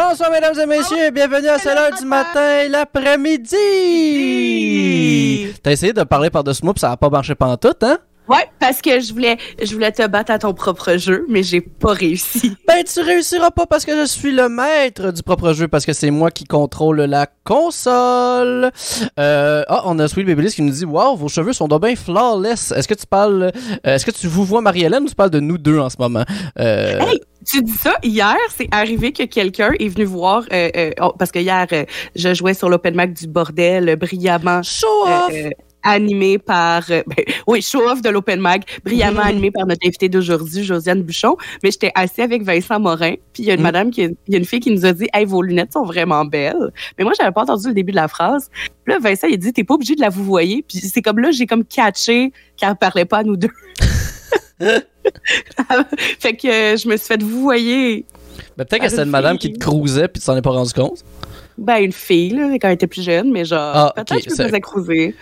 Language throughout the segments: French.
Bonsoir, mesdames et messieurs, bienvenue à 7 heure du matin, l'après-midi. T'as essayé de parler par-dessus moi, puis ça a pas marché pantoute, hein? Ouais, parce que je voulais, je voulais te battre à ton propre jeu, mais j'ai pas réussi. Ben, tu réussiras pas parce que je suis le maître du propre jeu, parce que c'est moi qui contrôle la console. Euh, ah, on a Sweet Babyliss qui nous dit Waouh, vos cheveux sont bien flawless. Est-ce que tu parles, euh, est-ce que tu vous vois Marie-Hélène ou tu parles de nous deux en ce moment? Euh... Hey, tu dis ça, hier, c'est arrivé que quelqu'un est venu voir, euh, euh, oh, parce que hier, euh, je jouais sur l'open mic du bordel brillamment. Show off! Animé par, euh, ben, oui, show-off de l'open mic, brillamment animé par notre invité d'aujourd'hui, Josiane Bouchon. Mais j'étais assis avec Vincent Morin, puis il y a une Mm. madame, qui, il y a une fille qui nous a dit, hey, vos lunettes sont vraiment belles. Mais moi, j'avais pas entendu le début de la phrase. Puis là, Vincent, il a dit, t'es pas obligé de la vous voyer. Puis c'est comme là, j'ai comme catché qu'elle parlait pas à nous deux. fait que euh, je me suis fait vous voyer. Ben, peut-être que c'était une madame qui te cruisait puis tu t'en es pas rendu compte. Ben, une fille, là, quand elle était plus jeune, mais genre, Ah, peut-être que je me faisais cruiser.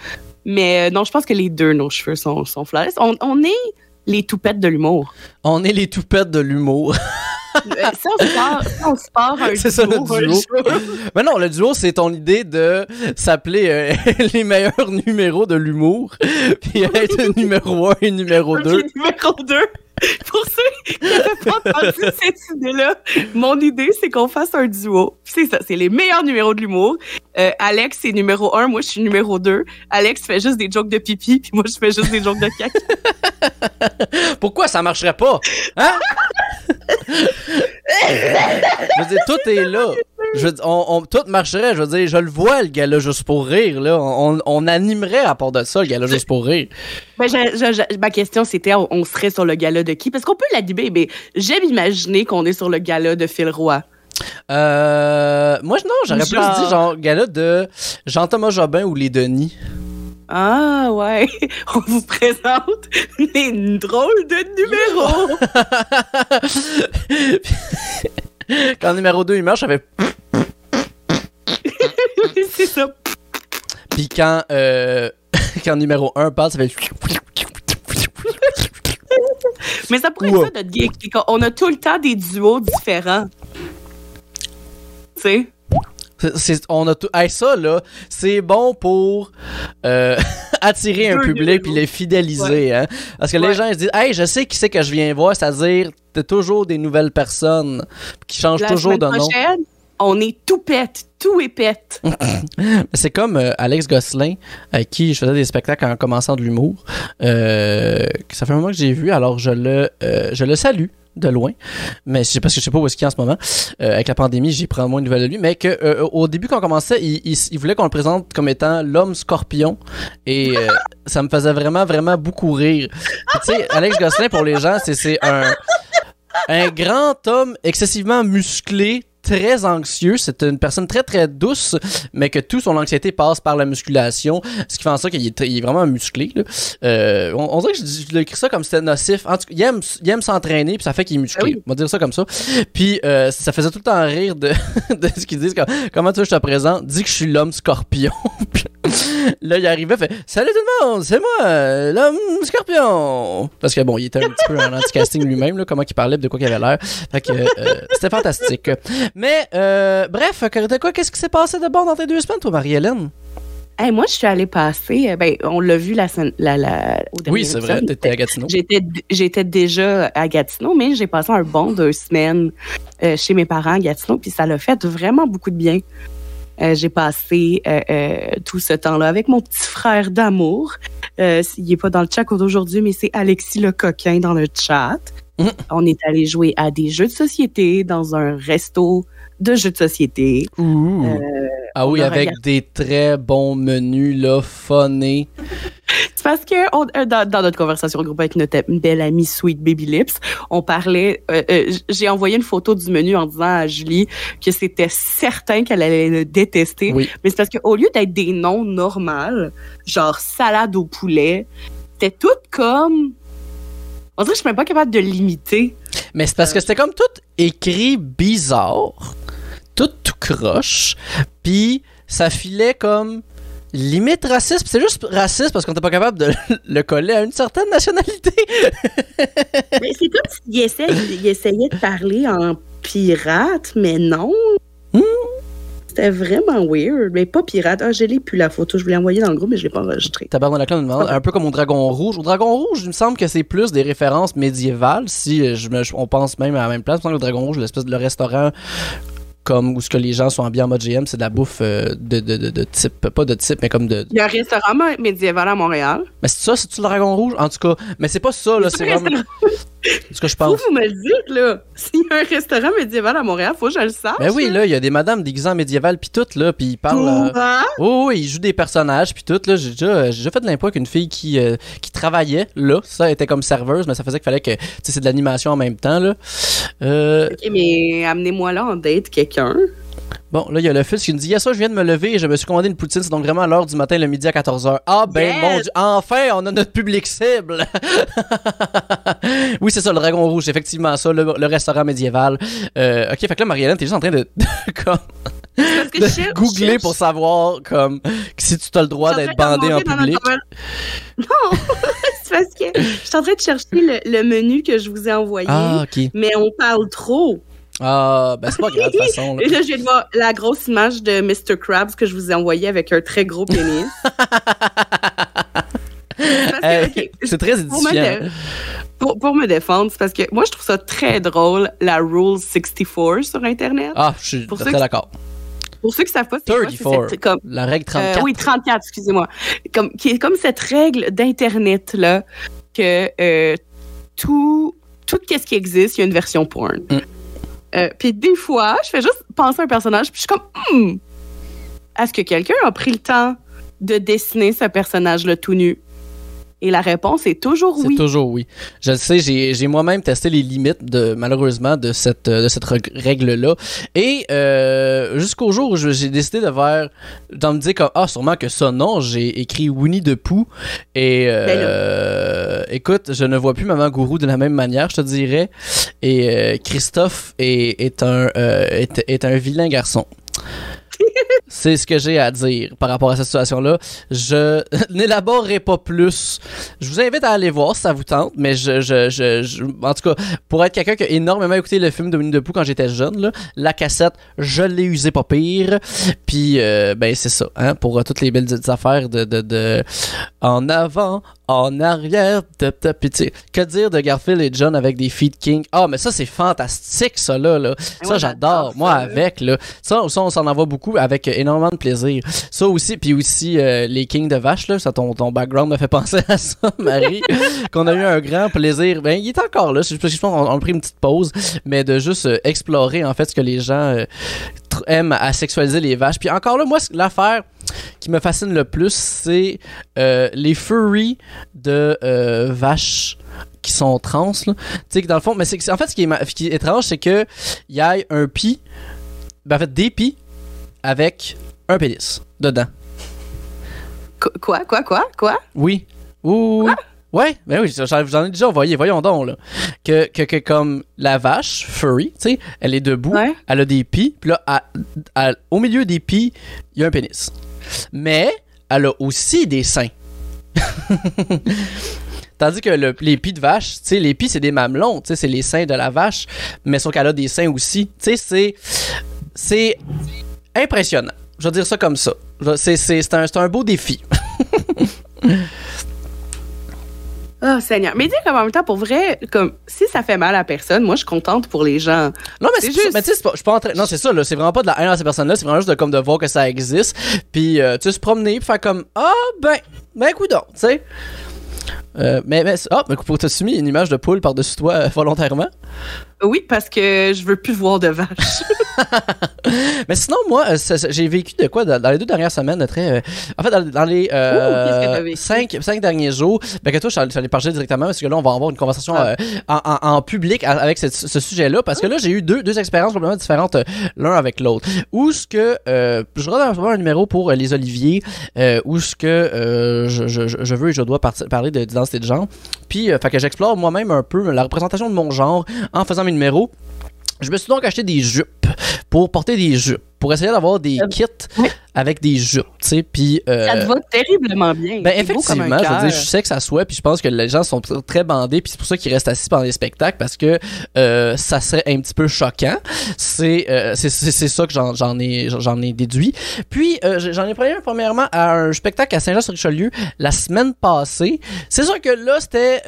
Mais euh, non, je pense que les deux, nos cheveux sont, sont flawless. On, on est les toupettes de l'humour. On est les toupettes de l'humour. Euh, si on se part, si on se part un C'est ça, le duo. Mais non, le duo, c'est ton idée de s'appeler euh, les meilleurs numéros de l'humour, puis être numéro 1 et numéro 2. ok, numéro 2. Pour ceux qui n'avaient pas entendu cette idée-là, mon idée, c'est qu'on fasse un duo. C'est ça, c'est les meilleurs numéros de l'humour. Euh, Alex, c'est numéro 1, moi, je suis numéro 2. Alex fait juste des jokes de pipi, puis moi, je fais juste des jokes de caca. Pourquoi ça marcherait pas? Hein? Je veux dire, tout est là. Je veux dire, on, on- tout marcherait. Je veux dire, je le vois, le gars-là, juste pour rire. Là. On, on animerait à part de ça, le gars-là, juste pour rire. Ben, je- je- je- ma question, c'était on, serait sur le gala de qui? Parce qu'on peut l'animer, mais j'aime imaginer qu'on est sur le gala de Phil Roy. Euh, moi, non, j'aurais plus dit genre gars-là de Jean-Thomas Jobin ou les Denis. Ah, ouais. On vous présente les drôles de numéros. Quand numéro 2 il marche, ça fait. c'est ça. Puis quand, euh, quand numéro 1 parle, ça fait. Mais ça pourrait Wow. être ça, notre geek. On a tout le temps des duos différents. Tu sais? On a tout. Hey, ça, là, c'est bon pour euh, attirer un public puis les fidéliser. Hein? Parce que les gens ils se disent Hey, je sais qui c'est que je viens voir, c'est-à-dire, t'as toujours des nouvelles personnes qui changent La toujours de nom. on est tout pète. Tout est pète. C'est comme euh, Alex Gosselin, avec qui je faisais des spectacles en commençant de l'humour. Euh, ça fait un moment que j'ai vu, alors je le, euh, je le salue de loin. Mais c'est parce que je sais pas où est-ce qu'il est en ce moment. Euh, avec la pandémie, j'ai pris moins de nouvelles de lui. Mais que euh, au début, quand on commençait, il, il, il voulait qu'on le présente comme étant l'homme scorpion. Et euh, ça me faisait vraiment, vraiment beaucoup rire. Tu sais, Alex Gosselin, pour les gens, c'est- c'est un, un grand homme excessivement musclé, très anxieux. C'est une personne très très douce, mais que toute son anxiété passe par la musculation, ce qui fait en sorte qu'il est, très- il est vraiment musclé. là. Euh, on, on dirait que je, je l'ai écrit ça comme c'était nocif. En tout cas, il aime, il aime s'entraîner, puis ça fait qu'il est musclé. Ah oui. On va dire ça comme ça. Puis euh, ça faisait tout le temps rire de, de ce qu'ils disent. comme, Comment tu veux que je te présente? Dis que je suis l'homme scorpion. Là, il arrivait, fait Salut tout le monde, c'est moi, euh, l'homme scorpion. Parce que bon, il était un petit peu en anti-casting lui-même, comment il parlait, de quoi qu'il avait l'air. Fait que euh, c'était fantastique. Mais euh, bref, quoi, qu'est-ce qui s'est passé de bon dans tes deux semaines, toi, Marie-Hélène? Hey, moi, je suis allée passer. euh, Ben, on l'a vu la, la, la, au dernier Oui, c'est vrai, épisode. t'étais à Gatineau. J'étais, j'étais déjà à Gatineau, mais j'ai passé un bon deux semaines euh, chez mes parents à Gatineau, puis ça l'a fait vraiment beaucoup de bien. Euh, j'ai passé euh, euh, tout ce temps-là avec mon petit frère d'amour. Il est pas dans le chat d'aujourd'hui, mais c'est Alexis le coquin dans le chat. Mhm. On est allé jouer à des jeux de société dans un resto de jeux de société. Ouh. Euh, ah oui, avec regardé- des très bons menus, là, funnés. C'est parce que on- euh, dans, dans notre conversation groupe avec notre belle amie Sweet Baby Lips, on parlait. euh, euh, J'ai envoyé une photo du menu en disant à Julie que c'était certain qu'elle allait le détester. Oui. Mais c'est parce qu'au lieu d'être des noms normaux, genre salade au poulet, c'était tout comme. On dirait que je suis même pas capable de l'imiter. Mais c'est parce que c'était comme tout écrit bizarre, tout tout croche, puis ça filait comme limite raciste. C'est juste raciste parce qu'on n'était pas capable de le coller à une certaine nationalité. Mais c'est comme s'il essayait, il essayait de parler en pirate, mais non. C'était vraiment weird. Mais pas pirate. Ah, je l'ai plus la photo. Je voulais envoyer dans le groupe, mais je l'ai pas enregistré. Tabarnak, on me demande, un peu comme au Dragon Rouge. Au Dragon Rouge, il me semble que c'est plus des références médiévales. Si je me, on pense même à la même place, que le Dragon Rouge, l'espèce de le restaurant comme où ce que les gens sont habillés en mode GM, c'est de la bouffe euh, de, de, de, de type, pas de type, mais comme de. Il y a un restaurant mé- médiéval à Montréal. Mais c'est ça, c'est-tu le Dragon Rouge? En tout cas, mais c'est pas ça, là, c'est vraiment. C'est ce que je pense. que vous me le dites, là. S'il y a un restaurant médiéval à Montréal, faut que je le sache. Ben oui, là, il y a des madames déguisées en médiéval pis tout, là, pis ils parlent. euh? Oh, oui, il joue des personnages puis tout là. J'ai déjà, j'ai déjà fait de l'impôt avec une fille qui euh, qui travaillait là. Ça elle était comme serveuse, mais ça faisait qu'il fallait que tu sais c'est de l'animation en même temps là. Euh, Ok, mais amenez-moi là en date quelqu'un. Bon, là il y a le fils qui nous dit "Yes, ça, je viens de me lever et je me suis commandé une poutine, c'est donc vraiment à l'heure du matin le midi à 14h." Ah ben Yes! bon Dieu, enfin on a notre public cible. oui, c'est ça le dragon rouge, effectivement ça, le, le restaurant médiéval. Euh, OK, fait que là Marianne, t'es juste en train de, comme Parce que de je googler pour savoir comme si tu as le droit d'être bandé en public. Non, c'est parce que je suis en train de chercher le, le menu que je vous ai envoyé, Ah, OK. mais on parle trop. Ah, ben c'est pas grave de toute façon. là. Et là, je viens de voir la grosse image de Mr. Krabs que je vous ai envoyé avec un très gros pénis. Ok, c'est très édifiant. pour, pour me défendre, c'est parce que moi, je trouve ça très drôle, la Rule 64 sur Internet. Ah, je suis Pour très d'accord. Pour ceux qui savent pas, c'est quoi, c'est 34. cette- comme, La règle Euh, 34. oui, 34, excusez-moi. Comme, qui est comme cette règle d'Internet, là, que euh, tout, tout ce qui existe, il y a une version porn. Mm. Euh, puis des fois, je fais juste penser à un personnage, puis je suis comme, Hmm, est-ce que quelqu'un a pris le temps de dessiner ce personnage-là tout nu? Et la réponse est toujours C'est oui. toujours oui. Je le sais, j'ai moi-même testé les limites de malheureusement de cette euh, de cette règle-là. Et euh, jusqu'au jour où j'ai décidé de faire, d'en me dire comme ah sûrement que ça non, j'ai écrit Winnie de Pooh et Ben euh, écoute, je ne vois plus Maman Gourou de la même manière, je te dirais. Et euh, Christophe est, est un est, est un vilain garçon. C'est ce que j'ai à dire par rapport à cette situation-là. Je n'élaborerai pas plus. Je vous invite à aller voir si ça vous tente, mais je, je, je, je- en tout cas, pour être quelqu'un qui a énormément écouté le film de Pooh quand j'étais jeune, là, la cassette, je l'ai usée pas pire. Puis, euh, ben c'est ça, hein, pour euh, toutes les belles affaires de, de, de en avant, en arrière, tu sais, que dire de Garfield et John avec des feet king? Ah, mais ça c'est fantastique, ça là, là. Ça Ouais, j'adore, moi avec là. Ça, ça on s'en envoie beaucoup avec énormément de plaisir. Ça aussi, puis aussi euh, les kings de vaches là, ça ton, ton background me fait penser à ça, Marie, qu'on a eu un grand plaisir. Ben il est encore là, je pense qu'on on a pris une petite pause, mais de juste euh, explorer en fait ce que les gens euh, aiment à sexualiser les vaches. Puis encore là, moi l'affaire qui me fascine le plus, c'est les furries de vaches qui sont trans. Tu sais que dans le fond, mais c'est en fait ce qui est, étrange, c'est que il y a un pis, ben en fait des pis avec un pénis dedans. Qu- Quoi, quoi, quoi, quoi? Oui. Oui. Ouais, ben oui, j'en ai déjà envoyé, voyons donc, là. Que, que, que comme la vache, furry, tu sais, elle est debout, Ouais. elle a des pis, puis là, au milieu des pis, il y a un pénis. Mais, elle a aussi des seins. Tandis que le- les pis de vache, tu sais, les pis, c'est des mamelons, tu sais, c'est les seins de la vache, mais sauf qu'elle a des seins aussi. Tu sais, c'est. C'est impressionnant. Je vais dire ça comme ça. C'est c'est- c'est un, c'est un beau défi. Oh, Seigneur. Mais dire qu'en même temps, pour vrai, comme, si ça fait mal à personne, moi, je suis contente pour les gens. Non, mais C'est juste. Mais tu sais, je suis pas en train. Non, c'est ça, là. C'est vraiment pas de la haine à ces personnes-là. C'est vraiment juste de, comme, de voir que ça existe. Puis, euh, tu sais, se promener, puis faire comme Ah, ben, ben, coudon, tu sais. Euh, mais, mais, ah, mais pour t'as mis une image de poule par-dessus toi euh, volontairement. Oui, parce que je veux plus voir de vaches. Mais sinon, moi, euh, j'ai vécu de quoi dans, dans les deux dernières semaines de très. euh, en fait, dans, dans les que cinq, cinq derniers jours, ben que toi, je suis allé parler directement parce que là, on va avoir une conversation Ah. en, en- en public avec ce, ce sujet-là. Parce que là, j'ai eu deux, deux expériences complètement différentes l'un avec l'autre. Où ce que je recevoir un numéro pour les Oliviers, où ce que je, je- je veux et je dois parler de de genre. Puis, euh, fait que j'explore moi-même un peu la représentation de mon genre en faisant mes numéros. Je me suis donc acheté des jupes pour porter des jupes, pour essayer d'avoir des Euh, kits. Avec des jupes, tu sais, puis... euh, Ça te va terriblement bien. ben effectivement, je veux dire, cœur. je sais que ça soit, puis je pense que les gens sont tr- très bandés, puis c'est pour ça qu'ils restent assis pendant les spectacles parce que euh, ça serait un petit peu choquant. C'est euh, c'est ça que j'en ai j'en ai déduit. Puis j'en ai pris un premièrement à un spectacle à Saint-Jean-sur-Richelieu la semaine passée. C'est sûr que là c'était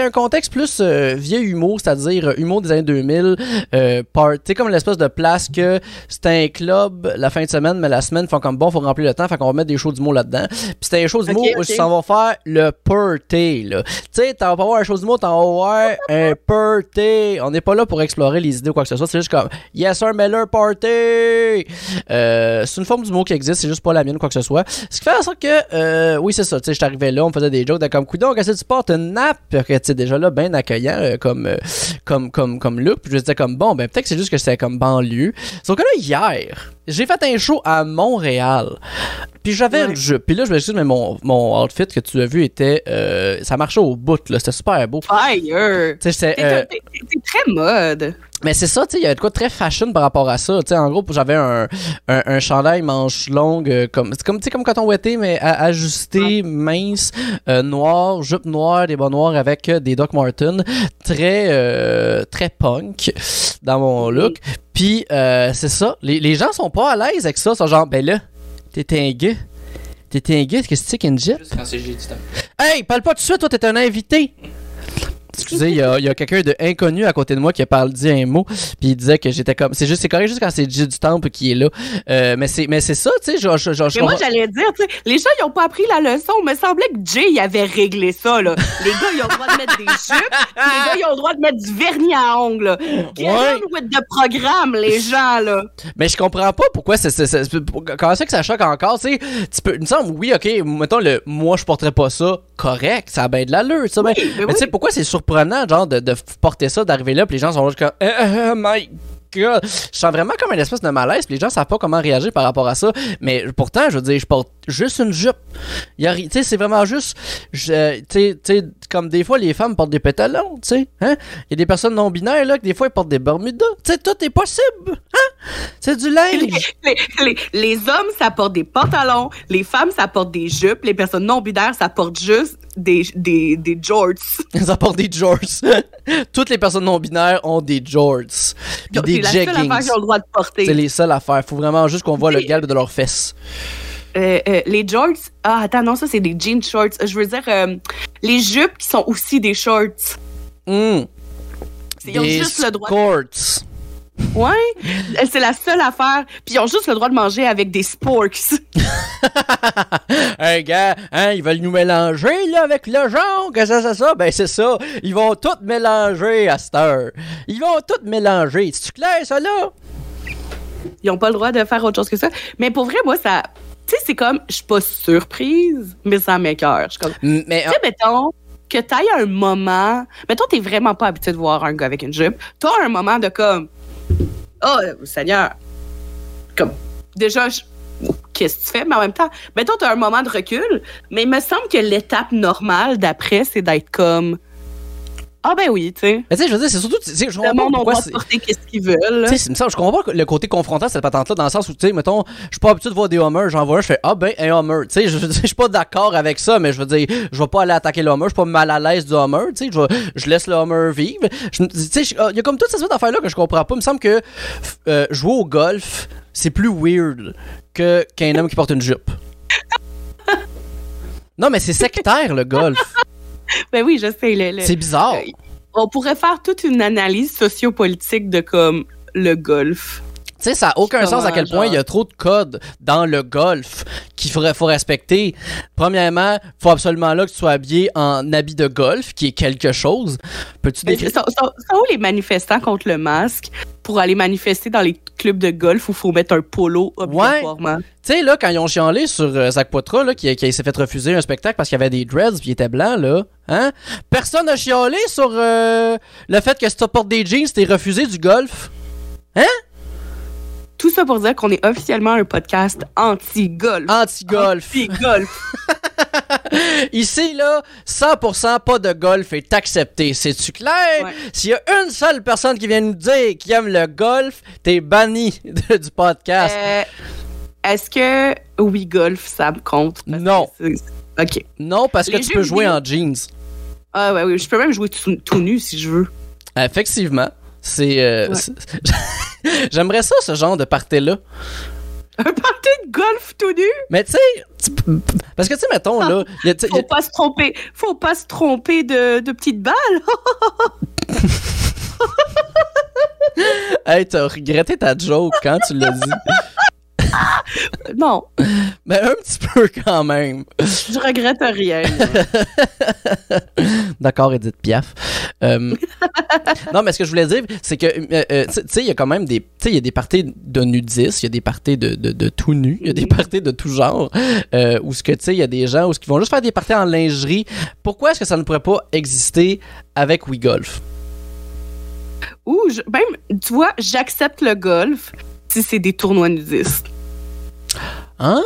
un contexte plus vieux humour, c'est-à-dire humour des années 2000, euh, part, comme l'espèce de place que c'était un club la fin de semaine, mais la semaine font comme bon, faut remplir le temps, fait qu'on va mettre des shows d'humour là-dedans. Puis c'était un show d'humour Ok, où ok. ils s'en vont faire le party, là. Tu sais, t'en vas pas voir un show d'humour, t'en vas voir un party. On n'est pas là pour explorer les idées ou quoi que ce soit, c'est juste comme Yes sir, Miller party! Euh, c'est une forme d'humour qui existe, c'est juste pas la mienne ou quoi que ce soit. Ce qui fait en sorte que, euh, oui, c'est ça, tu sais, j'étais arrivé là, on me faisait des jokes de comme, coudon, qu'est-ce que tu portes? Une nappe? Que, tu sais, déjà là, bien accueillant, euh, comme, comme, comme, comme look. Puis je me disais comme, bon, ben, peut-être que c'est juste que c'était comme banlieue. Sauf que là, hier, j'ai fait un show à Montréal. Puis j'avais. Puis là, je me suis dit, mais mon, mon outfit que tu as vu était, euh, ça marchait au bout, là. C'était super beau. Fire! T'es euh, t'es très mode. Mais c'est ça, tu sais, il y a de quoi très fashion par rapport à ça. Tu sais, en gros, j'avais un, un, un chandail manche longue, euh, comme, c'est comme, sais, comme coton ouetté, mais ajusté, mince, euh, noir, jupe noire, des bas noirs avec euh, des Doc Martens, très, euh, très punk dans mon look. Puis, euh, c'est ça, les, les gens sont pas à l'aise avec ça, sont genre, ben là, t'étais un gars. T'étais un gars, qu'est-ce que c'est qu'une Jeep? Juste quand c'est. Hey, parle pas tout de suite, toi, t'es un invité. Excusez, il y a, il y a quelqu'un de inconnu à côté de moi qui a parlé dit un mot, puis il disait que j'étais comme. C'est juste, c'est correct juste quand c'est J du Temple qui est là. Euh, mais c'est, mais c'est ça, tu sais, je, je, je Mais moi, j'allais dire, tu sais, les gens, ils ont pas appris la leçon. Il me semblait que Jay, il avait réglé ça, là. Les gars, ils ont le droit de mettre des jupes. les gars, ils ont le droit de mettre du vernis à ongles. Get Ouais. with the programme, les gens, là. mais je comprends pas pourquoi c'est, c'est, c'est- comment c'est que ça choque encore, tu sais. Tu peux, il me semble, oui, ok, mettons le, moi je porterais pas ça, correct, ça a bien de l'allure, ça. Oui, mais mais tu sais, pourquoi c'est surprenant, genre, de, de porter ça, d'arriver là, puis les gens sont juste comme, Eh, eh, my God. Je sens vraiment comme une espèce de malaise, puis les gens savent pas comment réagir par rapport à ça. Mais pourtant, je veux dire, je porte juste une jupe. Tu sais, c'est vraiment juste, sais, tu sais, comme des fois, les femmes portent des pétalons, tu sais, hein? Il y a des personnes non binaires, là, que des fois, ils portent des bermudas. Tu sais, tout est possible, hein? C'est du linge. Les, les- les hommes, ça porte des pantalons. Les femmes, ça porte des jupes. Les personnes non binaires, ça porte juste des, des, des jorts. Ça porte des jorts. Toutes les personnes non binaires ont des jorts. Puis des C'est la jeggings. qu'ils ont le droit de porter. C'est les seules affaires. Faut vraiment juste qu'on voit le galbe de leurs fesses. Euh, euh, les jorts, ah attends, non, ça c'est des jean shorts. Je veux dire, euh, les jupes qui sont aussi des shorts. Hum. Ils ont Des juste le droit. skirts. Ouais, c'est la seule affaire. Puis ils ont juste le droit de manger avec des sporks. Un gars, hein, ils veulent nous mélanger, là, avec le genre, que ça, ça, ça? Ben, c'est ça. Ils vont tout mélanger à cette heure. Ils vont tout mélanger. C'est-tu clair, ça, là? Ils ont pas le droit de faire autre chose que ça. Mais pour vrai, moi, ça. Tu sais, c'est comme, je suis pas surprise, mais ça m'écoeure. Je suis comme, Mais, Tu sais, mettons que t'ailles un moment. Mettons, t'es vraiment pas habitué de voir un gars avec une jupe. T'as un moment de comme. Oh, Seigneur. Comme. Déjà, je- qu'est-ce que tu fais? Mais en même temps, mettons, t'as un moment de recul. Mais il me semble que l'étape normale d'après, c'est d'être comme. Ah, ben oui, tu sais. mais tu sais, je veux dire, c'est surtout, tu sais, je comprends pas pourquoi c'est... porter qu'est-ce qu'ils veulent. Tu sais, je comprends pas le côté confrontant cette patente-là, dans le sens où, tu sais, mettons, je suis pas habitué de voir des Hummers, j'en vois un, je fais, ah ben, un Hummer. Tu sais, je, suis pas d'accord avec ça, mais je veux dire, je vais pas aller attaquer le Hummer, je suis pas mal à l'aise du Hummer, tu sais, je, laisse le Hummer vivre. Tu sais, ah, il y a comme toute cette sorte d'affaires-là que je comprends pas. Il me semble que euh, jouer au golf, c'est plus weird que qu'un homme qui porte une jupe. Non, mais c'est sectaire, le golf. Ben oui, je sais. le- le- C'est bizarre. Euh, on pourrait faire toute une analyse sociopolitique de comme le golf. Tu sais, ça a aucun sens à quel point il y a trop de codes dans le golf qu'il faudrait faut respecter. Premièrement, faut absolument là que tu sois habillé en habit de golf, qui est quelque chose. Peux-tu décrire? Sont, sont- sont où les manifestants contre le masque pour aller manifester dans les clubs de golf où il faut mettre un polo obligatoirement? Tu sais, là, quand ils ont chialé sur euh, Zach Poitras, là, qui, qui s'est fait refuser un spectacle parce qu'il y avait des dreads puis il était blanc, là, hein? Personne n'a chialé sur euh, le fait que si tu portes des jeans, t'es refusé du golf. Tout ça pour dire qu'on est officiellement un podcast anti-golf. Anti-golf. Anti-golf. Ici, là, 100% pas de golf est accepté. C'est-tu clair? Ouais. S'il y a une seule personne qui vient nous dire qu'il aime le golf, t'es banni de- du podcast. Euh, est-ce que Wii Golf, ça me compte? Parce Non. que OK. Non, parce que tu peux jouer vidéo- en jeans. Ah ouais, oui, je peux même jouer tout, tout nu si je veux. Effectivement. C'est. euh, Ouais. J'aimerais ça, ce genre de party-là. Un party de golf tout nu? Mais tu sais, parce que tu sais, mettons, là. y a- y Faut a- pas se tromper. Faut pas se tromper de, de petites balles. Hey, t'as regretté ta joke quand tu l'as dit. Non, Mais un petit peu quand même. je regrette rien. D'accord, Edith Piaf. Euh, non, mais ce que je voulais dire, c'est que, euh, euh, tu sais, il y a quand même des, tu sais, il y a des parties de nudistes, il y a des parties de, de, de tout nu, il y a des parties de tout genre, euh, où ce que, tu sais, il y a des gens où ce qui vont juste faire des parties en lingerie. Pourquoi est-ce que ça ne pourrait pas exister avec Wii Golf? Ou je- même, tu vois, j'accepte le golf si c'est des tournois nudistes. Ah!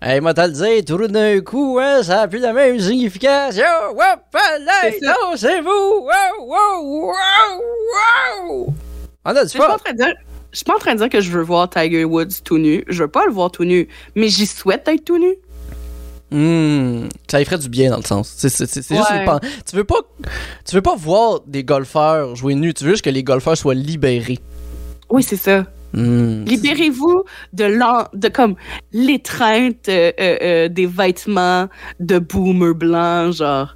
Hey, moi, t'as le dire, tout d'un coup, hein, ça a plus la même signification. Hop, allez, C'est dansez-vous! Wow, wow, wow, wow! On a du Je suis pas en fun! Je suis pas en train de dire que je veux voir Tiger Woods tout nu. Je veux pas le voir tout nu, mais j'y souhaite être tout nu. Hmm, ça lui ferait du bien dans le sens. C'est c'est- c'est- c'est juste une Tu veux pas, tu veux pas voir des golfeurs jouer nus. Tu veux juste que les golfeurs soient libérés. Oui, c'est ça. Hmm. Libérez-vous de l'en- de comme l'étreinte euh, euh, euh, des vêtements de boomer blanc, genre.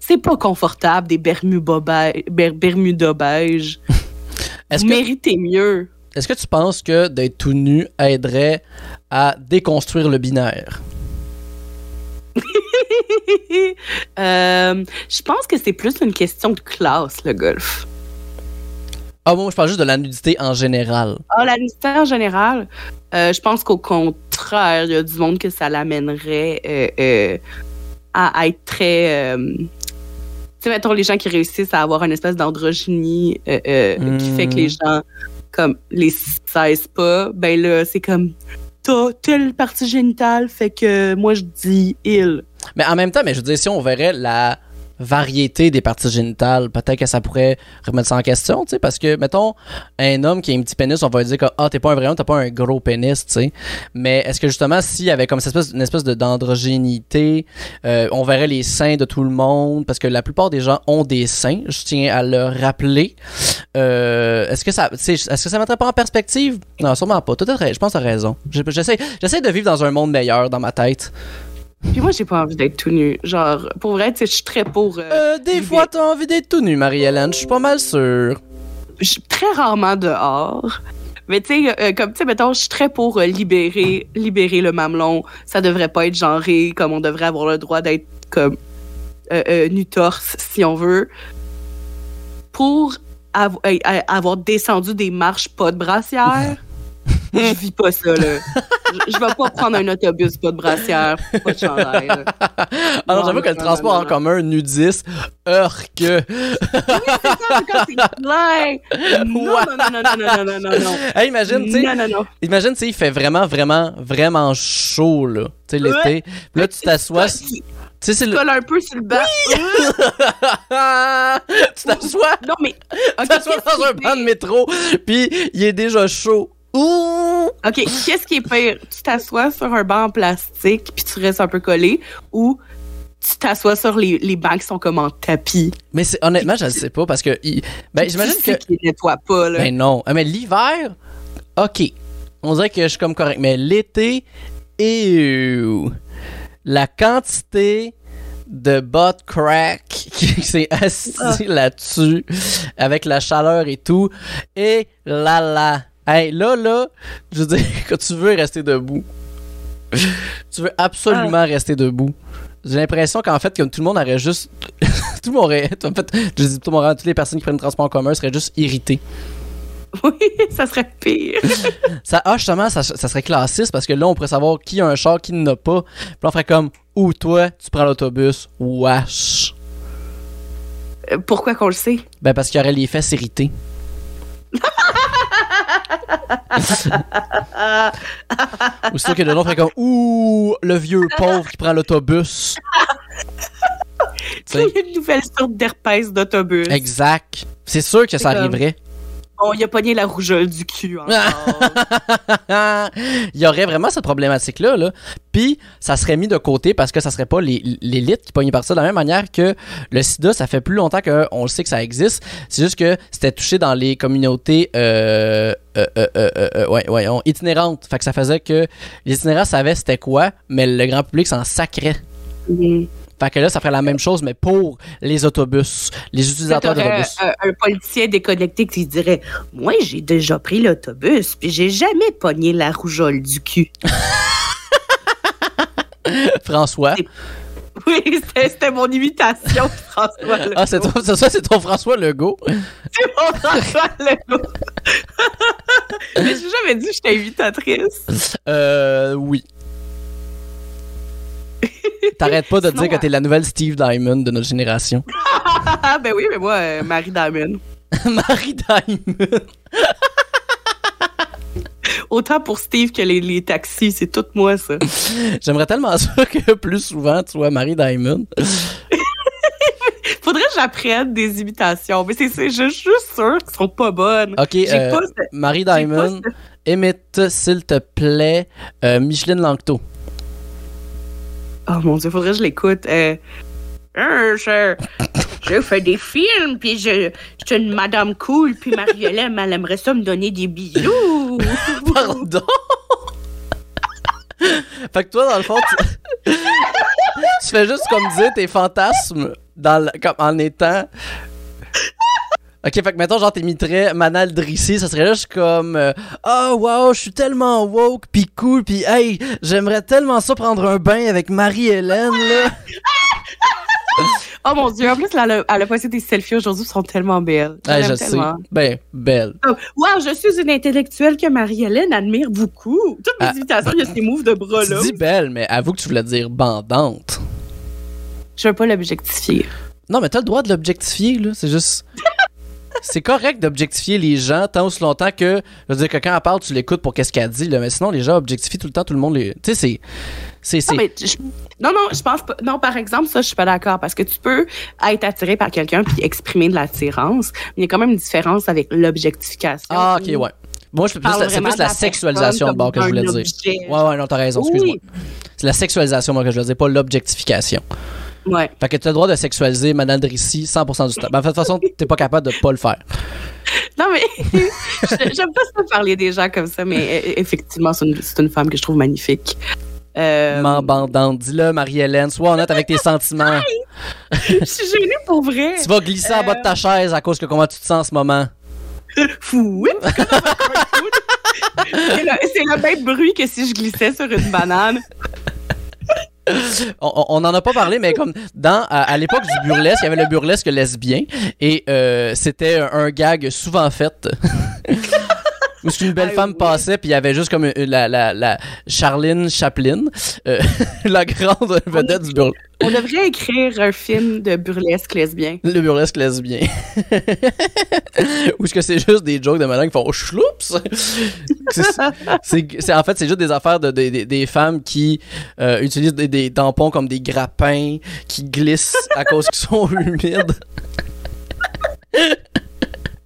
C'est pas confortable des Bermuda beige. Ber- Bermuda beige. Est-ce Vous que, méritez mieux. est-ce que tu penses que d'être tout nu aiderait à déconstruire le binaire? Euh, je pense que c'est plus une question de classe, le golf. Ah bon, je parle juste de la nudité en général. Ah, la nudité en général, euh, je pense qu'au contraire, il y a du monde que ça l'amènerait euh, euh, à être très. tu sais, mettons, les gens qui réussissent à avoir une espèce d'androgynie qui fait que les gens, comme, les 16 pas, ben là, c'est comme. T'as telle partie génitale, fait que moi je dis il. Mais en même temps, mais je veux dire, si on verrait la variété des parties génitales, peut-être que ça pourrait remettre ça en question, tu sais, parce que, mettons, un homme qui a un petit pénis, on va dire que, ah, t'es pas un vrai homme, t'as pas un gros pénis, tu sais. Mais est-ce que justement, s'il y avait comme cette espèce, une espèce de d'androgénité, euh, on verrait les seins de tout le monde, parce que la plupart des gens ont des seins, je tiens à le rappeler. Euh, est-ce que ça, est-ce que ça mettrait pas en perspective? Non, sûrement pas. Toi, t'as- je pense que t'as raison. J'essaie, j'essaie de vivre dans un monde meilleur dans ma tête. Puis moi, j'ai pas envie d'être tout nu. Genre, pour vrai, tu sais, je suis très pour. euh, Euh, des fois, t'as envie d'être tout nu, Marie-Hélène. Je suis pas mal sûr. je suis très rarement dehors. Mais tu sais, euh, comme tu sais, mettons, je suis très pour euh, libérer, libérer le mamelon. Ça devrait pas être genré, comme on devrait avoir le droit d'être comme euh, euh, nu torse, si on veut. Pour av- avoir descendu des marches pas de brassière, Je vis pas ça, là. je, vais pas prendre un autobus, pas de brassière, pas de chandail. Alors, ah j'avoue que le transport en commun nudiste, heure que. oui, c'est ça, c'est. Non, non, non, non, non, non, non, non. Imagine, tu sais. Imagine, tu sais, il fait vraiment, vraiment, vraiment chaud, là. Tu sais, l'été. Là, tu t'assois. Tu sais, c'est le. Un peu sur le banc. tu t'assois. Non, mais. tu t'assois dans un banc de métro, puis il est déjà chaud. Ouh! Ok, qu'est-ce qui est pire? Tu t'assois sur un banc en plastique, puis tu restes un peu collé, ou tu t'assois sur les, les bancs qui sont comme en tapis? Mais c'est honnêtement, je ne sais pas parce que. Ben, j'imagine tu que. sais qu'ils nettoient pas, là. Ben non. Ah, mais l'hiver, ok. On dirait que je suis comme correct. Mais l'été, ew. La quantité de bot crack qui s'est assis Ah. là-dessus avec la chaleur et tout. Et là là. Hey, là, là, je veux dire, que tu veux rester debout. tu veux absolument rester debout. J'ai l'impression qu'en fait, comme tout le monde aurait juste. tout le monde aurait. En fait, je dis tout le monde, toutes les personnes qui prennent le transport en commun seraient juste irritées. Oui, ça serait pire. Ça, ah, justement, ça, ça serait classiste parce que là, on pourrait savoir qui a un char, qui n'en a pas. Puis on ferait comme, ou toi, tu prends l'autobus, wesh. Euh, Pourquoi qu'on le sait? Ben, parce qu'il y aurait les fesses irritées. Ou sûr que de l'autre ferait comme, ouh, le vieux pauvre qui prend l'autobus. Il y a une nouvelle sorte d'herpès d'autobus. exact. C'est sûr que ça comme- arriverait. Bon, il a pogné la rougeole du cul encore. il y aurait vraiment cette problématique-là. Là. Puis, ça serait mis de côté parce que ça serait pas les- l'élite qui pognait par ça. De la même manière que le sida, ça fait plus longtemps qu'on le sait que ça existe. C'est juste que c'était touché dans les communautés euh, euh, euh, ouais, ouais, on- itinérantes. Fait que ça faisait que les itinérants savaient c'était quoi, mais le grand public s'en sacrait. Mm. Fait que là, ça ferait la même chose, mais pour les autobus, les utilisateurs d'autobus. un, un politicien déconnecté qui dirait Moi, j'ai déjà pris l'autobus, puis j'ai jamais pogné la rougeole du cul. François. Oui, c'était mon imitation de François. Legault. Ah, c'est ton- c'est ça, c'est ton François Legault. C'est mon François Legault. Mais j'ai jamais dit que j'étais imitatrice. Euh, oui. T'arrêtes pas de Sinon, dire que t'es la nouvelle Steve Diamond de notre génération. Ben oui, mais moi, euh, Marie Diamond. Marie Diamond. Autant pour Steve que les, les taxis, c'est tout moi, ça. J'aimerais tellement ça que plus souvent tu sois Marie Diamond. Faudrait que j'apprenne des imitations, mais c'est c'est- je suis juste sûre qu'elles sont pas bonnes. Ok, euh, pas ce- Marie Diamond, ce- imite, s'il te plaît, euh, Micheline Langto. Oh mon dieu, faudrait que je l'écoute. Euh, je, fais des films, puis je, je suis une madame cool, puis Marie-Hélène, elle aimerait ça me donner des bisous. Pardon? fait que toi, dans le fond, tu, tu fais juste comme dire tes fantasmes dans comme en étant. Ok, fait que mettons, genre, t'imiterais Manal Drissi, ça serait juste comme euh, Oh wow, je suis tellement woke, pis cool, pis hey, j'aimerais tellement ça prendre un bain avec Marie-Hélène, là. Oh mon dieu, en plus, elle a, elle a passé des selfies aujourd'hui, sont tellement belles. Je sais. Ben, belle. Oh, wow, je suis une intellectuelle que Marie-Hélène admire beaucoup. Toutes mes Ah. imitations, il y a ces moves de bras Tu là. dis belle, mais avoue que tu voulais dire bandante. Je veux pas l'objectifier. Non, mais t'as le droit de l'objectifier, là. C'est juste. C'est correct d'objectifier les gens tant aussi longtemps que. Je veux dire que quand elle parle, tu l'écoutes pour qu'est-ce qu'elle dit, là. Mais sinon, les gens objectifient tout le temps, tout le monde les. Tu sais, c'est. C'est. c'est- Non, mais je- non, non, je pense pas. Non, par exemple, ça, je suis pas d'accord parce que tu peux être attiré par quelqu'un puis exprimer de l'attirance. Mais il y a quand même une différence avec l'objectification. Ah, ok, ouais. Moi, je peux plus. C'est plus la sexualisation de bord que je voulais dire. Ouais, ouais, non, t'as raison, excuse-moi. C'est la sexualisation, moi, que je voulais dire, pas l'objectification. Ouais. Fait que t'as le droit de sexualiser Madame Drissi 100% du temps. Ben, de toute façon, t'es pas capable de pas le faire. Non, mais j'aime pas ça parler des gens comme ça, mais euh, effectivement, c'est une, une femme que je trouve magnifique. Euh, M'en. Dis-le, Marie-Hélène. Sois honnête avec tes sentiments. je suis gênée pour vrai. Tu vas glisser en bas de ta chaise à cause que comment tu te sens en ce moment. Fou. C'est le, c'est le même bruit que si je glissais sur une banane. on, on- en a pas parlé, mais comme dans à, l'époque du burlesque, il y avait le burlesque lesbien et euh, c'était un gag souvent fait. Où c'est une belle femme oui. passait, puis il y avait juste comme une- la, la, la Charline Chaplin, euh, la grande vedette du burlesque. On devrait écrire un film de burlesque lesbien. Le burlesque lesbien. Ou est-ce que c'est juste des jokes de madame qui font oh, chloups? C'est- en fait, c'est juste des affaires de, de- de- des femmes qui euh, utilisent des, des tampons comme des grappins qui glissent à cause qu'ils sont humides.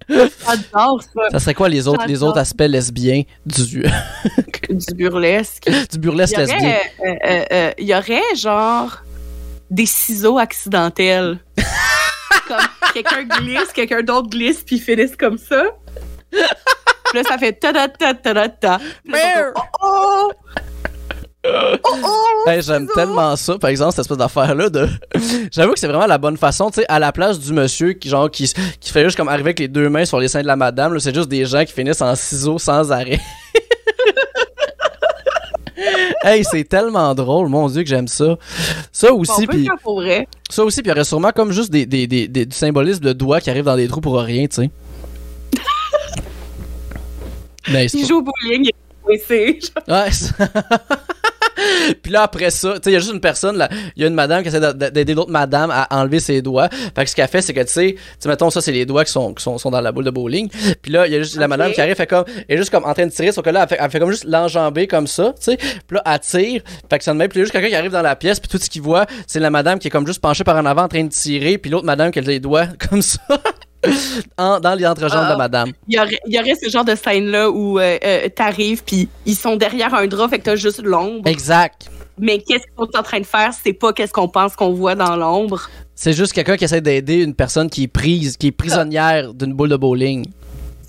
J'adore ça, Ça serait quoi les autres, les autres aspects lesbiens du, du burlesque. du burlesque Il y lesbien? aurait, euh, euh, euh, il y aurait genre des ciseaux accidentels. comme quelqu'un glisse, quelqu'un d'autre glisse, puis ils finissent comme ça. Puis là, ça fait ta ta ta ta ta ta. Puis là, Oh oh! Oh oh! Hey, j'aime tellement ça, par exemple, cette espèce d'affaire-là de. J'avoue que c'est vraiment la bonne façon, tu sais, à la place du monsieur qui, genre, qui, qui fait juste comme arriver avec les deux mains sur les seins de la madame, là, c'est juste des gens qui finissent en ciseaux sans arrêt. hey, c'est tellement drôle, mon dieu, que j'aime ça. Ça aussi, puis ça aussi, puis il y aurait sûrement comme juste des, des, des, des- du symbolisme de doigts qui arrivent dans des trous pour rien, tu sais. Mais c'est Il joue au bowling, il est. Ouais. Puis là, après ça, tu sais, il y a juste une personne, là, il y a une madame qui essaie d'a- d'aider l'autre madame à enlever ses doigts. Fait que ce qu'elle fait, c'est que, tu sais, tu mettons, ça, c'est les doigts qui sont, qui sont, sont dans la boule de bowling. Puis là, il y a juste la madame qui arrive, fait comme, elle est juste comme en train de tirer, sauf que là, elle fait, elle fait comme juste l'enjamber comme ça, tu sais. Puis là, elle tire, fait que ça ne met, puis a juste quelqu'un qui arrive dans la pièce, puis tout ce qu'il voit, c'est la madame qui est comme juste penchée par en avant en train de tirer, puis l'autre madame qui a les doigts comme ça. En- dans les entrejambes Ah. de madame. Il y aurait, il y aurait ce genre de scène-là où euh, euh, t'arrives, puis ils sont derrière un drap, fait que t'as juste l'ombre. Exact. Mais qu'est-ce qu'ils sont en train de faire? C'est pas qu'est-ce qu'on pense qu'on voit dans l'ombre. C'est juste quelqu'un qui essaie d'aider une personne qui est prise, qui est prisonnière d'une boule de bowling.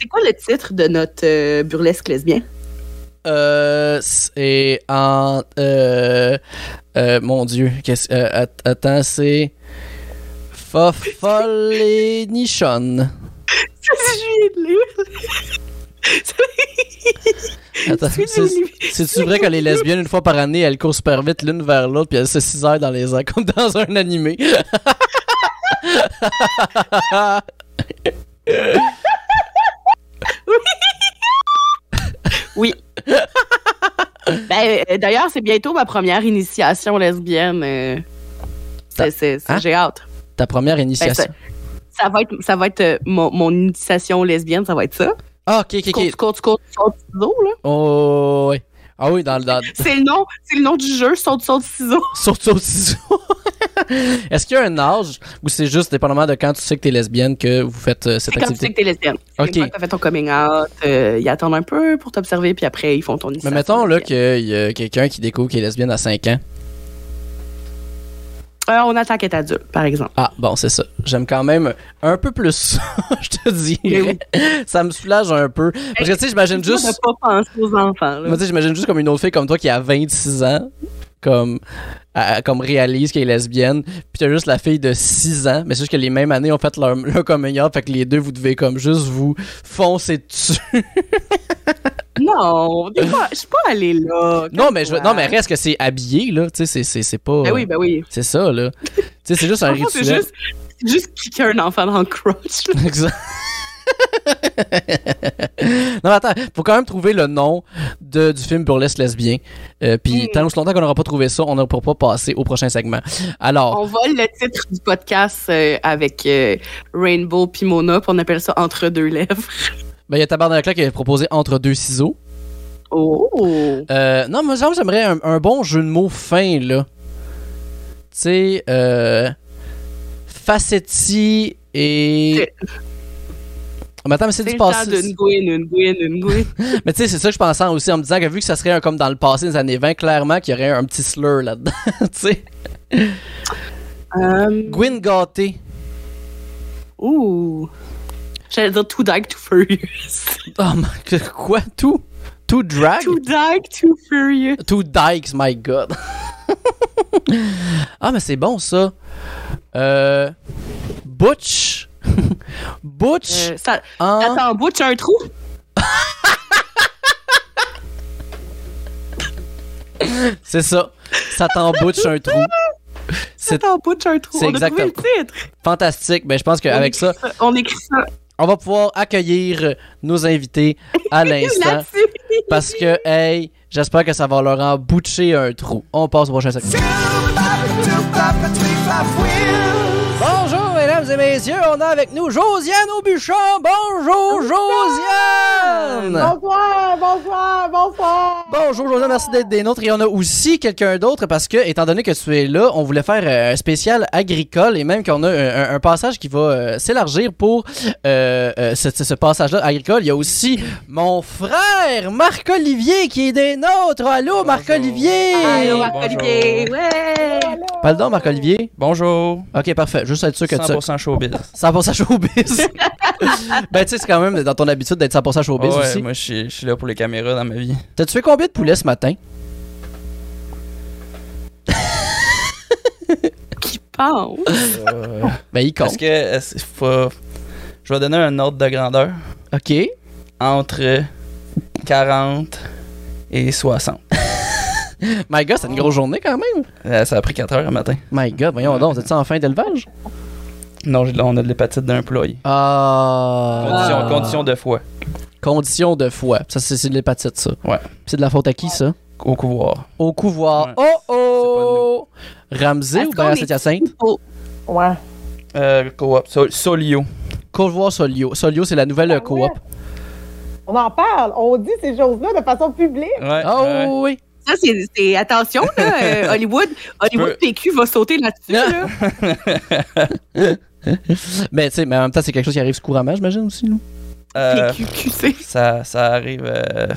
C'est quoi le titre de notre euh, burlesque lesbien? Euh, c'est en. Euh, euh, mon Dieu. attends, c'est. Fofolle nichonne. C'est-tu vrai que les lesbiennes, une fois par année, elles courent super vite l'une vers l'autre, puis elles se cisaillent dans les airs, comme dans un animé? Oui. ben, euh, D'ailleurs, c'est bientôt ma première initiation lesbienne. euh, Hein? J'ai hâte. Ta première Ben, initiation. ça, ça va être, ça va être euh, mon, mon initiation lesbienne, ça va être ça. Ah, ok, ok, ok. tu cours, tu cours, tu sautes, ciseaux, là. Oh, ouais. Ah oui, dans le. Dans... C'est le nom, c'est le nom du jeu, saute, saute, ciseaux. Saute ça au ciseau. Est-ce qu'il y a un âge ou c'est juste dépendamment de quand tu sais que t'es lesbienne que vous faites euh, cette C'est quand tu sais activité? que t'es lesbienne. Ok. Quand t'as fait ton coming out, euh, ils attendent un peu pour t'observer, puis après, ils font ton Mais initiation. mettons là qu'il y a quelqu'un qui découvre qu'il est lesbienne à 5 ans. Euh, on attend qu'elle est adulte, par exemple. Ah, bon, c'est ça. J'aime quand même un peu plus ça, je te dirais. Ça me soulage un peu. Parce que tu sais, j'imagine juste. de pas penser aux enfants, là. Moi, tu sais, j'imagine juste comme une autre fille comme toi qui a 26 ans, comme, à- comme réalise qu'elle est lesbienne, puis t'as juste la fille de 6 ans, mais c'est juste que les mêmes années ont fait leur, leur coming out, fait que les deux, vous devez comme juste vous foncer dessus. Non, des fois, je suis pas allée là. non, mais je, non, mais reste que c'est habillé, là, tu sais, c'est- c'est c'est pas... Ben oui, ben oui. C'est ça, là. tu sais, c'est juste un fait, C'est rituel. juste, juste kicker un enfant dans le crotch. Exact. non, mais attends, faut quand même trouver le nom de, du film Burlesque lesbien. Euh, Puis, Mm. tant aussi longtemps qu'on n'aura pas trouvé ça, on ne pourra pas passer au prochain segment. Alors, On vole le titre du podcast euh, avec euh, Rainbow puis Mona, puis on appelle ça Entre deux lèvres. Ben, il y a Tabarnak qui a proposé Entre deux ciseaux. Oh! Euh, non, moi, j'aimerais un, un bon jeu de mots fin, là. Tu sais, euh. Facetti et. Mais attends, mais c'est du passé. gouine, une gouine, une gouine. Mais tu sais, c'est ça que je pensais aussi en me disant que vu que ça serait un- comme dans le passé des années 20, clairement qu'il y aurait un petit slur là-dedans. tu sais. Euh, Gwyn Gâté. ouh! J'allais dire Too Dark, Too Furious. Oh my que- Quoi? Tout? Tout drag? Too Dark, Too Furious. Two dykes, my god. ah, mais c'est bon ça. Euh. Butch. Butch Euh, ça, en. Attends, Butch un trou? C'est ça. Ça t'embouche un trou. C'est un trou. c'est titre. fantastique. Ben, je pense qu'avec ça, On écrit ça on va pouvoir accueillir nos invités à l'instant. Parce que, hey, j'espère que ça va leur emboucher un trou. On passe au prochain segment. Et messieurs. On a avec nous Josiane Aubuchon. Bonjour, Josiane. Bonsoir, bonsoir, bonsoir. Bonjour, Josiane. Merci d'être des nôtres. Et on a aussi quelqu'un d'autre parce que, étant donné que tu es là, on voulait faire euh, un spécial agricole et même qu'on a un, passage qui va euh, s'élargir pour euh, euh, ce, ce passage-là agricole. Il y a aussi mon frère Marc-Olivier qui est des nôtres. Allô, Marc-Olivier. Allô. Marc-Olivier. Ouais! Pardon, Marc-Olivier. Bonjour. Ok, parfait. Juste être sûr que tu 100% showbiz. 100% showbiz. ben, tu sais, c'est quand même dans ton habitude d'être 100% showbiz Ouais, aussi. moi, je suis- là pour les caméras dans ma vie. T'as-tu fait combien de poulets ce matin? Qui pense? Euh, Ben, il compte. Est-ce que est-ce- faut... Je vais donner un ordre de grandeur Ok. entre 40 et 60. My God, c'est une grosse journée quand même. Euh, ça a pris 4 heures le matin. My God, voyons donc, t'es-tu en fin d'élevage? Non, on a de l'hépatite d'un poulailler. Ah. Condition, condition de foie Condition de foie. Ça, c'est de l'hépatite, ça. Ouais. C'est de la faute à qui, ça? au couvoir. Au couvoir. Ouais. Oh oh! Ramsey ou bien Saint-Hyacinthe? Oh, Ouais. Euh, coop. Sol- Solio. Couvoir Solio. Solio, c'est la nouvelle Ah coop. ouais. On en parle, on dit ces choses-là de façon publique. Ouais. Oh ouais. oui. ça, c'est, attention, là, euh, Hollywood, Hollywood peux- PQ va sauter là-dessus, là. Mais tu sais, mais en même temps, c'est quelque chose qui arrive couramment, j'imagine aussi. Nous. Euh, ça, ça arrive. euh,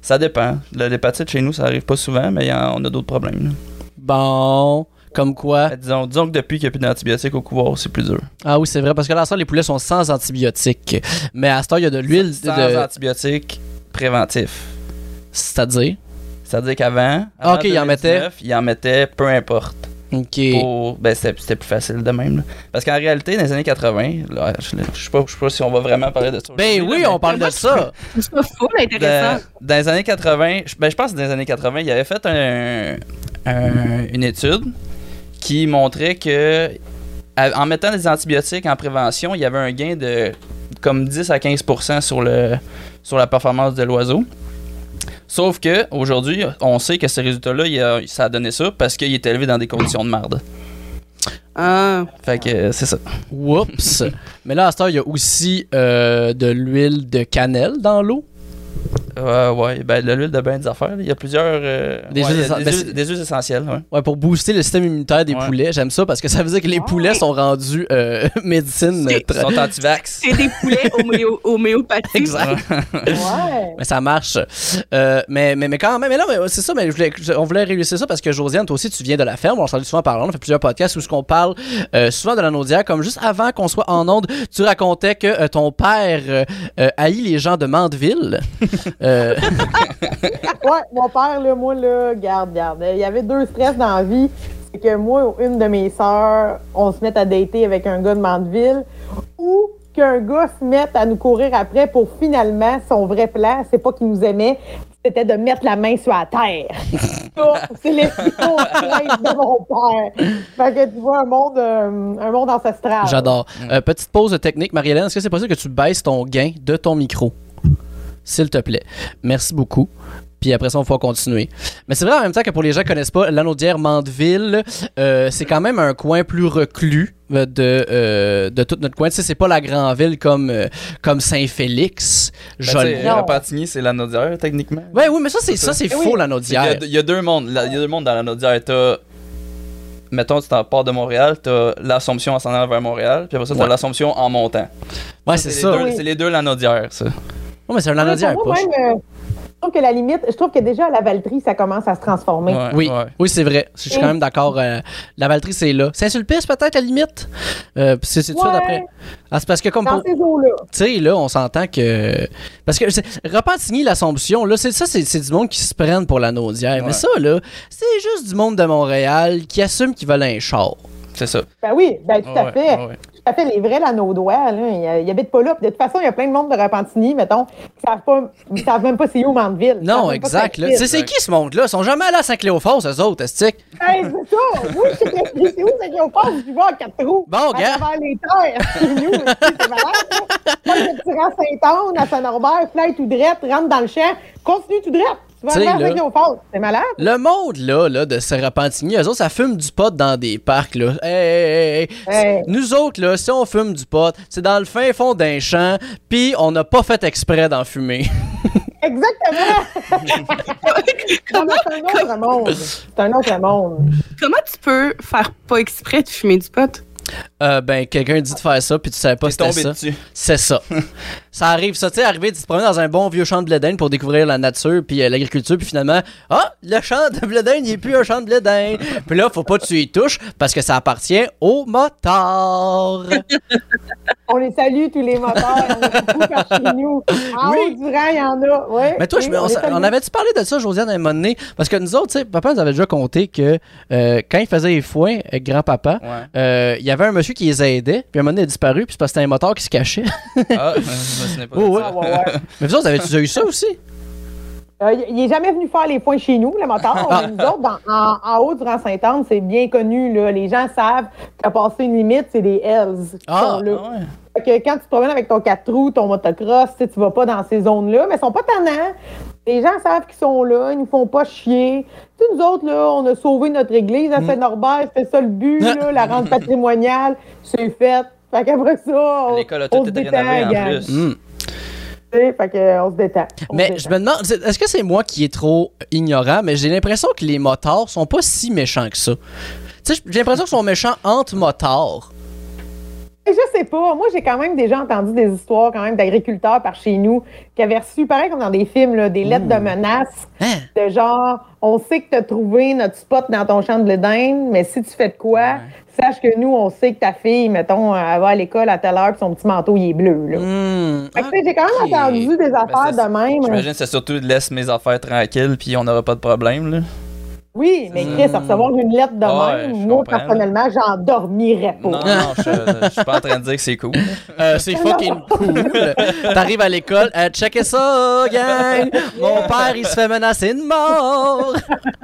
ça dépend. Le- L'hépatite chez nous, ça arrive pas souvent, mais on a d'autres problèmes. là. Bon, comme quoi? Euh, Disons, disons que depuis qu'il n'y a plus d'antibiotiques au couloir, c'est plus dur. Ah oui, c'est vrai, parce que là, à ce temps, les poulets sont sans antibiotiques. Mais à ce temps, il y a de l'huile. Sans de... antibiotiques préventifs. C'est-à-dire? C'est-à-dire qu'avant, Ah, ok, il en 2019, il en mettait peu importe. Ok. Pour- ben, c'était c'était plus facile de même. là. Parce qu'en réalité, dans les années 80, là, je ne sais pas, je sais pas si on va vraiment parler de ça. Ben oui, là, on parle de ça. Je trouve ça full intéressant. dans, dans les années 80, je- ben, je pense que dans les années 80, il avait fait un- un- une étude qui montrait que en mettant des antibiotiques en prévention, il y avait un gain de comme 10 à 15 sur, le, sur la performance de l'oiseau. Sauf que aujourd'hui, on sait que ce résultat-là, il a- ça a donné ça parce qu'il est élevé dans des conditions de marde. Ah, Fait que euh, c'est ça. Oups. Mais là, à ce temps, il y a aussi euh, de l'huile de cannelle dans l'eau. Ouais, ouais. Ben, de l'huile de bain des affaires, il y a plusieurs. euh, Des ouais, huiles il y a essen- des, ben, huiles- c'est- des huiles essentielles, ouais. Ouais, pour booster le système immunitaire des Ouais. poulets. J'aime ça parce que ça veut dire que les poulets sont rendus euh, médecine. Ils tra- sont anti-vax. c'est des poulets homéo- homéopathiques. Exact. Ouais. Mais ça marche. Euh, mais, mais, mais quand même, mais là, mais c'est ça, mais je voulais- je- on voulait réussir ça parce que Josiane, toi aussi, tu viens de la ferme. On s'en dit souvent parlant. On fait plusieurs podcasts où ce qu'on parle euh, souvent de la naudière. Comme juste avant qu'on soit en onde, tu racontais que euh, ton père euh, euh, haït les gens de Mandeville. Euh, Ouais, mon père, là, moi, là, garde, garde. Il y avait deux stress dans la vie. C'est que moi ou une de mes sœurs, on se mette à dater avec un gars de Mandeville ou qu'un gars se mette à nous courir après pour finalement, son vrai plan, c'est pas qu'il nous aimait, c'était de mettre la main sur la terre. Ça, c'est les de mon père. Fait que tu vois un monde, euh, un monde ancestral. J'adore. Euh, petite pause technique. Marie-Hélène, est-ce que c'est possible que tu baisses ton gain de ton micro? S'il te plaît. Merci beaucoup. Puis après ça, on va continuer. Mais c'est vrai en même temps que pour les gens qui connaissent pas, l'Anaudière Mandeville, euh, c'est quand même un coin plus reclus euh, de, euh, de toute notre coin. Tu sais, c'est pas la grande ville comme, euh, comme Saint-Félix. Ben, Repentigny, c'est la naudière, techniquement. Ouais, oui, mais ça, c'est ça, c'est Eh faux, oui. L'Anaudière. Il y, a deux mondes. Il y a deux mondes dans la naudière. T'as. Mettons, tu t'en pars de Montréal, t'as l'Assomption en s'en allant vers Montréal, puis après ça, t'as Ouais. l'Assomption en montant. Ouais, c'est les ça. deux- Oui. C'est les deux la naudière, ça. Ouais, mais c'est un Ouais, Anaudière, pour moi, poche. même, euh, je trouve que la limite, je trouve que déjà à la Valtrie, ça commence à se transformer. Ouais, Oui, ouais. oui c'est vrai. Je suis quand même d'accord. euh, la Valtrie, c'est là. Saint-Sulpice, peut-être, à la limite? Euh, c'est tout ça Ouais. d'après. Ah, c'est parce que comme Dans pour- ces eaux-là. tu sais, là, on s'entend que. Parce que c'est- Repentigny, l'Assomption, là, c'est ça, c'est du monde qui se prennent pour la naudière. Mais ça, là, c'est juste du monde de Montréal qui assume qu'ils veulent un char. C'est ça. Ben oui, ben tout à Ouais, fait. À fait, les vrais Lanaudois, là, ils, ils habitent pas là. Puis de toute façon, il y a plein de monde de Repentigny, mettons, qui savent pas, savent même pas c'est où Mandeville. Non, exact. c'est là. qui. C'est c'est ce monde-là? Ils sont jamais allés à Saint-Cléophas, eux autres, estique. Hey, c'est ça! Oui, je c'est où c'est passe du vois à quatre trous? Bon, à gars. travers les terres, chez nous, c'est malade, là. Moi, je te rends Saint-Anne, à Saint-Norbert, fly tout droit, rentre dans le champ, continue tout droit. Tu. C'est malade? Le monde, là, là de ces Repentigny, eux autres, ça fume du pot dans des parcs, là. Hey, hey, hey. Nous autres, là, si on fume du pot, c'est dans le fin fond d'un champ, puis on n'a pas fait exprès d'en fumer. Exactement! C'est un autre monde. C'est un autre monde. Comment tu peux faire pas exprès de fumer du pot? Euh, ben, quelqu'un dit de faire ça, puis tu savais pas c'était ça. C'est ça. ça arrive, ça, tu sais, arriver de se promener dans un bon vieux champ de blé d'Inde pour découvrir la nature puis euh, l'agriculture, puis finalement, ah, le champ de blé d'Inde, il n'est plus un champ de blé d'Inde. puis là, faut pas que tu y touches parce que ça appartient aux motards. On les salue, tous les moteurs. On est beaucoup par chez nous. En Oui. haut du rang, il y en a. Ouais, Mais toi, oui, on, avait-tu parlé de ça, Josiane, à un moment donné? Parce que nous autres, tu sais, papa nous avait déjà compté que euh, quand il faisait les foins avec grand-papa, Ouais. euh, il y avait un monsieur qui les aidait, puis à un moment donné, il a disparu, puis c'est parce que c'était un moteur qui se cachait. Ah, je me pas. de Oh, ouais. ça. Ah, ouais, ouais. Mais vous autres, avez-tu déjà eu ça aussi? Euh, il est jamais venu faire les points chez nous, le moteur. Ah. Mais nous autres, dans- en, en haut du rang Sainte-Anne, c'est bien connu. Là. Les gens savent qu'à passer une limite, c'est des Hells Ah, là. Ah ouais. Fait que quand tu te promènes avec ton 4 roues, ton motocross, tu tu vas pas dans ces zones-là, mais ils sont pas tannants. Les gens savent qu'ils sont là, ils nous font pas chier. Tu sais, nous autres, là, on a sauvé notre église à Saint-Norbert, c'était ça le but, Ah. là, la rente patrimoniale, c'est fait. Fait qu'après ça, on, L'école a on tout se été détend, en gang. plus. Fait se détend. On se Mais détend. je me demande, est-ce que c'est moi qui est trop ignorant, mais j'ai l'impression que les motards sont pas si méchants que ça. Tu sais, j'ai l'impression qu'ils sont méchants entre motards. Je sais pas. Moi, j'ai quand même déjà entendu des histoires quand même d'agriculteurs par chez nous qui avaient reçu, pareil comme dans des films, là, des lettres de menaces Hein? de genre on sait que tu as trouvé notre spot dans ton champ de blé d'Inde, mais si tu fais de quoi, sache que nous, on sait que ta fille, mettons, elle va à l'école à telle heure puis son petit manteau, il est bleu. Là. Hmm, j'ai quand même entendu des affaires ça, de même. J'imagine que c'est surtout laisse mes affaires tranquilles, puis on n'aura pas de problème. Là. Oui, mais Chris, Hmm. recevoir une lettre de Ouais, même, moi, comprends, personnellement, j'en dormirais pas. Non, non, je, je suis pas en train de dire que c'est cool. Euh, c'est fucking cool. T'arrives à l'école, euh, checkez ça, gang. Mon père, il se fait menacer de mort.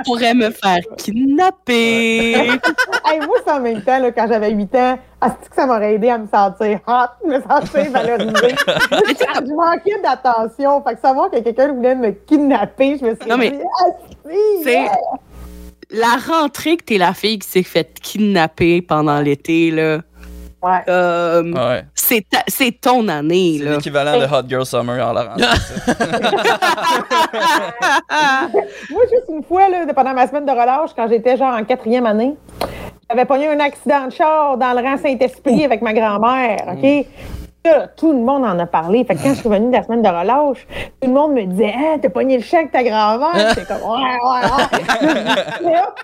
pourrait me faire kidnapper. Hey, moi, c'est en même temps, là, quand j'avais 8 ans, est-ce que ça m'aurait aidé à me sentir hot, me sentir valorisée? je manquais d'attention. Fait que savoir que quelqu'un voulait me kidnapper, je me suis Non, mais- dit, ah, si, la rentrée que t'es la fille qui s'est faite kidnapper pendant l'été, là. Ouais. euh, Ouais. c'est ta- c'est ton année, C'est là. l'équivalent de Hot Girl Summer en la rentrée. Moi, juste une fois, là, pendant ma semaine de relâche, quand j'étais genre en quatrième année, j'avais pogné un accident de char dans le rang Saint-Esprit avec ma grand-mère, OK? Là, tout le monde en a parlé. Fait que quand je suis revenue de la semaine de relâche, tout le monde me disait Hein, t'as pogné le avec ta grand-mère? J'étais comme Ouais, ouais, ouais. Là,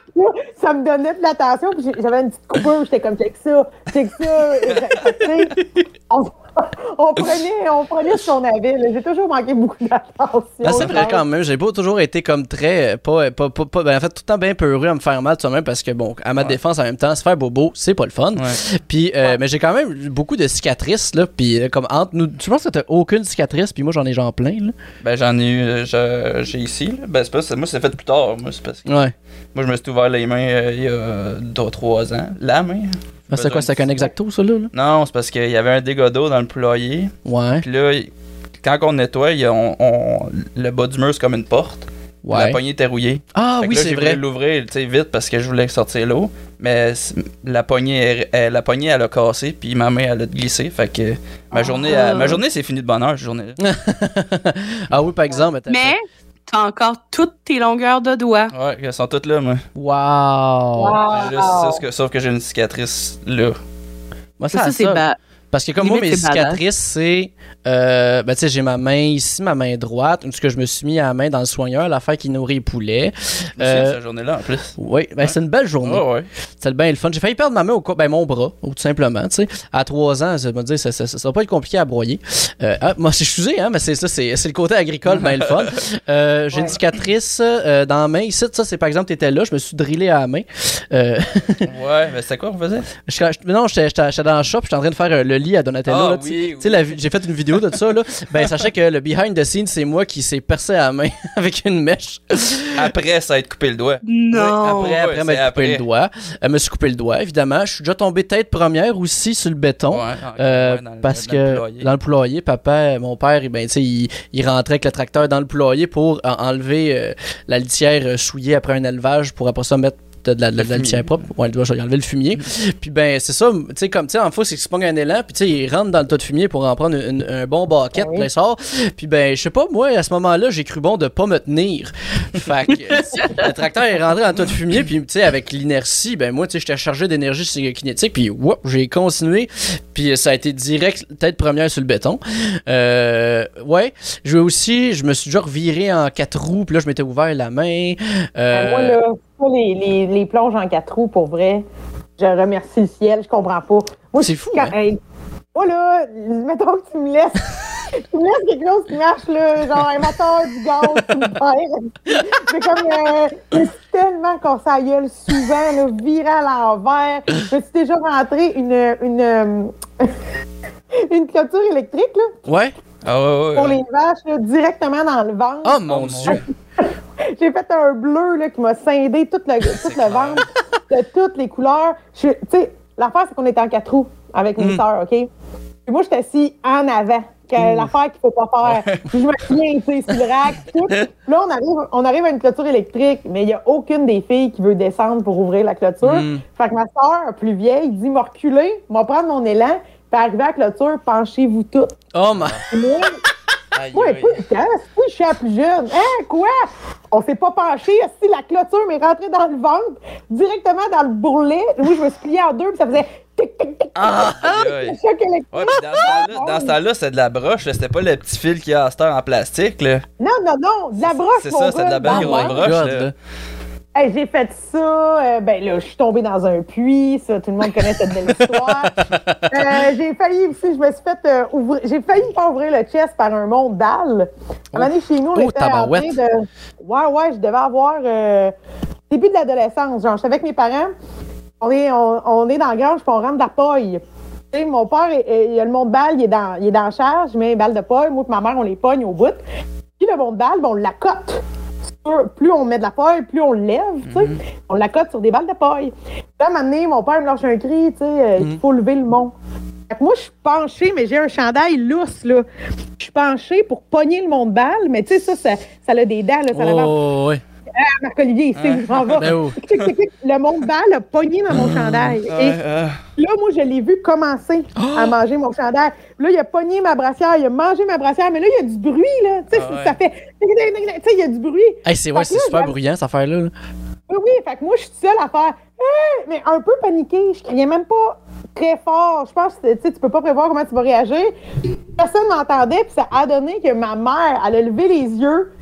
ça me donnait de l'attention. J'avais une petite coupure. J'étais comme check ça, check ça. Fait on, on prenait, on prenait ce qu'on avait. J'ai toujours manqué beaucoup d'attention. Ben, c'est vrai quand même, j'ai pas toujours été comme très. Pas, pas, pas, pas- ben, en fait, tout le temps bien peureux à me faire mal de soi-même parce que, bon, à ma Ouais. défense, en même temps, se faire bobo, c'est pas le fun. Ouais. Puis, euh, mais j'ai quand même eu beaucoup de cicatrices, là. Puis, euh, comme entre nous. Tu penses que t'as aucune cicatrice, puis moi, j'en ai genre plein, là? Ben, j'en ai eu, euh, j'ai ici. là. Ben, c'est pas, moi, c'est fait plus tard. Moi, c'est parce que Ouais. Moi, je me suis ouvert les mains euh, il y a 2-3 ans. La main. Ah, c'est quoi, c'est qu'un exacto, ça, là? là? Non, c'est parce qu'il y avait un dégât d'eau dans le poulailler. Ouais. Puis là, quand on nettoie, il y a- on, on- le bas du mur, c'est comme une porte. La Ouais. poignée était rouillée. Ah Fait oui, là, c'est j'ai vrai. voulu l'ouvrir tu sais, vite parce que je voulais sortir l'eau. Mais la poignée, elle- elle- la poignée, elle a cassé, puis ma main, elle a glissé. Fait que ma journée, Ah. elle- ma journée c'est fini de bonheur, cette journée-là. ah oui, par exemple. Mais t'as encore toutes tes longueurs de doigts. Ouais, elles sont toutes là, moi. Wow. Wow. Juste- sauf, que, sauf que j'ai une cicatrice là. Moi, Ça, ça, c'est ça. ba- Parce que comme moi, mes c'est cicatrices, c'est... Euh, ben, tu sais, j'ai ma main ici, ma main droite, ce que je me suis mis à la main dans le soigneur, l'affaire qui nourrit les poulets. Euh, cette journée-là, en plus. oui, ben, c'est une belle journée. Ouais, ouais. C'est bien le fun. J'ai failli perdre ma main au ben mon bras, ou tout simplement, tu sais. À trois ans, ça me dire, ça, ça, ça, ça va pas être compliqué à broyer. Euh, ah, moi, suis excusé, hein, mais c'est ça, c'est, c'est le côté agricole, ben le fun. Euh, j'ai une cicatrice euh, dans la main. Ici, ça, c'est par exemple, t'étais là, je me suis drillé à la main. Euh, Ouais, mais c'était quoi on faisait? je- je- non, j'étais, j'étais, j'étais dans le shop, j'étais en train de faire euh, le lit à Donatello. Ah, oui, j'ai fait une vidéo de ça, là. Ben, sachez que le behind the scenes, c'est moi qui s'est percé à la main avec une mèche. Après, ça a été coupé le doigt. Non. Après, après, m'être coupé le doigt. Elle me suis coupé le doigt, évidemment. Je suis déjà tombé tête première aussi sur le béton. Ouais, Euh, ouais, dans le- parce que dans le poulailler, papa, mon père, ben, tu sais, il, il rentrait avec le tracteur dans le poulailler pour en- enlever euh, la litière euh, souillée après un élevage pour après ça mettre de, de la, de la Le fumier. litière propre. Ouais, il doit enlever le fumier. puis ben, c'est ça, tu sais, comme, tu sais, en fois, c'est qu'il se pogne un élan, puis tu sais, il rentre dans le tas de fumier pour en prendre une- un bon baquette, Ah oui. puis il sort. Puis ben, je sais pas, moi, à ce moment-là, j'ai cru bon de pas me tenir. Fait que euh, le tracteur est rentré dans le tas de fumier, puis tu sais, avec l'inertie, ben moi, tu sais, j'étais chargé d'énergie cinétique, puis whoop, j'ai continué, puis ça a été direct, tête première sur le béton. Euh, ouais, je vais aussi, je me suis déjà reviré en quatre roues, puis là, je m'étais ouvert la main. Euh, Moi, là, les, les, les plonges en quatre roues, pour vrai, je remercie le ciel, je comprends pas. Moi, C'est fou, quand- hein? moi, là, mettons que tu me laisses. Tu me laisses quelque chose qui marche, là, genre un moteur du gaz, perds. C'est comme, euh, je suis tellement la gueule souvent, là, viré à l'envers. Je suis déjà rentré une, une, euh, une clôture électrique, là, Ouais. Ah ouais, ouais, pour les vaches, là, directement dans le ventre. Oh mon Oh, mon dieu. J'ai fait un bleu là, qui m'a scindé tout le, tout le ventre de toutes les couleurs. Tu sais, l'affaire, c'est qu'on était en quatre roues avec mes Mm. sœurs, OK? Moi, j'étais assis en avant. que L'affaire qu'il faut pas faire. Je me souviens, tu sais, sur le rack, tout. Là, on arrive, on arrive à une clôture électrique, mais il n'y a aucune des filles qui veut descendre pour ouvrir la clôture. Mm. Fait que ma sœur, plus vieille, dit m'a reculer, m'a prendre mon élan, puis arriver à la clôture, penchez-vous toutes. Oh ma. Puis moi, quand? Oui, je suis la plus jeune. Hein, quoi? On s'est pas penché, si la clôture m'est rentrée dans le ventre, directement dans le bourrelet. Oui, je me suis pliée en deux, puis ça faisait tic, tic, tic. Ah. Ouais, dans ce temps-là, dans ce temps-là, c'était de la broche, là, c'était pas le petit fil qu'il y a à cette heure en plastique, là. Non, non, non, de la broche, C'est ça, c'est de la belle grosse ventre. broche, God, là. là. Hey, j'ai fait ça, euh, ben là, je suis tombée dans un puits, ça, tout le monde connaît cette belle histoire. Euh, j'ai failli aussi, je me suis fait euh, ouvrir, j'ai failli me faire ouvrir le chest par un monde dalle. À un moment donné, chez nous, on Oh, était en train de... Ouais, ouais, je devais avoir début de l'adolescence, genre, j'étais avec mes parents, on est, on, on est dans la grange, puis on rentre de la paille. Tu sais, mon père, il, il y a le monde balle, il est dans, il est dans la charge, je mets une balle de paille, moi et ma mère, on les pogne au bout. Puis le monde balle, ben, on la cote. Plus on met de la paille, plus on lève, tu sais. On la cote sur des balles de paille. Là, à un moment donné, mon père me lâche un cri, tu sais, euh, il faut lever le mont. Moi, je suis penchée, mais j'ai un chandail lousse, là. Je suis penchée pour pogner le mont de balle, mais tu sais, ça, ça, ça a des dents, là. Ça. Oh, ouais. Marc-Olivier, il sait où vais. Ben. Le monde de balle a pogné dans mon chandail. Et euh, Là, moi, je l'ai vu commencer à manger mon chandail. Là, il a pogné ma brassière, il a mangé ma brassière, mais là, il y a du bruit, là. Tu sais, Ah ça fait. Tu sais, il y a du bruit. C'est ouais, c'est super bruyant, cette affaire-là. là. Oui, oui, fait que moi, je suis seule à faire. Mais un peu paniquée. Je criais même pas très fort. Je pense que tu peux pas prévoir comment tu vas réagir. Personne m'entendait, puis ça a donné que ma mère, elle a levé les yeux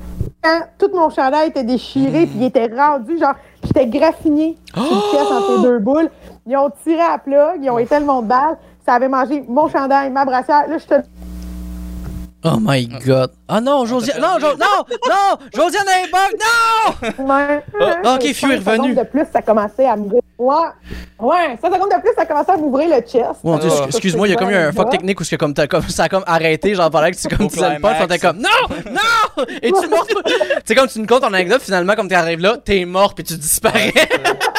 tout mon chandail était déchiré, puis il était rendu, genre, j'étais graffiné sur une pièce entre les deux boules. Ils ont tiré à plat, ils ont été le monde balle. Ça avait mangé mon chandail, ma brassière. Là, je te Oh my god. Ah non, Josiane. Non, Jo- non, non, Josiane est bug, non! Ouais. Ah, ok, Fiu est revenu. de plus, ça commençait à m'ouvrir. Ouais. Ouais, 5 secondes de plus, ça commençait à m'ouvrir le chest. Dieu, Ah. excuse-moi, il y a comme eu un fuck technique où c'est comme, t'as comme, ça a comme arrêté, genre pendant que tu comme disais le punch, était comme non, non, et tu morte. c'est comme tu nous comptes ton anecdote, finalement, comme tu arrives là, t'es mort puis tu disparais.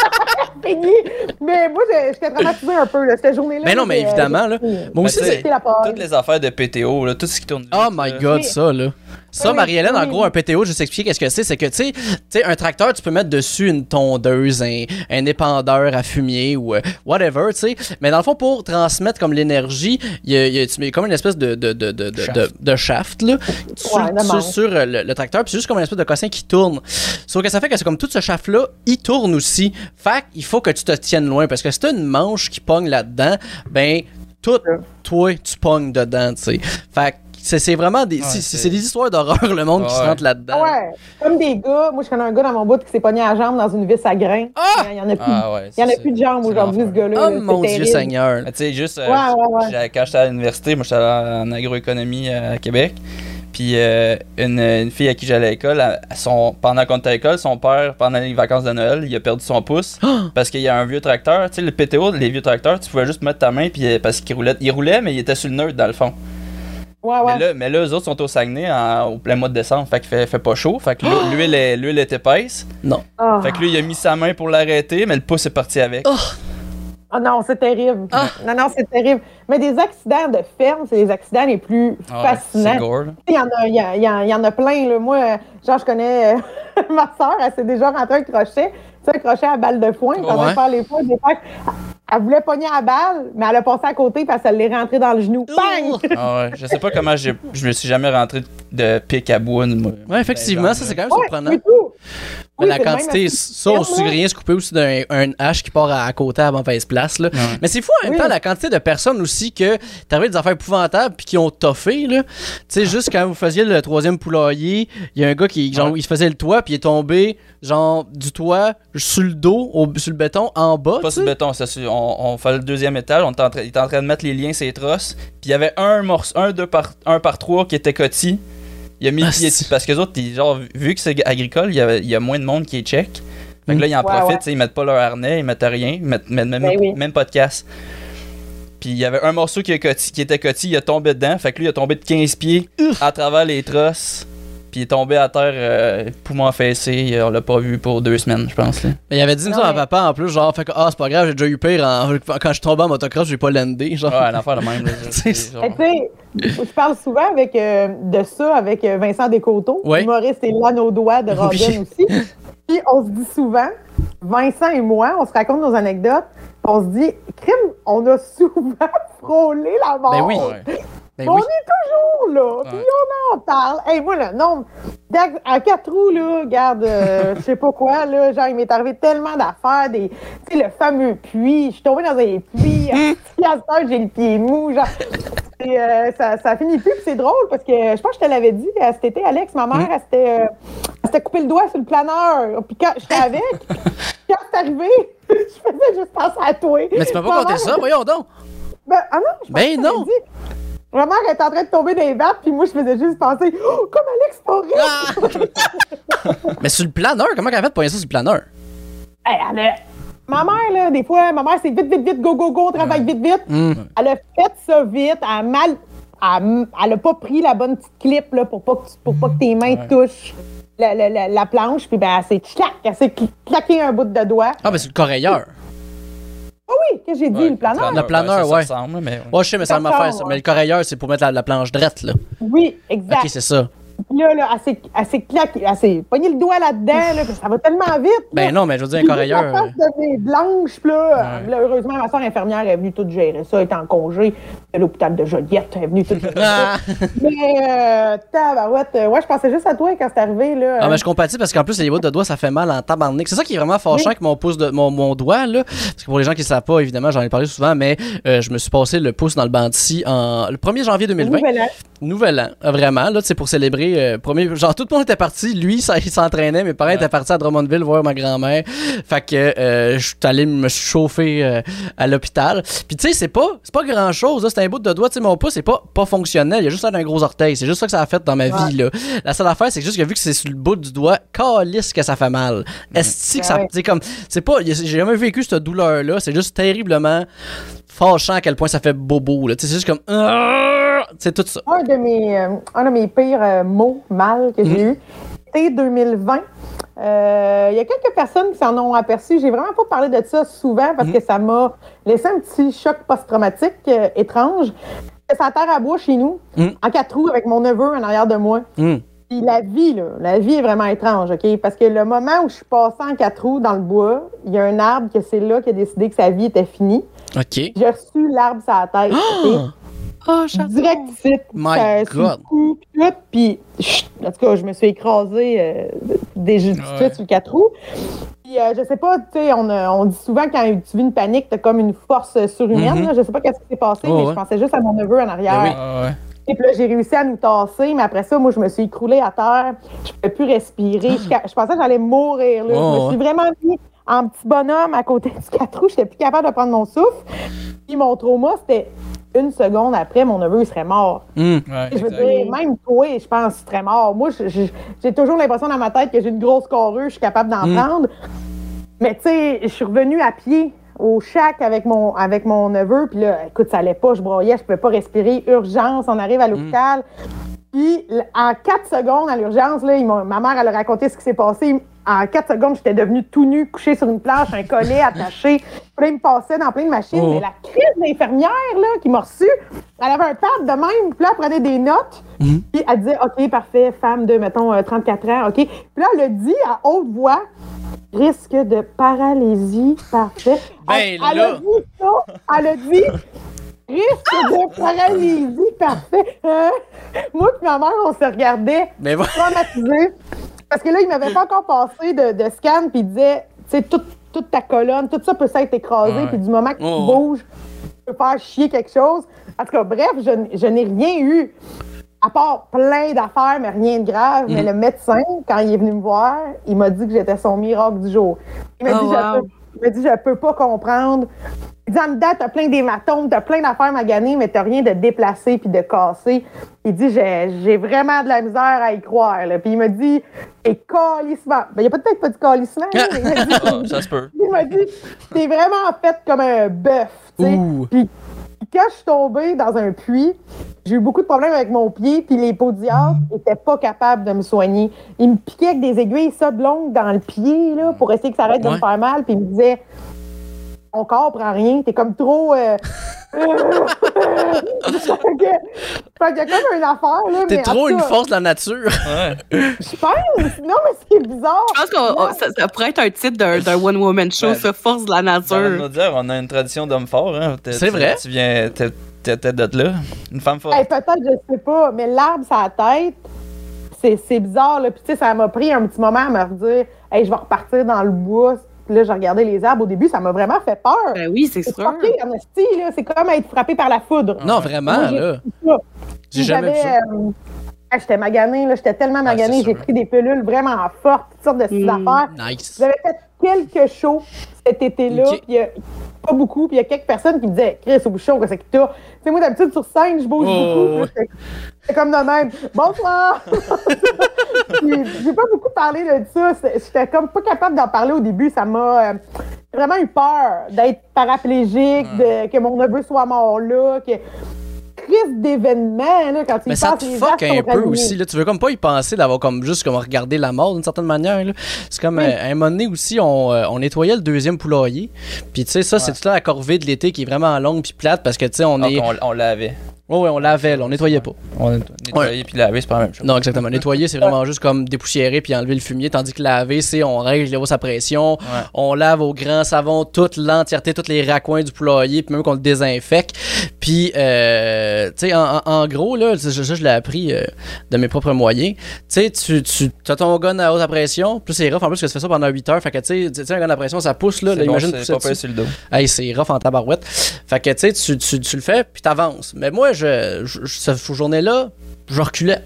Fini. Mais moi, j'ai- j'étais traumatisée un peu, là, cette journée-là. Mais non, mais euh, évidemment, là. Moi aussi, c'est. Toutes les affaires de PTO, là, tout ce qui tourne Oh my là. god, ça, là. Ça, Oui, Marie-Hélène, en gros, un PTO, je vais t'expliquer qu'est-ce que c'est. C'est que, tu sais, tu sais, un tracteur, tu peux mettre dessus une tondeuse, un, un épandeur à fumier ou euh, whatever, tu sais. Mais dans le fond, pour transmettre comme l'énergie, il y a, il y a- tu mets comme une espèce de, de, de, de, de, Shaft. de- de shaft, là, sur, Ouais, sur, manche. sur, euh, le, le tracteur, puis c'est juste comme une espèce de cossin qui tourne. Sauf que ça fait que c'est comme tout ce shaft-là, il tourne aussi. Fait qu'il faut que tu te tiennes loin, parce que si t'as une manche qui pogne là-dedans, ben, tout, toi, tu pognes dedans, tu sais. Fait que c'est c'est vraiment des, c'est- c'est- c'est des histoires d'horreur, le monde qui se rentre là-dedans. Ah Ouais, comme des gars. Moi, je connais un gars dans mon bout qui s'est pogné à la jambe dans une vis à grains. Ah! Il y en a plus, Ah ouais. il y en a plus de jambes aujourd'hui, ce gars-là. Oh mon Dieu. Seigneur. Tu sais, juste, euh, quand j'étais à l'université, moi, j'étais allé en agroéconomie à Québec. Puis euh, une, une fille à qui j'allais à l'école, son, pendant qu'on était à l'école, son père, pendant les vacances de Noël, il a perdu son pouce parce qu'il y a un vieux tracteur. Tu sais, le PTO, les vieux tracteurs, tu pouvais juste mettre ta main puis euh, parce qu'il roulait. Il roulait, mais il était sur le neutre dans le fond. Ouais, ouais. Mais, là, mais là, eux autres sont au Saguenay en- au plein mois de décembre, fait qu'il fait, fait pas chaud. Fait que l'eau- l'huile est, l'huile est épaisse. Non. Ah. Fait que lui, il a mis sa main pour l'arrêter, mais le pouce est parti avec. Oh. Ah non, c'est terrible. Ah. Non, non, c'est terrible. Mais des accidents de ferme, c'est les accidents les plus Ah ouais, fascinants. Il y, en a, il, y a- il y en- il y en a plein. Là. Moi, genre, je connais euh, ma soeur, elle s'est déjà rentrée un crochet. Tu sais, un crochet à balle de foin. Quand Ouais. elle faire les foins, des fois, elle voulait pogner à balle, mais elle a passé à côté parce qu'elle l'est rentrée dans le genou. Bang! Ah ouais, je sais pas comment je me suis jamais rentré de pic à bois. moi. Ouais, effectivement, ça c'est quand même Ouais, surprenant. Mais Oui, la quantité, ça, on se rien se couper aussi d'un un hache qui part à, à côté à mauvaise place. Là. Ouais. Mais c'est fou en même Oui. temps la quantité de personnes aussi que t'avais des affaires épouvantables puis qui ont toffé. là. Tu sais, juste quand vous faisiez le troisième poulailler, il y a un gars qui, genre, Ouais. il se faisait le toit puis il est tombé, genre, du toit sur le dos, au- sur le béton, en bas. Pas sur le béton, c'est on, on fait le deuxième étage, on était en train, il était en train de mettre les liens, ses trosses, puis il y avait un morceau, un, deux par, un par trois qui était cotis. Il a mis le Ah, pied c'est- dessus, parce que les autres, genre, vu que c'est agricole, il y, a, il y a moins de monde qui est check. Fait que là, ils en Ouais, profitent, ouais. ils mettent pas leur harnais, ils mettent rien, ils mettent, mettent même, Ben oui. même pas de casse. Puis il y avait un morceau qui, était cotis, il a tombé dedans, fait que lui, il a tombé de 15 pieds à travers les trosses. Puis il est tombé à terre, euh, poumon fessé, on l'a pas vu pour deux semaines, je pense. Là. Mais il avait dit Non, ça à papa en plus, genre, fait que, ah, c'est pas grave, j'ai déjà eu pire en- quand je suis tombé en motocross, j'ai pas landé. Genre. Ouais, l'affaire de même. tu sais, je parle souvent avec, euh, de ça avec euh, Vincent Descoteaux, Ouais. humoriste et l'âne aux doigts de Robin Oui. aussi. Puis on se dit souvent, Vincent et moi, on se raconte nos anecdotes, on se dit, crime, on a souvent frôlé la mort. Ben oui. Ben on oui. est toujours là, puis on en parle. Hey, moi, le nombre à quatre roues, là, regarde, euh, je sais pas quoi, là, genre, il m'est arrivé tellement d'affaires, des, tu sais, le fameux puits, je suis tombée dans un puits, cette heure, j'ai le pied mou, genre, et, euh, ça, ça finit plus, c'est drôle, parce que je pense que je te l'avais dit euh, cet été, Alex, ma mère, elle s'était euh, elle s'était coupé le doigt sur le planeur, puis quand j'étais avec, quand c'est arrivé, je faisais juste penser à toi. Mais tu m'as pas mère, ça, voyons donc. ben, ah non, je Ben non. Ma mère était en train de tomber les vagues, puis moi, je faisais juste penser, oh, comme Alex Forêt! Ah! Mais sur le planeur, comment qu'elle a fait pour y ça sur le planeur? Hey, elle a- Ma mère, là, des fois, ma mère, c'est vite, vite, vite, go, go, go, on travaille vite, vite. Hmm. Elle a fait ça vite, elle a mal. Elle, elle a pas pris la bonne petite clip là, pour pas que, tu- pour pas que tes mains Ouais. touchent la, la- la- la planche, puis ben, elle s'est elle claqué un bout de doigt. Ah, ben c'est le correilleur. Ah oui, qu'est-ce que j'ai dit, Ouais, le planeur? Le planeur, ça, ouais. Mais. Ouais, je sais, mais ça m'a fait ça. ouais. Mais le correilleur, c'est pour mettre la, la planche drette, là. Oui, exact. Ok, c'est ça. Là, là, elle s'est- elle s'est claqué, elle s'est pogné le doigt là-dedans, là, ça va tellement vite. là. Ben non, mais je veux dire, un Puis correilleur. La face devenait blanche, là, Ouais. là, heureusement, ma soeur infirmière est venue tout gérer ça, elle est en congé de l'hôpital de Joliette, elle est venue tout gérer ça. Ah, Mais, euh, tabarouette, euh, ouais, je pensais juste à toi quand c'est arrivé, là. Ah, mais je compatis parce qu'en plus, les bouts de doigts, ça fait mal en tabarnak. C'est ça qui est vraiment fâchant Oui. avec mon pouce de mon, mon doigt, là. Parce que pour les gens qui ne savent pas, évidemment, j'en ai parlé souvent, mais euh, je me suis passé le pouce dans le banti en le 1er janvier 2020. Nouvel an. Nouvel an, euh, vraiment. Là, c'est pour célébrer. Euh, premier, genre, tout le monde était parti. Lui, ça, il s'entraînait. Mes parents Ouais. étaient partis à Drummondville voir ma grand-mère. Fait que euh, je suis allé me chauffer euh, à l'hôpital. Puis, tu sais, c'est pas, c'est pas grand-chose. là. C'est un bout de doigt. Tu sais, mon pouce, c'est pas, pas fonctionnel. Il y a juste ça d'un gros orteil. C'est juste ça que ça a fait dans ma Ouais. vie, là. La seule affaire, c'est que juste que vu que c'est sur le bout du doigt, calisse que ça fait mal. Est-ce que ça. Ah. C'est comme. C'est pas. J'ai jamais vécu cette douleur-là. C'est juste terriblement fâchant à quel point ça fait bobo, là. Tu sais, c'est juste comme. Ah! C'est tout ça. Un de mes, euh, un de mes pires euh, mots, mal que j'ai eu, c'était 2020. Euh, Il y a quelques personnes qui s'en ont aperçu. J'ai vraiment pas parlé de ça souvent parce que ça m'a laissé un petit choc post-traumatique euh, étrange. Ça terre à bois chez nous, Mm. en quatre roues avec mon neveu en arrière de moi. Puis la vie, là, la vie est vraiment étrange, OK? Parce que le moment où je suis passée en quatre roues dans le bois, il y a un arbre que c'est là qui a décidé que sa vie était finie. OK. J'ai reçu l'arbre sur la tête, OK? Oh, direct ici. My God. le cou, puis tout. Puis, chut, en tout cas, je me suis écrasée euh, déjà tout de Ouais. suite sur le quatre roues. Puis, euh, je sais pas, tu sais, on, a- on dit souvent quand tu vis une panique, t'as comme une force surhumaine. Mhm. là. Je sais pas qu'est-ce qui s'est passé, Oh, mais ouais. je pensais juste à mon neveu en arrière. Ben oui. Ah, ouais. Et puis là, j'ai réussi à nous tasser, mais après ça, moi, je me suis écroulée à terre. Je ne pouvais plus respirer. Je, je pensais que j'allais mourir. Là. Oh, je me ouais. suis vraiment mis en petit bonhomme à côté du quatre roues. Je n'étais plus capable de prendre mon souffle. Puis mon trauma, c'était une seconde après, mon neveu il serait mort. Ouais, Je veux dire, même toi, je pense que tu serais mort. Moi, j'ai toujours l'impression dans ma tête que j'ai une grosse carrure, je suis capable d'en Mm. prendre. Mais tu sais, je suis revenue à pied au chac avec mon, avec mon neveu. Puis là, écoute, ça allait pas, je broyais, je pouvais pas respirer. Urgence, on arrive à l'hôpital. Puis en quatre secondes à l'urgence, ma mère, elle a raconté ce qui s'est passé. En quatre secondes, j'étais devenue tout nue, couchée sur une planche, un collet attaché. Puis me passait dans plein de machines. Oh. Mais la crise d'infirmière là, qui m'a reçue, elle avait un pad de même. Puis là, elle prenait des notes. Mhm. Puis elle disait, OK, parfait, femme de, mettons, euh, 34 ans, OK. Puis là, elle a dit à haute voix, risque de paralysie, parfait. Ben elle, elle a dit ça. Elle a dit, risque de paralysie, parfait. Hein? Moi et ma mère, on se regardait Mais voilà. traumatisés. Parce que là, il m'avait pas encore passé de, de scan, puis il disait, tu sais, toute, toute ta colonne, tout ça peut s'être écrasé, puis du moment que Oh, tu bouges, tu peux faire chier quelque chose. En tout cas, bref, je, je n'ai rien eu, à part plein d'affaires, mais rien de grave. Mais le médecin, quand il est venu me voir, il m'a dit que j'étais son miracle du jour. Il m'a Oh, dit, je peux- il m'a dit, je peux pas comprendre. Il dit, en dedans, t'as plein d'hématomes, t'as plein d'affaires maganées, mais t'as rien de déplacé puis de cassé. Il dit, j'ai vraiment de la misère à y croire. là. Puis il m'a dit, et calissement. Ben, il a peut-être pas dit calissement, Ah, ça se peut. il m'a dit, t'es vraiment fait comme un bœuf. Puis quand je suis tombée dans un puits, j'ai eu beaucoup de problèmes avec mon pied, puis les podiatres n'étaient pas capables de me soigner. Ils me piquaient avec des aiguilles ça de longues dans le pied, là, pour essayer que ça arrête de me faire mal, puis ils me disaient, ton corps prend rien, t'es comme trop... euh, fait que fait qu'il y a comme une affaire, là. T'es mais trop une cas, force de la nature. Ouais. Je pense! Non, mais ce qui est bizarre... Je pense que ça, ça pourrait être un titre d'un d'un one-woman show, Ouais. ça, Force de la nature. dire, on a une tradition d'homme fort. Hein. C'est vrai. Tu viens, t'es- tête de là. Une femme forte. Hey, peut-être, je sais pas, mais l'arbre la tête, c'est, c'est bizarre. Là. Puis, tu sais, ça m'a pris un petit moment à me redire, hey, je vais repartir dans le bois. Là, j'ai regardé les arbres. Au début, ça m'a vraiment fait peur. Ben oui, c'est sûr. C'est comme être frappé par la foudre. Non, vraiment, Moi, là. J'ai jamais vu ça. euh, ah, j'étais maganée, là. J'étais tellement maganée. c'est j'ai pris des pilules vraiment fortes, toutes sortes de petites Mm. affaires. Nice. J'avais fait quelques shows cet été-là. Puis pas beaucoup. Puis il y a quelques personnes qui me disaient Chris, au bouchon, qu'est-ce que t'as? Tu sais, moi, d'habitude, sur scène, je bouge Oh, beaucoup. J'étais comme de même. Bonsoir! Puis J'ai pas beaucoup parlé de ça. C'est- J'étais comme pas capable d'en parler au début. Ça m'a euh, vraiment eu peur d'être paraplégique, de, que mon neveu soit mort là, que crise d'événements, là, quand tu y Mais ça penses, te les fuck un peu aussi. Là. Tu veux comme pas y penser d'avoir comme juste comme regarder la mort d'une certaine manière. là. C'est comme Oui. euh, à un moment donné aussi, on, euh, on nettoyait le deuxième poulailler. Puis tu sais, ça, c'est Ouais. toute la corvée de l'été qui est vraiment longue puis plate parce que tu sais, on Donc, est. on, on l'avait. Ouais, ouais, on lavait, là, on nettoyait pas. On nettoyait puis laver, c'est pas la même chose. Non, exactement. Nettoyer, c'est vraiment juste comme dépoussiérer puis enlever le fumier, tandis que laver, c'est on règle hausse à pression, Ouais. on lave au grand savon toute l'entièreté, tous les raccoins du poulailler, puis même qu'on le désinfecte. Puis, euh, tu sais, en, en- en gros, là, ça, ça, je l'ai appris euh, de mes propres moyens. Tu sais, tu, tu as ton gun à haute à pression, plus c'est rough en plus que tu fais ça pendant 8 heures. Fait que, tu sais, tu sais, un gun à pression, ça pousse, là, C'est là, bon, imagine c'est pas sur le dos. Hey, c'est rough en tabarouette. Fait que, tu sais, tu, tu, tu le fais, puis t'avances. Mais moi, je, je, cette journée-là, je reculais.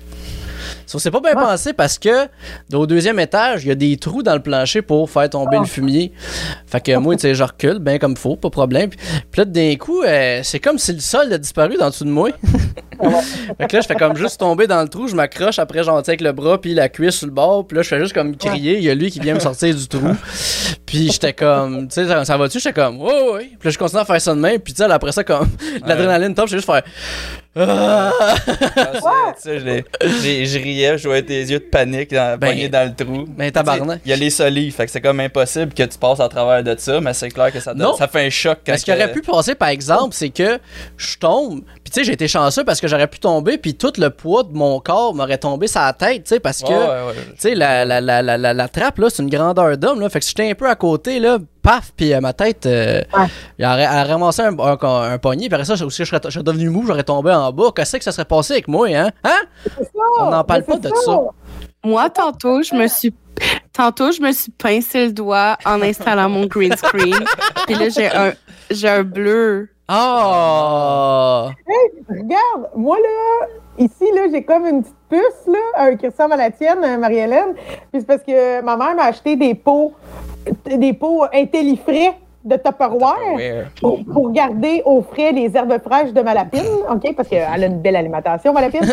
Ça, c'est pas bien Ouais. pensé parce que au deuxième étage, il y a des trous dans le plancher pour faire tomber Oh. le fumier. Fait que moi, tu sais, je recule, bien comme faut, pas de problème. Puis, puis là, d'un coup, euh, c'est comme si le sol a disparu dans dessous de moi. fait que là, je fais comme juste tomber dans le trou, je m'accroche, après, j'en avec le bras, puis la cuisse sur le bord, puis là, je fais juste comme crier. Il y a lui qui vient me sortir du trou. Puis j'étais comme, tu sais, ça, ça va-tu? J'étais comme, ouais, ouais. Puis là, je continue à faire ça de même, puis tu sais, après ça, comme, l'adrénaline top, je juste faire. Ah! Ah, je riais, je voyais tes yeux de panique dans, Ben, dans le trou. ben, tabarnak. Tu sais, Il y a les solives, fait que c'est comme impossible que tu passes à travers de ça, mais c'est clair que ça, donne- Non. ça fait un choc quand Mais ce qui aurait pu passer, par exemple, c'est que je tombe, puis tu sais, j'ai été chanceux parce que j'aurais pu tomber, puis tout le poids de mon corps m'aurait tombé sur la tête, tu sais, parce que, Ouais, ouais, ouais. tu sais, la, la, la, la, la, la trappe, là, c'est une grandeur d'homme, là, fait que si j'étais un peu à côté, là, paf, puis euh, ma tête, euh, Ouais. elle aurait ramassé un, un, un poignet, puis après ça, je, aussi, je, serais, je serais devenu mou, j'aurais tombé en bas, qu'est-ce que ça serait passé avec moi, hein? Hein? Ça, On n'en parle pas de ça. Moi, tantôt, je me suis. Tantôt, je me suis pincé le doigt en installant mon green screen. Puis là, j'ai un, j'ai un bleu. Oh! Regarde, moi là, ici là, j'ai comme une petite puce là, euh, qui ressemble à la tienne, Marie-Hélène. Puis c'est parce que ma mère m'a acheté des pots, des pots intellifrais de Tupperware pour, pour garder au frais les herbes fraîches de ma lapine, ok, parce qu'elle a une belle alimentation, ma lapine.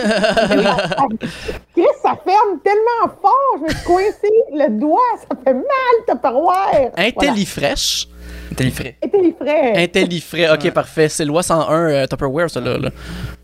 Chris, ça ferme tellement fort, je me suis coincé le doigt, ça fait mal Tupperware. Intellifresh. Voilà. Intellifrais. Intellifrais, ok, parfait. C'est loi 101 euh, Tupperware, ça, là. là.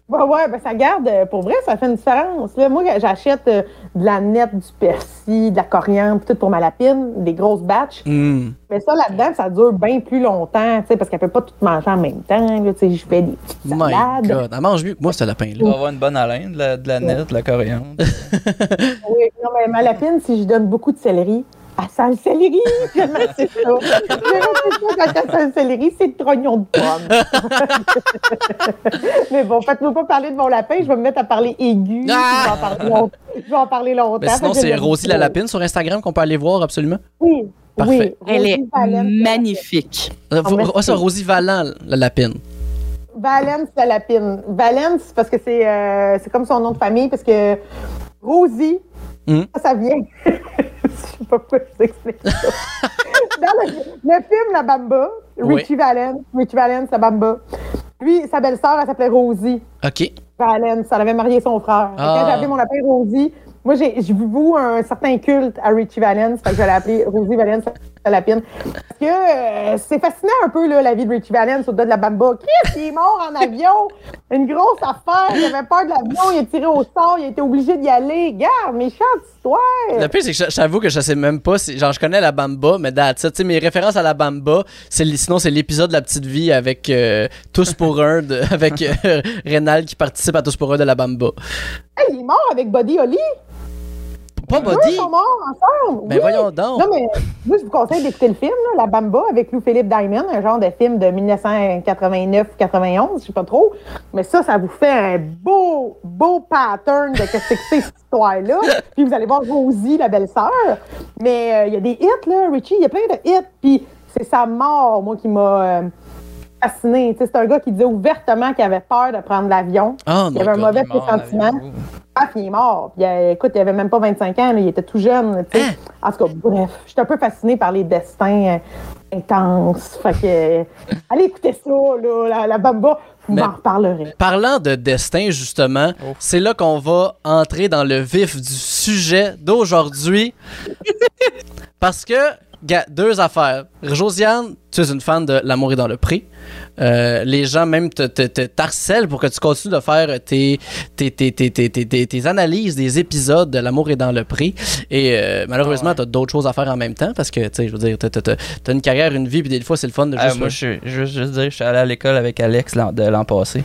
Ouais, ouais, ben ça garde, euh, pour vrai, ça fait une différence. Là, moi, j'achète euh, de la nette, du persil, de la coriandre, tout pour ma lapine, des grosses batches. Hmm. Mais ça, là-dedans, ça dure bien plus longtemps, tu sais, parce qu'elle peut pas tout manger en même temps. là, Tu sais, je fais des petites My salades. God. Elle mange mieux que moi, ce lapin-là. vas avoir une bonne haleine, de la, de la nette, de la coriandre. Oui, non, mais ma lapine, si je donne beaucoup de céleri, elle sent le céleri. J'aime assez ça. J'aime assez ça quand elle sent le céleri, c'est le trognon de pomme. mais bon, faites-moi pas parler de mon lapin, je vais me mettre à parler aigu. Ah! Je, vais en parler long- je vais en parler longtemps. Ben, sinon, c'est Rosie la. Lapine sur Instagram qu'on peut aller voir absolument. Oui. Parfait. Oui, Elle est magnifique. Euh, ah, c'est Rosie Valant, la lapine. Valence la lapine. Valence, parce que c'est euh, c'est comme son nom de famille, parce que Rosie, Mhm. ça, vient. je sais pas pourquoi je vous explique ça. Dans le, le film La Bamba, Richie Valens, Richie Valens, La Bamba, lui, sa belle-sœur, elle s'appelait Rosie OK. Valens. Elle avait marié son frère. Ah. Quand j'ai appelé mon lapin Rosie, moi, j'ai je voue un certain culte à Richie Valens, fait que je l'ai appelé Rosie Valens la. Parce que euh, c'est fascinant un peu, là, la vie de Richie Valens au-delà de la bamba. Chris, il est mort en avion. Une grosse affaire. Il avait peur de l'avion. Il a tiré au sort. Il a été obligé d'y aller. Garde, méchante histoire. Le pire, c'est que j'avoue que je sais même pas si. Genre, je connais la Bamba, mais that's it. Tu sais, mes références à la Bamba, sinon, c'est l'épisode de La Petite Vie avec euh, Tous pour un, de- avec euh, Rénal qui participe à Tous pour un de la Bamba. Hey, il est mort avec Buddy Holly? Pas sont morts ensemble. Ben oui. voyons donc. Non, mais moi, je vous conseille d'écouter le film, là, La Bamba, avec Lou-Philippe Diamond, un genre de film de 1989-91, je sais pas trop. Mais ça, ça vous fait un beau, beau pattern de qu'est-ce que c'est cette histoire-là. Puis vous allez voir Rosie, la belle-sœur. Mais euh, il y a des hits, là, Richie, il y a plein de hits. Puis c'est sa mort, moi, qui m'a euh, fascinée. Tu sais, C'est un gars qui disait ouvertement qu'il avait peur de prendre l'avion. Oh Il avait un God. mauvais pressentiment. Ah, puis il est mort. Puis, euh, écoute, il avait même pas 25 ans, là, il était tout jeune. Hein? En tout cas, bref, je suis un peu fascinée par les destins euh, intenses. Fait que, euh, allez écouter ça, là, la, la bamba, vous Mais- m'en reparlerez. Parlant de destin, justement, Oh. c'est là qu'on va entrer dans le vif du sujet d'aujourd'hui. Parce que, gars, deux affaires. Josiane, tu es une fan de L'amour est dans le pré. Euh, les gens même te, te, pour que tu continues de faire tes, tes, tes, tes, tes, tes- tes- tes analyses des épisodes de L'amour est dans le pré. Et euh, malheureusement, Ouais. tu as d'autres choses à faire en même temps parce que, tu sais, je veux dire, t'as, t'as- t'as- t'as une carrière, une vie, puis des fois, c'est le fun de Ah, juste. moi, je suis je veux juste dire, je suis allé à l'école avec Alex l'an- de l'an passé.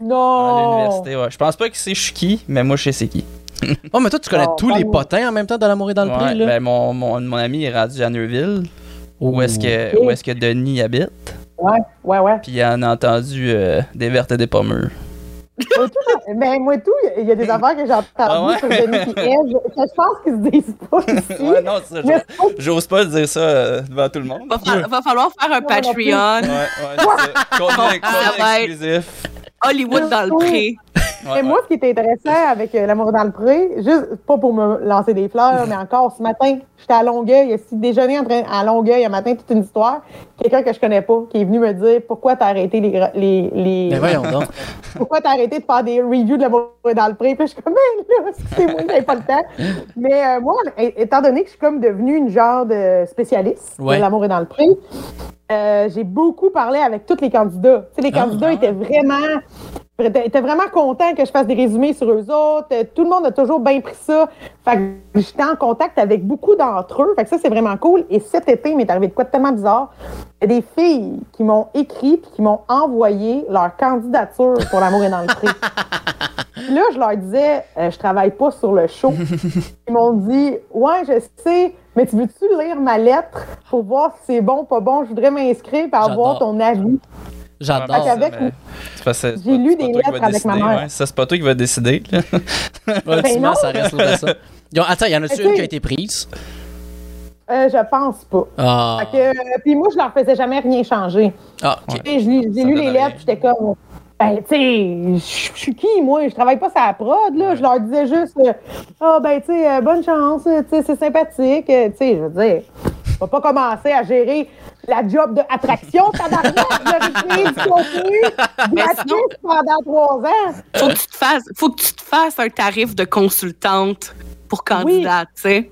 À Non! l'université, ouais. Je pense pas que c'est je suis qui, mais moi, je sais c'est qui. Oh, mais toi, tu connais tous les potins en même temps de L'amour est dans le Ouais, là? ben, mon, mon, mon ami est rendu à Neuville, où est-ce que, Ouh. où est-ce que Denis habite. Ouais, ouais, ouais. Puis il en a entendu euh, des vertes et des pommures. Moi, tout, ben, moi, tout, il y a des affaires que j'ai entendues Ah ouais? sur Denis et Ève, que je pense qu'ils se disent pas ici. ouais, non, c'est ça. Mais j'ose- pas dire ça euh, devant tout le monde. Va, fa- va falloir faire un plus. Ouais, Patreon. ouais, c'est exclusif? Hollywood dans le pré. Ouais, Et moi, ce qui était intéressant avec euh, L'amour dans le pré, juste pas pour me lancer des fleurs, mais encore ce matin, j'étais à Longueuil, ici, déjeuner en train, à Longueuil un matin, toute une histoire. Quelqu'un que je connais pas, qui est venu me dire pourquoi t'as arrêté les, les, les Mais Ben, voyons donc. pourquoi t'as arrêté de faire des reviews de L'amour dans le pré? Puis je suis comme, ben là, excusez-moi, j'avais pas le temps. Mais euh, moi, étant donné que je suis comme devenue une genre de spécialiste Ouais. de L'amour est dans le pré, euh, j'ai beaucoup parlé avec tous les candidats. Tu sais, les Ah, candidats ah. étaient vraiment étaient vraiment contents que je fasse des résumés sur eux autres. Tout le monde a toujours bien pris ça. Fait que j'étais en contact avec beaucoup d'entre eux. Fait que ça, c'est vraiment cool. Et cet été, il m'est arrivé de quoi de tellement bizarre. Il y a des filles qui m'ont écrit puis qui m'ont envoyé leur candidature pour l'amour est dans le. Puis là, je leur disais, euh, je travaille pas sur le show. Ils m'ont dit, ouais, je sais, mais tu veux-tu lire ma lettre pour voir si c'est bon, pas bon? Je voudrais m'inscrire et avoir ton avis. J'adore. C'est J'ai lu des lettres avec ma mère. ouais. Ça, c'est pas toi qui va décider. Ultimement, ça reste là ça. Ont- Attends, il y en a-tu Mais une qui a été prise? Euh, je pense pas. Ah. Fait que, euh, puis moi, je leur faisais jamais rien changer. Ah, J'ai lu les lettres, puis j'étais comme, ben, tu sais, je suis qui, moi? Je travaille pas sur la prod, là. Je leur disais juste, euh, ah, ben, tu sais, euh, bonne chance, tu sais, c'est sympathique. euh, Tu sais, je veux dire, on va pas commencer à gérer la job de attraction, tabarnak, de créer du contenu gratuit pendant trois ans. Faut que tu te fasses, faut que tu te fasses un tarif de consultante pour candidat, tu sais.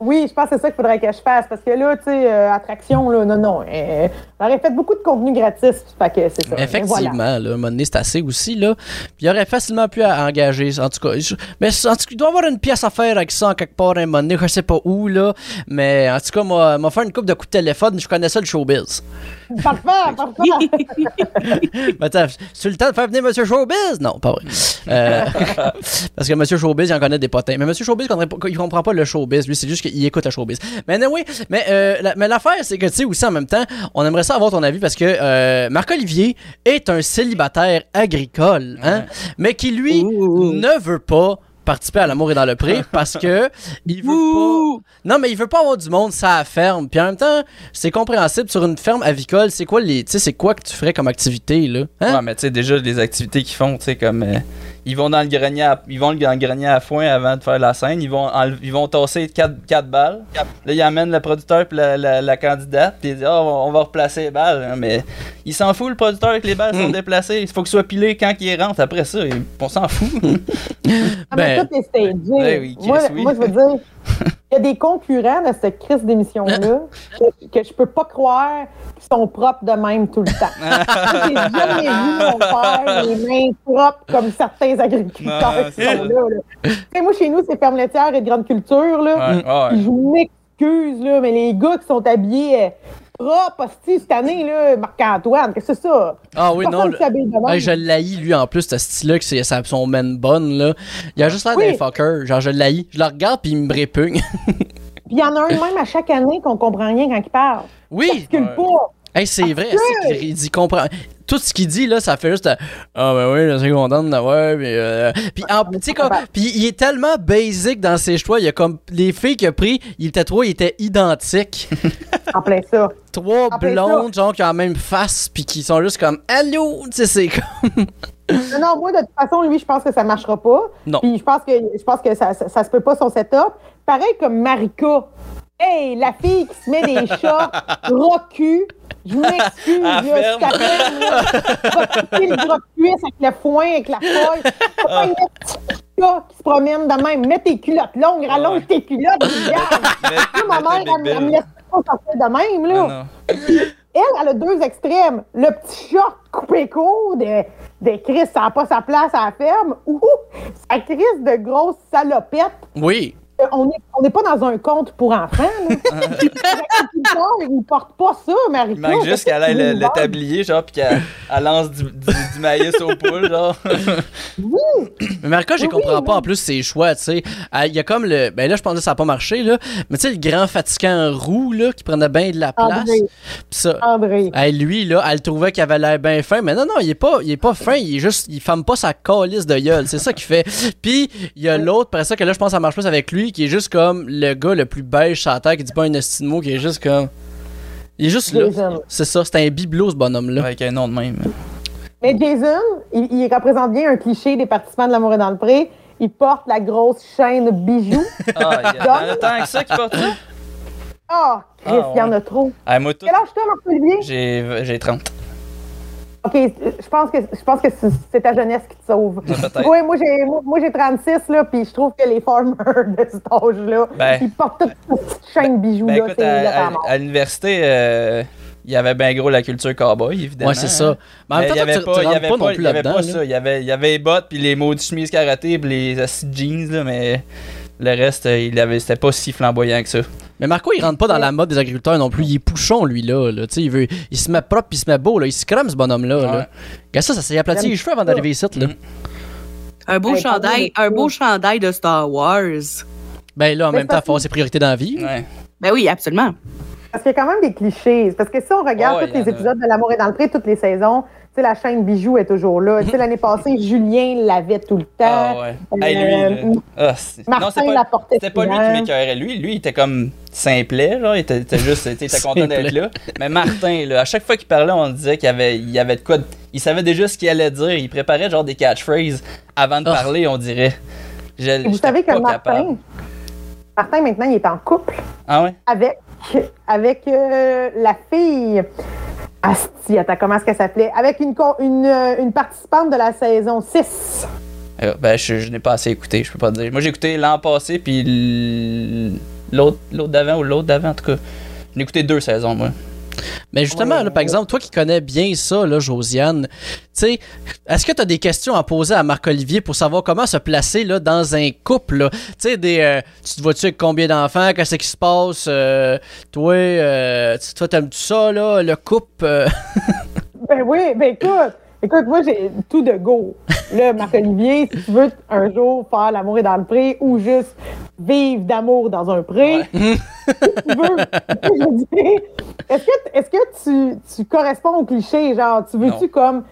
Oui, je pense que c'est ça qu'il faudrait que je fasse, parce que là, tu sais, euh, attraction, là, non, non. euh, J'aurais fait beaucoup de contenu gratis, fait que c'est ça. Effectivement, Voilà. là, à un moment donné, c'est assez aussi, là. Puis il aurait facilement pu engager, en tout cas. mais en tout cas, il doit avoir une pièce à faire avec ça en quelque part, à un moment donné, je sais pas où, là. Mais en tout cas, moi, m'a fait une coupe de coups de téléphone, je connais ça, le showbiz. Parfait, parfait. Mais attends, tu le temps de faire venir Monsieur Showbiz? Non, pas vrai. Euh, parce que Monsieur Showbiz, il en connaît des potins. Mais Monsieur Showbiz, il comprend pas, il comprend pas le showbiz. Lui, c'est juste qu'il écoute le showbiz. Mais oui, mais, euh, la- mais l'affaire, c'est que, tu sais, aussi en même temps, on aimerait ça avoir ton avis parce que euh, Marc-Olivier est un célibataire agricole, hein, mais qui, lui, Ouh. ne veut pas participer à l'amour et dans le pré parce que il veut pas non, mais il veut pas avoir du monde ça la ferme. Puis en même temps, c'est compréhensible sur une ferme avicole, c'est quoi les tu sais c'est quoi que tu ferais comme activité là Hein? Ouais, mais tu sais, déjà, les activités qu'ils font, tu sais, comme. euh, ils vont dans le grenier à, ils vont dans le grenier à foin avant de faire la scène. Ils vont, enle- ils vont tasser 4, balles. Là, ils amènent le producteur puis la, la, la candidate. Puis ils disent, Ah, on va replacer les balles. hein, Mais il s'en fout, le producteur, que les balles sont Hmm. déplacées. Il faut que ce soit pilé quand il rentre. Après ça, on s'en fout. Ah, mais tout est stagé. Ben oui, moi, oui. moi, je veux dire, il y a des concurrents de cette crise d'émission-là que, que je peux pas croire qu'ils sont propres de même tout le temps. J'ai jamais vu mon père les mains propres comme certains agriculteurs Non, qui sont là. là. Moi, chez nous, c'est ferme laitière et de grande culture. Là. Ouais, Je m'excuse, là, mais les gars qui sont habillés propre, hostie, cette année, là, Marc-Antoine. Qu'est-ce que c'est ça? Ah oui, non. Personne le- de même. Hey, je l'haïs, lui, en plus, ce style-là, que c'est son man bonne, là. Il a juste l'air Oui. d'un fucker. Genre, je l'haïs. Je le regarde, puis il me répugne. Puis il y en a un même à chaque année qu'on comprend rien quand il parle. oui! Calcule Ouais. pas. Hey, c'est vrai. c'est qu'il- comprend. Tout ce qu'il dit, là, ça fait juste. euh, Ah, ben oui, je suis content de l'avoir. Puis, euh, puis, en- tu sais, comme- puis il est tellement basic dans ses choix. Il y a comme. Les filles qu'il a pris, il était trois, ils étaient identiques. En plein ça. Trois blondes, genre, qui ont la même face, puis qui sont juste comme Allô! Tu sais, c'est comme. Non, non, moi, de toute façon, lui, je pense que ça marchera pas. Non. Puis je pense que, je pense que ça, ça, ça se peut pas son setup. Pareil comme Marika. Hey, la fille qui se met des shorts rocu. Je m'excuse, ferme. je piquer le gros cuisse avec le foin, avec la feuille. Faut pas une petite chat qui se promène de même. Mets tes culottes longues, rallonge Ouais. tes culottes, regarde. Ma mère, elle, elle me laisse pas sortir de même, là. Elle, elle a deux extrêmes. Le petit short coupé court de, de Chris, ça n'a pas sa place à la ferme, ou sa Chris de grosse salopette. Oui. Euh, On n'est on n'est pas dans un conte pour enfants. Ne portent pas ça, Marie. Il manque juste qu'elle aille le, le tablier, genre, pis qu'elle elle lance du, du, du maïs aux poules, genre. Mais Marika, je Oui, comprends oui, pas oui. en plus ses choix, tu sais. Ah, Il y a comme le. Ben là, je pense que ça a pas marché, là. Mais tu sais, le grand fatigant roux, là, qui prenait bien de la place. André. Pis ça. André. Hey, lui, là, elle trouvait qu'il avait l'air bien fin, mais non, non, il est pas, il est pas fin, il est juste, il femme pas sa calice de gueule, c'est ça qu'il fait. Puis, il y a l'autre, après ça, que là, je pense que ça marche plus avec lui, qui est juste comme le gars le plus beige sur la terre, qui dit pas un esti de mot, qui est juste comme. Il est juste là. Jason. C'est ça, c'est un bibelot, ce bonhomme-là. Avec un nom de même. Mais Jason, il, il représente bien un cliché des participants de L'amour est dans le pré. Il porte la grosse chaîne bijoux. Ah, il y a- tant que ça qui porte ça? Ah, Chris, Ah, il y en a trop. Ah, moi, tout. Quel âge t'as, Marc-Olivier? J'ai j'ai 30. OK, je pense que, je pense que c'est- ta jeunesse qui te sauve. Oui, moi j'ai moi, moi, j'ai 36 là, puis je trouve que les farmers de cet âge-là, Ben- ils portent toute cette petite chaîne bijoux Ben là, écoute, c'est à, à- l'université, euh, il y avait bien gros la culture cowboy, évidemment. Ouais, c'est ça. Mais en même il y temps, avait tu, pas, il y avait pas non pas, plus il y avait là-dedans. pas là. ça. Il y avait, il y avait les bottes, puis les maudites chemises karaté, puis les assis jeans, là, mais le reste, euh, il avait, c'était pas si flamboyant que ça. Mais Marco, il rentre pas dans la mode des agriculteurs non plus. Il est pouchon, lui, là. là. Tu sais, il, veut, il se met propre il se met beau, là. Il se crame, ce bonhomme-là. Ouais. Là. Regarde ça, ça s'est aplati les cheveux avant d'arriver ici, là. Mhm. Un beau chandail, un beau chandail de Star Wars. Ben là, en Mais même temps, il faut avoir ses priorités dans la vie. Ouais. Ben oui, absolument. Parce qu'il y a quand même des clichés. Parce que si on regarde Oh, tous les épisodes de L'amour est dans le pré, toutes les saisons, sais, la chaîne bijoux est toujours là. Tu sais, l'année passée, Julien l'avait tout le Ah temps. ouais. Euh, Hey, lui, là. Ah, Martin non, c'est pas, la portait c'était pas lui qui m'écœurait. Lui, lui, il était comme simplet, genre, il était, juste, il était content d'être là. Mais Martin, là, à chaque fois qu'il parlait, on disait qu'il y avait, il avait de quoi, de- il savait déjà ce qu'il allait dire. Il préparait genre des catchphrases avant de Oh. parler, on dirait. Je- vous savez que Martin, capable. Martin, maintenant, il est en couple Ah ouais? avec, avec euh, la fille. Asti, attends, comment est-ce qu'elle s'appelait? Avec une, une, euh, une participante de la saison 6. Euh, ben, je, n'ai pas assez écouté, je peux pas te dire. Moi, j'ai écouté l'an passé, puis l'autre d'avant ou l'autre d'avant, en tout cas. J'ai écouté deux saisons, moi. Mais justement, Ouais. là, par exemple, toi qui connais bien ça, là, Josiane, tu sais, est-ce que tu as des questions à poser à Marc-Olivier pour savoir comment se placer là, dans un couple? là? Tu sais, des, euh, tu te vois-tu avec combien d'enfants? Qu'est-ce qui se passe? Euh, toi, euh, tu- toi, t'aimes-tu ça, là, le couple? euh? Ben oui, ben écoute, écoute, moi j'ai tout de go. Là, Marc-Olivier, si tu veux un jour faire l'amour est dans le pré ou juste vivre d'amour dans un pré, si tu veux, est-ce que, est-ce que tu, tu corresponds au cliché? Genre, tu veux-tu comme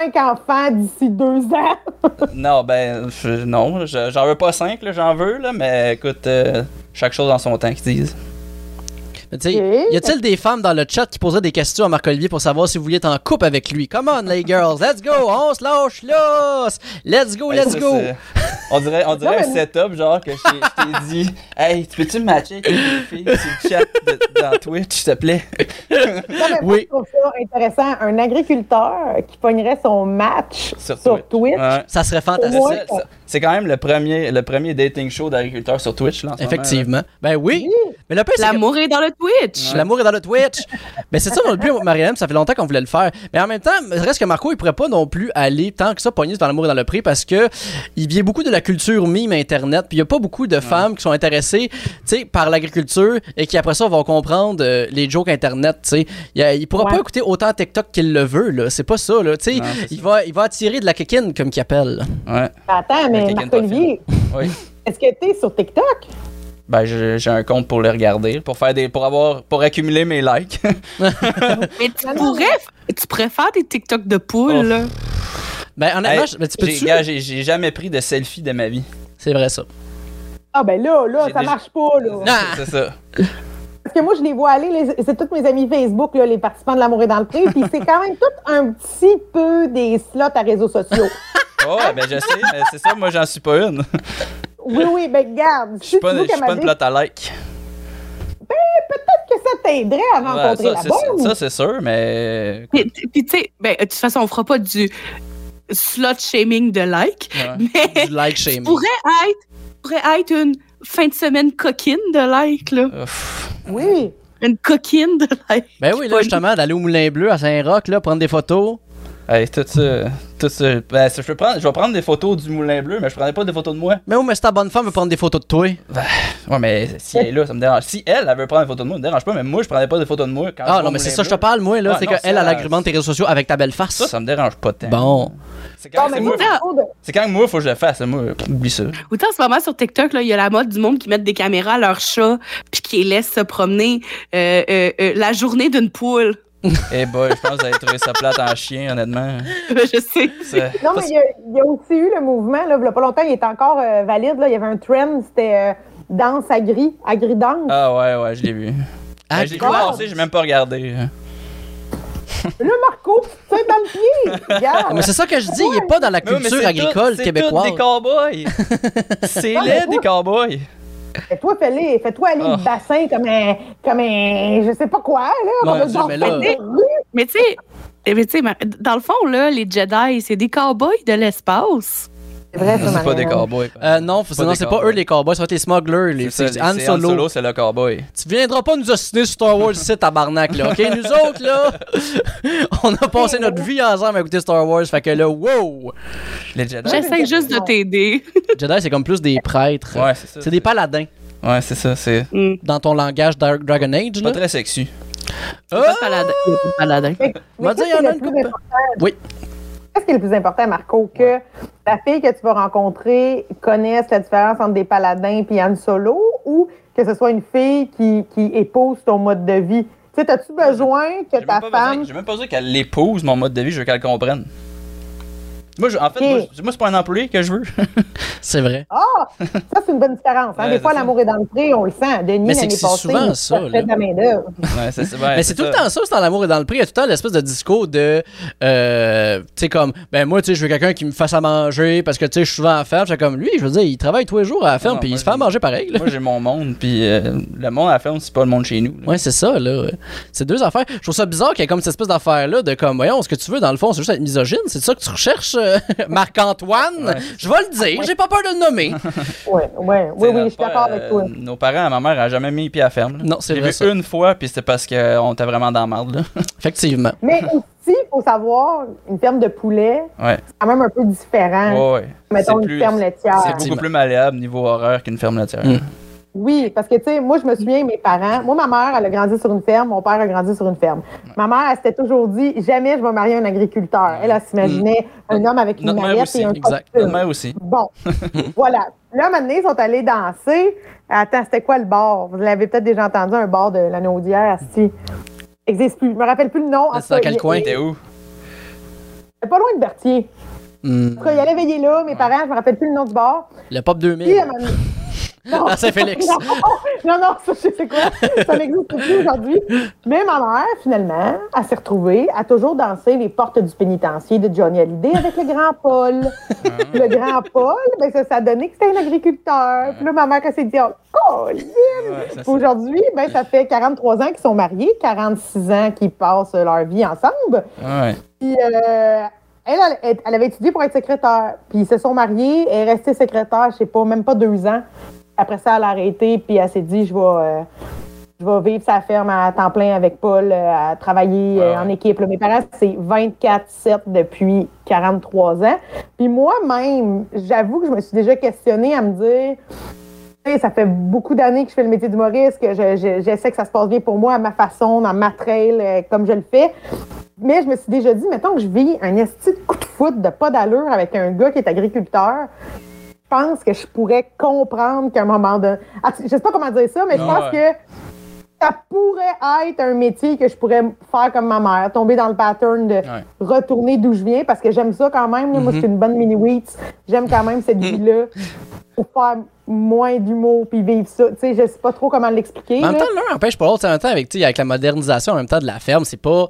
cinq enfants d'ici deux ans? non, ben, je- non, je- j'en veux pas cinq, j'en veux, là, mais écoute, euh, chaque chose en son temps, qu'ils disent. Y a-t-il des femmes dans le chat qui poseraient des questions à Marc-Olivier pour savoir si vous vouliez être en couple avec lui? Come on, les girls, let's go, on se lâche là! Let's go, let's Ça, go! On dirait, on dirait Non, un setup, genre, que je t'ai- dit Hey, tu peux-tu me matcher avec une fille sur le chat de- dans Twitch, s'il te plaît Non, mais moi, Oui. je trouve ça intéressant. Un agriculteur qui pognerait son match Sur sur, Twitch. Twitch. Ouais. Ça serait fantastique. C'est- quand même le premier, le premier dating show d'agriculteur sur Twitch, là, en ce moment, Effectivement. Ben oui. Oui. Mais le L'amour est dans le Twitch. L'amour est dans le Twitch. Mais c'est ça, le but, Marianne, ça fait longtemps qu'on voulait le faire. Mais en même temps, reste que Marco, il pourrait pas non plus aller tant que ça pogner dans l'amour et dans le prix parce que il vient beaucoup de la culture mime Internet. Puis il y a pas beaucoup de femmes qui sont intéressées, tu sais, par l'agriculture et qui après ça vont comprendre euh, les jokes Internet, tu sais. Il, il pourra Ouais. pas écouter autant TikTok qu'il le veut, là. C'est pas ça, là. Tu sais, Non, il va, il va attirer de la kékine, comme qu'il appelle. Ouais. Attends, mais Quelqu'un Marc-Olivier, Oui. est-ce que t'es sur TikTok? Ben, j'ai un compte pour le regarder, pour faire des, pour avoir, pour accumuler mes likes. Mais tu pourrais, tu pourrais faire des TikTok de poule, Oh. là. Ben, honnêtement, Hey, mais tu gars, j'ai jamais pris de selfie de ma vie. C'est vrai, ça. Ah ben là, là, ça déjà- marche pas, là. Ah! C'est ça. Parce que moi, je les vois aller, les- c'est tous mes amis Facebook, là, les participants de l'amour et dans le prix, puis c'est quand même tout un petit peu des slots à réseaux sociaux. Oh, ouais, ben je sais, mais c'est ça, moi j'en suis pas une. Oui, oui, ben garde, Je suis pas, je suis pas une plate à like. que ça t'aiderait à Ouais, rencontrer ça, la bonne. ça, c'est sûr, mais. Puis, puis, tu sais, ben, de toute façon, on fera pas du slot shaming de like, Ouais. mais Du like shaming. pourrais être, tu pourrais être une fin de semaine coquine de like, là. Ouf. Oui. Une coquine de like. Ben oui, là, justement, d'aller au Moulin Bleu à Saint-Roch, là, prendre des photos. Hey, tout ça. Tout ça. Ben, je, peux prendre, je vais prendre des photos du moulin bleu, mais je prendrai pas des photos de moi. Mais où, mais si ta bonne femme veut prendre des photos de toi. Ouais, mais si elle est là, ça me dérange. Si elle, elle veut prendre des photos de moi, ça me dérange pas, mais moi, je prendrais pas des photos de moi quand Ah vais non, mais c'est ça, je te parle, moi, là. Ah, c'est qu'elle, ça- elle agrémente tes réseaux sociaux avec ta belle face. Ça, ça me dérange pas tant. Bon. C'est quand, moi, c'est quand moi, faut que je le fasse. Moi, oublie ça. Autant en ce moment sur TikTok, là, il y a la mode du monde qui mettent des caméras à leur chat puis qui les laissent se promener euh, euh, euh, la journée d'une poule. Eh boy, je pense que vous avez trouvé ça plate en chien, honnêtement. je sais. C'est- Non, mais il y, a, il y a aussi eu le mouvement, là, il y a pas longtemps, il était encore euh, valide, là, il y avait un trend, c'était euh, danse agri, agri-danse. Ah ouais, ouais, je l'ai vu. Ah, j'ai j'ai même pas regardé. Là, Marco, es dans le pied! Regarde! Mais c'est ça que je dis, il est pas dans la Mais oui, mais culture c'est agricole tout- c'est québécoise. tous des cowboys. c'est Ah, laid, des cowboys. Fais-toi fais-toi aller le bassin comme un, comme un, je sais pas quoi, là. Comme mais là-. Mais tu sais, dans le fond, là, les Jedi, c'est des cowboys de l'espace. C'est vrai, C'est pas des cowboys. Euh, non, Pas non c'est pas eux les cowboys, ça va être les smugglers. Les, C'est c'est Han c'est Solo. c'est le cowboy. Tu viendras pas nous ostiner sur Star Wars ici, tabarnak, là. OK? Nous autres, là, on a passé notre vie ensemble à écouter Star Wars, fait que là, wow! Les Jedi. J'essaie juste de t'aider. Jedi, c'est comme plus des prêtres. Ouais, c'est ça. C'est des paladins. Ouais, c'est ça. C'est Hmm. Dans ton langage Dark Dragon Age, pas là. très sexy. Pas de paladin. Il y a pas paladin. Il y en a une couple. important? Oui. Qu'est-ce qui est le plus important, Marco? Que la fille que tu vas rencontrer connaisse la différence entre des paladins et Han Solo ou que ce soit une fille qui, qui épouse ton mode de vie? Tu sais, as-tu besoin que ta femme. besoin- j'ai même pas besoin qu'elle l'épouse, mon mode de vie, je veux qu'elle le comprenne. Moi, je- en fait, moi, c'est pas un employé que je veux. C'est vrai. Ah! Ça, c'est une bonne différence. Hein? Ouais, des fois, l'amour est dans le pré, on le sent. Denis, Mais c'est l'année passée, souvent ça, de la ouais, c'est, ouais, Mais c'est tout le temps ça, c'est dans l'amour et dans le prix. Il y a tout le temps l'espèce de discours de. euh, tu sais, comme, ben moi, tu sais, je veux quelqu'un qui me fasse à manger parce que, tu sais, je suis souvent à la ferme. C'est comme lui, je veux dire, il travaille tous les jours à la ferme non, puis il se fait à j'ai- manger pareil. là. Moi, j'ai mon monde, puis euh, le monde à la ferme, c'est pas le monde chez nous. là. Ouais, c'est ça, là. C'est deux affaires. Je trouve ça bizarre qu'il y ait comme cette espèce d'affaire-là de comme, voyons, ce que tu veux, dans le fond, c'est juste être misogyne. C'est ça que tu recherches, euh, Marc-Antoine? Ouais. Je vais le dire, j'ai pas peur de le nommer. Oui, ouais, oui, oui, je suis d'accord euh, avec toi. Nos parents, ma mère, a jamais mis les pieds à ferme. là. Non, c'est J'ai vrai, vu ça. une fois, puis c'était parce qu'on était vraiment dans la merde. Là. Effectivement. Mais aussi, il faut savoir, une ferme de poulet, Ouais. c'est quand même un peu différent. Ouais, ouais. Mettons C'est une plus- ferme laitière. C'est beaucoup plus malléable niveau horreur qu'une ferme laitière. Mm. Oui, parce que, tu sais, moi, je me souviens, mes parents, moi, ma mère, elle a grandi sur une ferme, mon père a grandi sur une ferme. Ma mère, elle s'était toujours dit, jamais je vais marier un agriculteur. Elle, elle s'imaginait un homme avec une Notre mallette aussi, et un exact. costume. Notre mère aussi. Bon, voilà. Là, donné, ils sont allés danser. Attends, c'était quoi le bar? Vous l'avez peut-être déjà entendu, un bar de la Naudière, si. Existe plus. Je me rappelle plus le nom. C'est dans quel il- coin? il- T'es où? C'était pas loin de Berthier. En tout cas, il allait veiller là, mes parents, je me rappelle plus le nom du bar. Le Pop Puis, 2000. à un moment donné- Non. À Saint-Félix. Non, non, non, ça, je sais quoi. Ça n'existe plus aujourd'hui. Mais ma mère, finalement, elle s'est retrouvée à toujours danser les portes du pénitencier de Johnny Hallyday avec le grand Paul. le grand Paul, ben, ça, ça a donné que c'était un agriculteur. Puis là, ma mère, elle s'est dit, oh, Colin! Ouais, Aujourd'hui, ben, ça fait 43 ans qu'ils sont mariés, 46 ans qu'ils passent leur vie ensemble. Ouais. Puis euh, elle, elle, elle avait étudié pour être secrétaire. Puis ils se sont mariés. Elle est restée secrétaire, je sais pas, même pas deux ans. Après ça, elle a arrêté, puis elle s'est dit, je vais, euh, je vais vivre sa ferme à temps plein avec Paul, euh, à travailler euh, Ouais, en équipe. là. Mes parents, c'est 24-7 depuis 43 ans. Puis moi-même, j'avoue que je me suis déjà questionnée à me dire, ça fait beaucoup d'années que je fais le métier d'humoriste, que je, je- j'essaie que ça se passe bien pour moi, à ma façon, dans ma trail, comme je le fais. Mais je me suis déjà dit, mettons que je vis un esti de coup de foot de pas d'allure avec un gars qui est agriculteur. Je pense que je pourrais comprendre qu'à un moment donné. Ah, Je sais pas comment dire ça, mais je pense ouais. que ça pourrait être un métier que je pourrais faire comme ma mère, tomber dans le pattern de Ouais. retourner d'où je viens, parce que j'aime ça quand même. là. Moi, je suis une bonne mini wheat. J'aime quand même cette vie-là. Pour faire moins d'humour puis vivre ça. Tu sais, je sais pas trop comment l'expliquer. En même temps, l'un empêche pas l'autre. En même temps, avec, avec la modernisation en même temps de la ferme, c'est pas.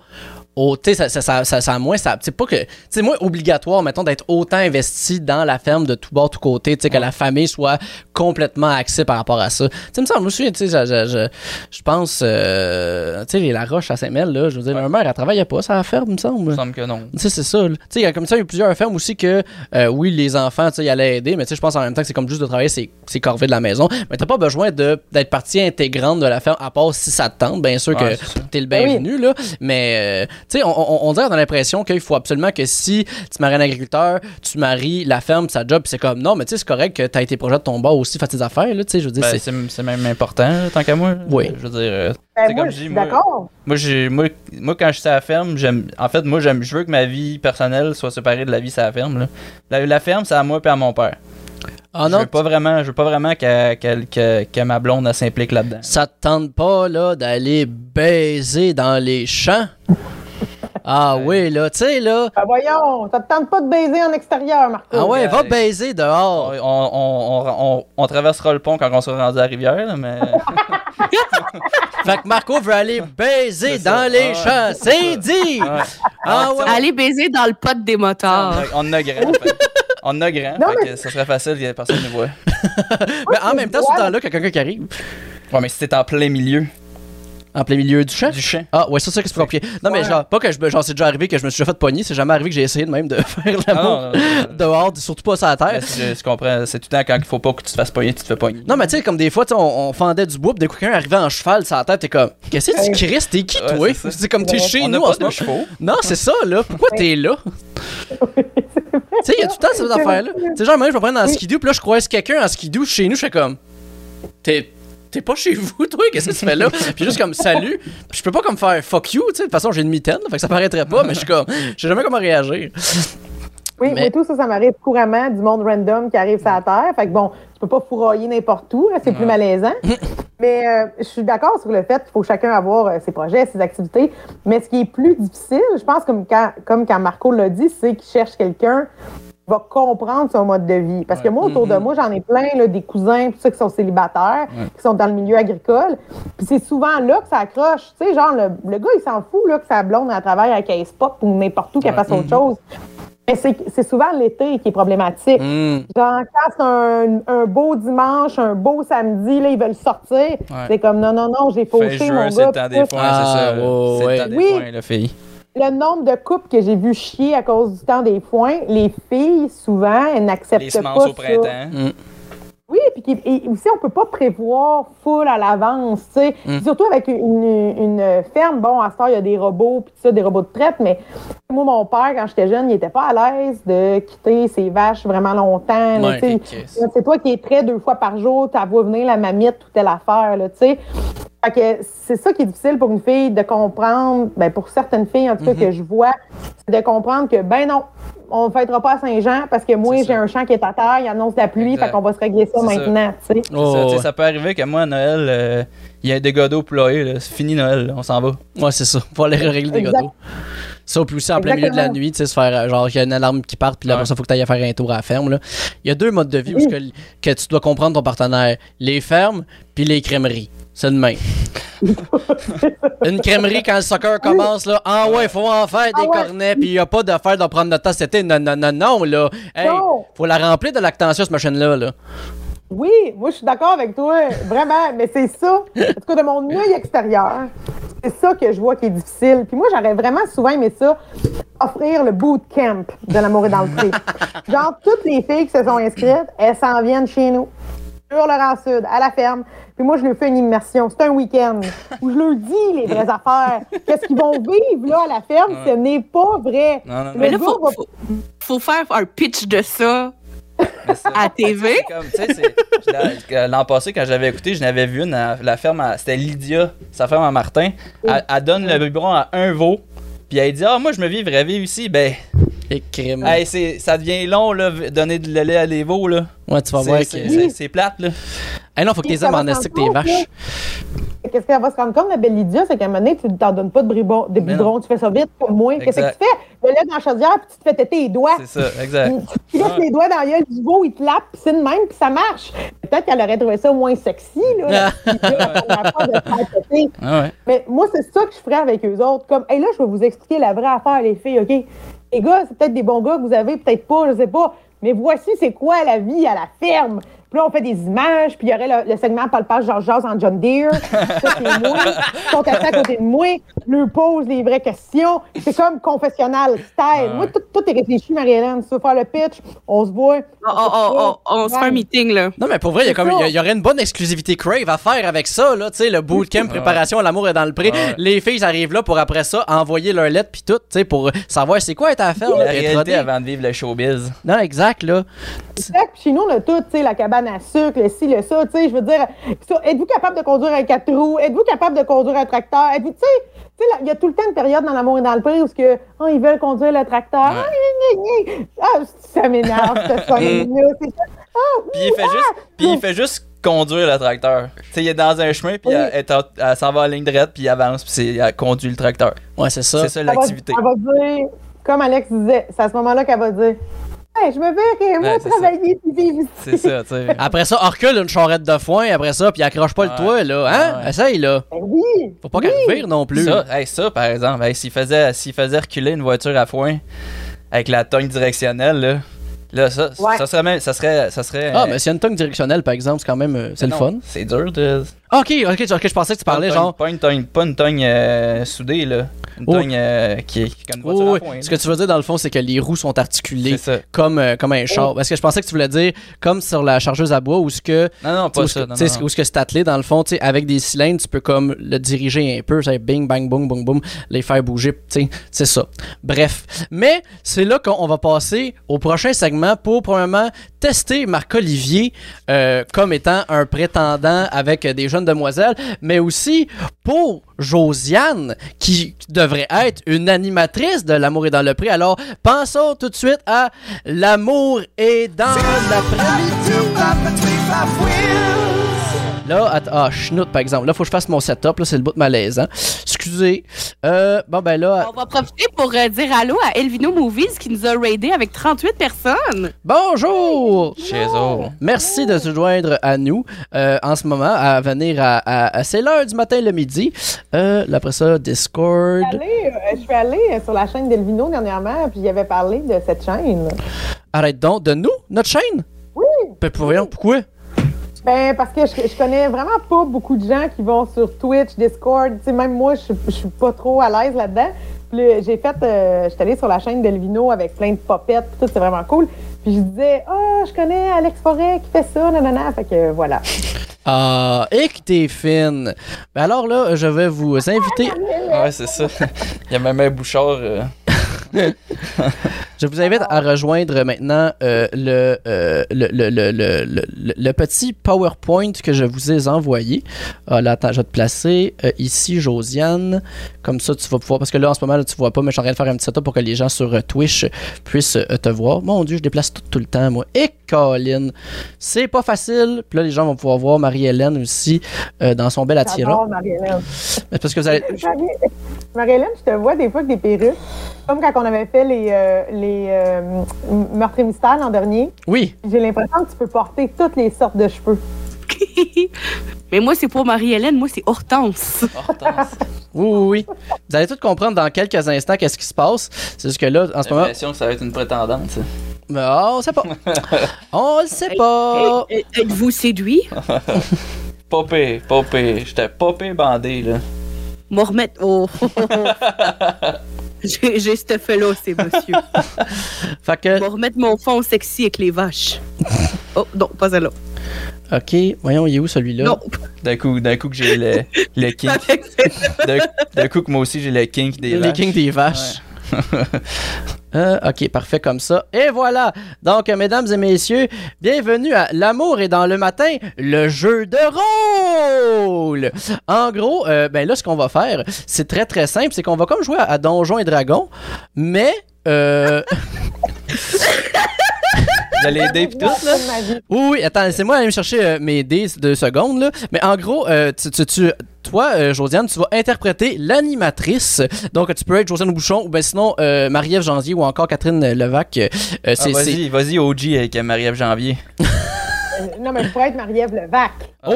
Au- tu sais, ça, ça, ça, ça, ça moins, ça, c'est pas que, c'est moins obligatoire, mettons, d'être autant investi dans la ferme de tout bord, tout côté, tu sais, que la famille soit complètement axée par rapport à ça. Tu sais, me semble, je me souviens, tu sais, je, je, je, je pense, euh, tu sais, les La Roche à Saint-Mel, là, je veux dire, Ouais. leur mère, elle travaillait pas sur la ferme, il me Il semble. me semble que non. Tu sais, c'est ça. Tu sais, il y a comme ça, il y a plusieurs fermes aussi que, euh, oui, les enfants, tu sais, ils allaient aider, mais tu sais, je pense en même temps que c'est comme juste de travailler ses, ses corvées de la maison. Mais t'as pas besoin de, d'être partie intégrante de la ferme, à part si ça te tente. Bien sûr Ouais, que ça. t'es le Ben oui. bienvenu, là. Mais, euh, tu sais, on, on, on dirait dans l'impression qu'il faut absolument que si tu maries un agriculteur, tu maries la ferme, sa job, puis c'est comme, non, mais tu sais, c'est correct que t'as été projet de ton bord aussi, faire tes affaires, là, tu sais, je veux dire, Ben, c'est. même important, là, tant qu'à moi. Oui. Je veux dire, euh, Ben, c'est moi, comme je dis, moi- d'accord. moi, j'ai, moi, moi, quand je suis à la ferme, j'aime. En fait, moi, j'aime, je veux que ma vie personnelle soit séparée de la vie à la ferme. Là. La, la ferme, c'est à moi et à mon père. Ah je veux pas vraiment, je veux pas vraiment que, que, que, que ma blonde s'implique là-dedans. ça te tente pas, là, d'aller baiser dans les champs? Ah oui, là, tu sais, là. Ben voyons, ça te tente pas de baiser en extérieur, Marco. Ah ouais, va Ouais. baiser On, dehors. on, on, on, on traversera le pont quand on sera rendu à la rivière, là, mais. Fait que Marco veut aller baiser dans les Ah champs. C'est dit! Ouais. Ah ouais. Allez baiser dans le pot des On motards. a- on en a grand. fait. On en a grand, Non, fait mais- que ça serait facile, a personne ne voit. Mais en même temps, ce temps-là, qu'il y a quelqu'un qui arrive Ouais, mais si t'es en plein milieu en plein milieu du champ? du champ. Ah ouais, c'est ça que c'est plus compliqué. Non, mais Ouais. genre, pas que je, genre, c'est déjà arrivé que je me suis déjà fait pogner. C'est jamais arrivé que j'ai essayé de même de faire Ah l'amour non. dehors, surtout pas sur la terre. Je, je comprends, c'est tout le temps quand il faut pas que tu te fasses pogner, tu te fais pogner. Non, mais tu sais, comme des fois, tu sais, on, on fendait du bois, pis dès que quelqu'un arrivait en cheval sur la tête, t'es comme, qu'est-ce que tu cries? T'es qui, Ouais, toi? c'est ça. C'est comme t'es chez on nous n'a en pas ce de moment. chevaux. Non, c'est ça, là. Pourquoi t'es là? Tu sais, il y a tout le temps ces C'est affaires-là. Tu sais, genre, même, je me prendre en Oui. skidoo, puis là, je croise quelqu'un en skidoo chez nous, je fais comme, t'es. T'es pas chez vous, toi, qu'est-ce que tu fais là? Puis juste comme salut. Puis je peux pas comme faire fuck you, tu sais. De toute façon, j'ai une mitaine, fait que ça paraîtrait pas, mais je suis comme, je sais jamais comment réagir. Oui, Mais- mais tout ça, ça m'arrive couramment du monde random qui arrive sur la Terre. Fait que bon, tu peux pas fourroyer n'importe où, c'est plus malaisant. mais euh, je suis d'accord sur le fait qu'il faut chacun avoir euh, ses projets, ses activités. Mais ce qui est plus difficile, je pense, comme quand, comme quand Marco l'a dit, c'est qu'il cherche quelqu'un va comprendre son mode de vie. Parce que moi, autour de moi, j'en ai plein, là, des cousins, tout ça, qui sont célibataires, qui sont dans le milieu agricole. Puis c'est souvent là que ça accroche. Tu sais, genre, le, le gars, il s'en fout là, que sa blonde elle travaille à Case Pop ou n'importe où, qu'elle fasse autre chose. Mais c'est c'est souvent l'été qui est problématique. Hmm. Genre, quand c'est un, un beau dimanche, un beau samedi, là, ils veulent sortir, c'est comme non, non, non, j'ai fauché mon c'est gars. Ah, c'est ça. ouais, c'est ouais. le temps des Oui. foins, la fille. Le nombre de couples que j'ai vu chier à cause du temps des foins, les filles, souvent, elles n'acceptent Les pas semences au ça. printemps. Oui, puis aussi, on peut pas prévoir full à l'avance, tu sais. Mm. Surtout avec une, une ferme, bon, à ce temps, il y a des robots, puis ça, des robots de traite, mais moi, mon père, quand j'étais jeune, il était pas à l'aise de quitter ses vaches vraiment longtemps. Ouais, c'est toi qui es trait deux fois par jour, tu vois venir la mamite, toute telle affaire, là, tu sais. Fait que c'est ça qui est difficile pour une fille de comprendre, ben pour certaines filles en tout cas Mm-hmm. que je vois, c'est de comprendre que ben non, on ne fêtera pas à Saint-Jean parce que moi j'ai ça. un champ qui est à terre, il annonce la pluie, Exact. fait qu'on va se régler ça ça. maintenant, tu sais. Oh, ça, ça peut arriver que moi, à Noël, euh, il y a un dégât d'eau ployé. là. C'est fini Noël, là. on s'en va. Ouais, c'est ça. Faut aller régler des gâteaux. Ça, puis aussi en plein milieu de la nuit, tu sais, se faire, euh, genre, il y a une alarme qui part, puis là, Ouais. ça, faut que tu ailles faire un tour à la ferme, là. Il y a deux modes de vie où Oui. que, que tu dois comprendre ton partenaire. Les fermes, puis les crèmeries. C'est même. Une crèmerie, quand le soccer commence, là, ah ouais, faut en faire des Ah ouais. cornets, puis il n'y a pas d'affaire de prendre notre temps cet été. Non, non, non, non, là. Hey, Non. faut la remplir de lactantia, cette machine-là, là. Oui, moi je suis d'accord avec toi, vraiment, mais c'est ça, en tout cas de mon œil extérieur, c'est ça que je vois qui est difficile. Puis moi j'aurais vraiment souvent aimé ça, offrir le bootcamp de l'amour et dans le. Genre toutes les filles qui se sont inscrites, elles s'en viennent chez nous. Sur Laurent Sud, à la ferme. Puis moi, je leur fais une immersion. C'est un week-end où je leur dis les vraies affaires. Qu'est-ce qu'ils vont vivre là à la ferme, Ouais. ce n'est pas vrai. Non, non, non. Mais là, faut, va- faut, faut faire un pitch de ça. Ça- À TV? c'est comme, tu sais, c'est- je l'ai- L'an passé, quand j'avais écouté, je n'avais vu une, à la ferme, c'était Lydia, sa ferme à Martin. Elle, elle donne le biberon à un veau, puis elle dit Ah, moi, je me vivrais vivre ici. Ben, Et crime. hey, c'est- ça devient long, là, donner de lait à les veaux, là. Ouais, tu vas C'est- voir c'est- que. c'est- C'est plate, là. Hey non, faut que tes hommes en rendre tes vaches. Qu'est-ce qu'elle va se rendre compte, la belle Lydia, c'est qu'à un moment donné, tu ne t'en donnes pas de, bribon, de biberon, tu fais ça vite comme moi. Qu'est-ce que tu fais? Le lait dans la chaudière, puis tu te fais têter les doigts. C'est ça, exact. Tu laisses Ouais. les doigts dans la gueule du veau, il te lappe, puis c'est de même, puis ça marche. Peut-être qu'elle aurait trouvé ça moins sexy, là. Ah ouais. Mais moi, c'est ça que je ferais avec eux autres. Comme, hey, là, je vais vous expliquer la vraie affaire, les filles, OK? Les gars, c'est peut-être des bons gars que vous avez, peut-être pas, je sais pas. Mais voici, c'est quoi la vie à la ferme. Puis là, on fait des images, puis il y aurait le, le segment palpage Georges Jazz en John Deere. Ça, c'est moi. Ils sont à côté de moi, leur pose les vraies questions. C'est comme confessionnal style. Ouais. Moi, tout, tout est réfléchi, Marie-Hélène. Tu veux faire le pitch, on se voit. On, on- on- on- on se fait un meeting, là. Non, mais pour vrai, il y, a C'est comme- ça. il y aurait une bonne exclusivité Crave à faire avec ça, là, tu sais, le bootcamp préparation, l'amour est dans le pré. Ouais. Les filles arrivent là pour après ça envoyer leur lettre puis tout, tu sais, pour savoir c'est quoi être à faire, La réalité avant de vivre le showbiz. Non, exact, là. Exact. Puis chez nous, on a tout, tu sais, la cabane à sucre, le ci, le ça, tu sais, je veux dire, êtes-vous capable de conduire un quatre roues? Êtes-vous capable de conduire un tracteur? Êtes-vous, tu sais, tu sais, là, il y a tout le temps une période dans l'amour et dans le prix où ce que, oh, ils veulent conduire le tracteur. Ah. Ah, ça m'énerve. C'est ça. Ah, Puis il fait juste, puis il fait juste conduire le tracteur. Tu sais, il est dans un chemin, puis Oui. elle, elle, elle s'en va en ligne droite, puis il avance, puis c'est- elle conduit le tracteur. Ouais, c'est ça. C'est ça l'activité. Elle va dire, comme Alex disait, c'est à ce moment-là qu'elle va dire, hey, je me verrais, moi, Ouais, travailler puis vivre ici. C'est ça, tu sais. Après ça, on recule une charrette de foin, après ça, puis accroche pas le Ouais. toit, là. Hein? Ouais. Essaye, là. Ben oui. Faut pas qu'elle vire non plus. Ça, hey, ça, par exemple, hey, s'il faisait, s'il faisait reculer une voiture à foin avec la tongue directionnelle, là, là ça, Ouais. ça serait même, ça serait, ça serait. Ah, mais s'il y a une tongue directionnelle, par exemple, c'est quand même. euh, c'est le non, fun. C'est dur de. Ok, ok, ok, je pensais que tu parlais, genre. Pas une tongue, pas une tongue euh, soudée, là. Une Oh. tongue euh, qui, qui a une Oh, oui. Ce que tu veux dire, dans le fond, c'est que les roues sont articulées comme, euh, comme un char. Parce que je pensais que tu voulais dire comme sur la chargeuse à bois où ce que. Non, non, pas ça. Où ce que c'est attelé, dans le fond, tu sais, avec des cylindres, tu peux comme le diriger un peu, ça bing, bang, boum, boum, boum, les faire bouger, tu sais, c'est ça. Bref. Mais c'est là qu'on va passer au prochain segment pour, premièrement, tester Marc-Olivier euh, comme étant un prétendant avec des jeunes demoiselles, mais aussi pour Josiane, qui devrait être une animatrice de L'amour est dans le prix. Alors, pensons tout de suite à L'amour est dans l'après-midi. Là, att- ah, schnout, par exemple. Là, faut que je fasse mon setup. Là, c'est le bout de malaise. Hein. Excusez. Euh, bon, ben là, On va profiter pour euh, dire allô à Elvino Movies qui nous a raidé avec 38 personnes. bonjour! Chez eux. Merci de se joindre à nous euh, en ce moment, à venir à, à- à- c'est l'heure du matin, le midi. Euh, après ça, Discord. Je suis allée, je suis allée sur la chaîne d'Elvino dernièrement, puis il avait parlé de cette chaîne. Arrête donc, de nous, notre chaîne? Oui. Ben, pour pourquoi? Ben, parce que je, je connais vraiment pas beaucoup de gens qui vont sur Twitch, Discord. Tu sais, même moi, je, je suis pas trop à l'aise là-dedans. Puis j'ai fait, euh, j'étais allée sur la chaîne d'Elvino avec plein de popettes, tout, c'est vraiment cool. Puis je disais, ah, je connais Alex Forêt qui fait ça, nanana. Fait que voilà. Ah, et que t'es fine. Ben alors là, je vais vous inviter. Ouais, c'est ça. Il y a même un bouchard. euh, Je vous invite à rejoindre maintenant euh, le, euh, le, le, le, le, le- petit PowerPoint que je vous ai envoyé. Ah, là, attends, je vais te placer euh, ici, Josiane. Comme ça, tu vas pouvoir. Parce que là, en ce moment, là, tu vois pas, mais je suis en train de faire un petit setup pour que les gens sur Twitch puissent te voir. Mon Dieu, je déplace tout, tout le temps, moi. Et Colin, c'est pas facile. Puis là, les gens vont pouvoir voir Marie-Hélène aussi dans son bel. J'adore Marie-Hélène. Parce que vous allez. Marie- Marie-Hélène, je te vois des fois avec des perruques. Comme quand on avait fait les, euh, les euh, meurtres et mystères l'an dernier. Oui, J'ai l'impression que tu peux porter toutes les sortes de cheveux. Mais moi, c'est pas Marie-Hélène, moi, c'est Hortense. Hortense. oui, oui, oui. Vous allez tout comprendre dans quelques instants qu'est-ce qui se passe. C'est juste que là, en ce J'ai moment. l'impression que ça va être une prétendante. ça. Mais oh, on sait pas. on le sait pas. Êtes-vous séduit? Popé, popé. J'étais popé bandé, là. M'en remettre. Oh. J'ai ce fait-là, c'est monsieur. Fait que, M'en remettre mon fond sexy avec les vaches. Oh, non, pas celle-là. Ok, voyons, il est où celui-là? Non. D'un coup, d'un coup que j'ai le, le kink. D'un coup que moi aussi j'ai le kink des Les vaches. Kings des vaches. Euh, ok, parfait comme ça. Et voilà. Donc, mesdames et messieurs, bienvenue à L'amour est dans le matin, le jeu de rôle. En gros, euh, ben là, ce qu'on va faire, c'est très très simple, c'est qu'on va comme jouer à, à Donjons et Dragons, mais euh, Vous allez aider tout, là? vie. oui, oui, attends, laissez-moi aller me chercher euh, mes dés deux secondes là. Mais en gros, euh, tu, tu- tu- toi, euh, Josiane, tu vas interpréter l'animatrice. Donc, tu peux être Josiane Bouchon ou ben sinon euh, Marie-Ève Janvier ou encore Catherine Levac. Euh, Ah, c'est, c'est- vas-y, vas-y, OG avec euh, Marie-Ève Janvier. Non, mais je pourrais être Marie-Ève Levac. Oh,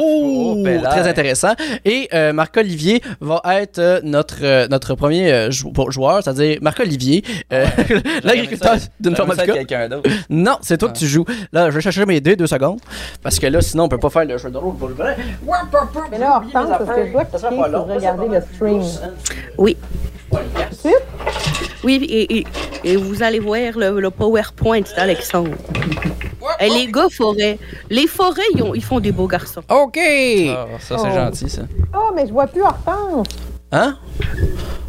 Oh, bel très intéressant. Et euh, Marc-Olivier va être euh, notre, euh, notre premier jou- joueur, c'est-à-dire Marc-Olivier, l'agriculteur d'une avec quelqu'un d'autre. Non, c'est toi que tu joues. Là, je vais chercher mes dés deux secondes. Parce que là, sinon, on peut pas faire le jeu de rôle pour le vrai. Mais là, Hortense, parce que je dois cliquer pour regarder le stream. Oui. De suite? Oui, et, et- et vous allez voir le, le PowerPoint d'Alexandre. Et les gars forêts. Les forêts, ils, ont- ils font des beaux garçons. OK! Ah, ça, c'est Oh. gentil, ça. Oh, mais je vois plus Hortense. Hein?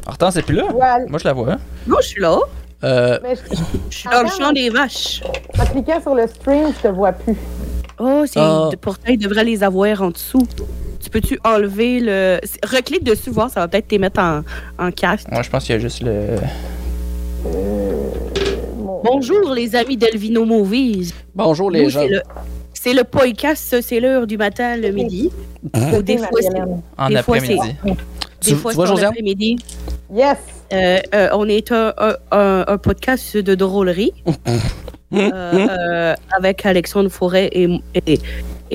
Hortense, c'est plus là? Moi, je la vois. Non, je suis là. Euh, Mais je- Je suis dans le champ des vaches. en cliquant sur le stream, je te vois plus. Oh, c'est Ah. pourtant, ils devraient les avoir en dessous. Tu peux-tu enlever le. Reclique dessus, voir, ça va peut-être te mettre en, en cast. Moi, je pense qu'il y a juste le. Bonjour, les amis d'Elvino Movies. bonjour les Nous, gens. c'est le- C'est le podcast, c'est l'heure du matin, le midi. Ou des fois. En Des fois, après-midi. Tu- des fois, c'est en après-midi. Yes! Euh, euh, on est un, un- un- un podcast de drôlerie euh, euh, avec Alexandre Forêt et, et,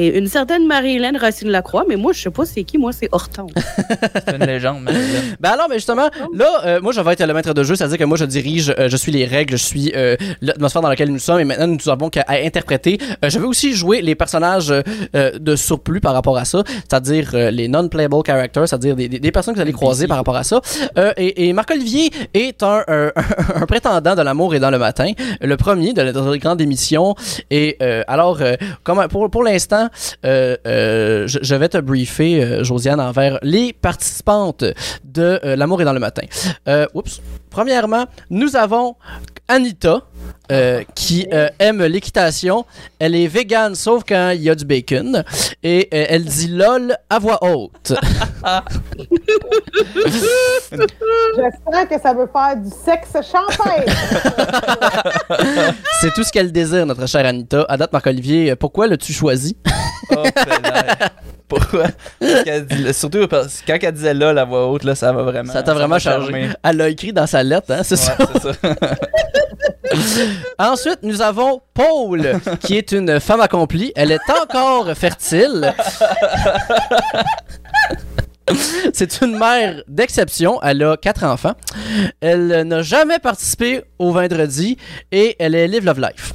et une certaine Marie-Hélène Racine-Lacroix, mais moi, je sais pas c'est qui, moi, c'est Hortense. C'est une légende, mais. Ben alors, mais justement, là, euh, moi, je vais être le maître de jeu, c'est-à-dire que moi, je dirige, euh, je suis les règles, je suis euh, l'atmosphère dans laquelle nous sommes, et maintenant, nous avons qu'à à interpréter. Euh, je vais aussi jouer les personnages de surplus par rapport à ça, c'est-à-dire euh, les non-playable characters, c'est-à-dire des, des- des personnes que vous allez croiser par rapport à ça. Euh, et et Marc-Olivier est un, un, un prétendant de l'amour et dans le matin, le premier de la, de la grande émission. Et euh, alors, euh, comme, pour, pour l'instant, euh, euh, je, je vais te briefer, euh, Josiane, envers les participantes de L'amour est dans le matin. Oups. Premièrement, nous avons Anita. Euh, qui euh, aime l'équitation. Elle est végane sauf quand il y a du bacon. Et euh, elle dit LOL à voix haute. Je sens que ça veut faire du sexe champagne. C'est tout ce qu'elle désire, notre chère Anita. À date, Marc-Olivier, pourquoi l'as-tu choisi? Oh. Pourquoi? Parce qu'elle dit- surtout parce que quand elle disait là, la voix haute, là, ça va vraiment. Ça t'a vraiment m'a chargé. charmé. Elle l'a écrit dans sa lettre, hein, c'est ça? Ouais, c'est ça. Ensuite, nous avons Paul, qui est une femme accomplie. Elle est encore fertile. C'est une mère d'exception. Elle a quatre enfants. Elle n'a jamais participé au vendredi et elle est Live Love Life.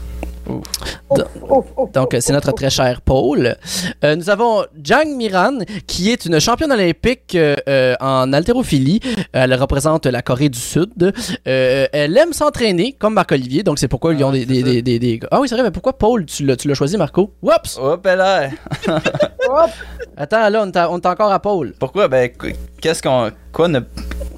Donc, c'est notre très cher Paul. Euh, nous avons Jang Miran, qui est une championne olympique euh, en haltérophilie. Elle représente la Corée du Sud. Euh, elle aime s'entraîner, comme Marc-Olivier, donc c'est pourquoi ils ont Ah, des, Ah oui, c'est vrai, mais pourquoi Paul, tu l'as choisi, Marco? Oups! Hop, Attends, là, on est, encore à Paul. Pourquoi? Ben, qu'est-ce qu'on. Quoi ne.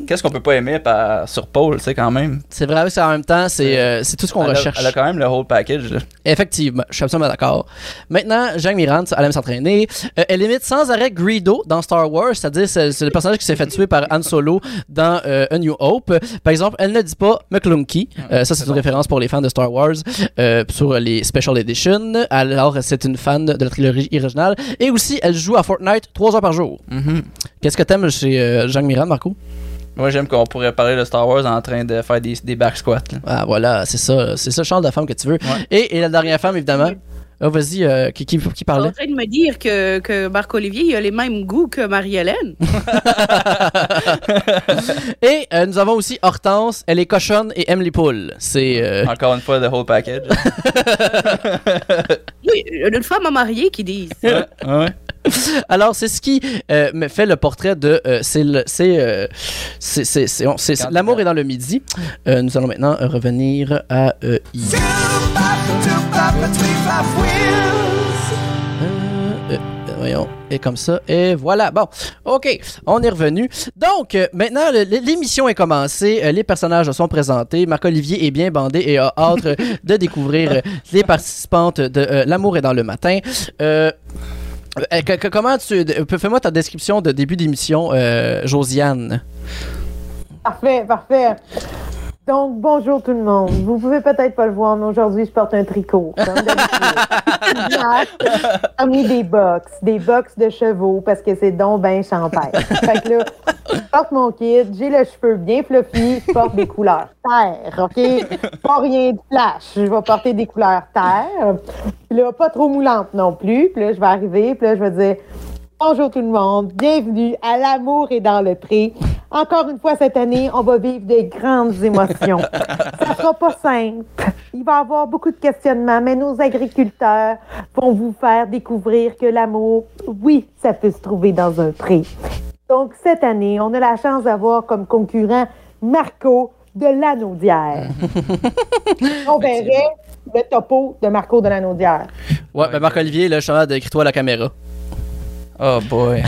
Qu'est-ce qu'on peut pas aimer par, sur Paul, tu sais, quand même? C'est vrai, c'est en même temps, c'est euh, tout ce qu'on a, recherche. elle a quand même le whole package. là. Effectivement, je suis absolument d'accord. Maintenant, Jang Mirand, elle aime s'entraîner. Euh, elle imite sans arrêt Greedo dans Star Wars, c'est-à-dire c'est, c'est le personnage qui s'est fait tuer par Han Solo dans euh, A New Hope. Par exemple, elle ne dit pas McClunky. Euh, ça, c'est une référence pour les fans de Star Wars euh, sur les Special Edition. Alors, c'est une fan de la trilogie originale. Et aussi, elle joue à Fortnite trois heures par jour. Mhm. Qu'est-ce que t'aimes chez euh, Mirand, Marco? Moi, j'aime qu'on pourrait parler de Star Wars en train de faire des, des back squats. là. Ah, voilà, c'est ça. C'est ça le genre de femme que tu veux. Ouais. Et, et la dernière femme, évidemment. Ah, vas-y, euh, qui, qui, qui Tu es parlait? en train de me dire que, que Marc-Olivier, il a les mêmes goûts que Marie-Hélène. Et euh, nous avons aussi Hortense, elle est cochonne et aime les poules. C'est euh, Encore une fois, le whole package. Oui, une femme à marier qui dit. ouais, ouais. alors c'est ce qui euh, me fait le portrait de euh, c'est euh, l'amour est dans le midi. Euh, nous allons maintenant revenir à euh, Euh, Voyons. Et comme ça. Et voilà. Bon. OK. On est revenu. Donc, euh, maintenant, l'émission est commencée. Euh, les personnages sont présentés. Marc-Olivier est bien bandé et a hâte de découvrir euh, les participantes de euh, L'amour est dans le matin. Euh, euh, que- comment tu. de- Fais-moi ta description de début d'émission, euh, Josiane. Parfait, parfait. Donc, bonjour tout le monde. Vous pouvez peut-être pas le voir, mais aujourd'hui, je porte un tricot. Comme. Exact. Parmi des box, des box de chevaux, parce que c'est donc ben champêtre. Fait que là, je porte mon kit, j'ai le cheveu bien fluffy, je porte des couleurs terre, OK? Pas rien de flash. Je vais porter des couleurs terre. Puis là, pas trop moulante non plus. Puis là, je vais arriver, puis là, je vais dire Bonjour tout le monde, bienvenue à L'amour est dans le pré. Encore une fois cette année, on va vivre des grandes émotions. Ça sera pas simple. Il va y avoir beaucoup de questionnements, mais nos agriculteurs vont vous faire découvrir que l'amour, oui, ça peut se trouver dans un pré. Donc cette année, on a la chance d'avoir comme concurrent Marco de Lanaudière. on verrait le topo de Marco de Lanaudière. Ouais, ben Marc-Olivier, là, justement, décris-toi à la caméra. Oh boy.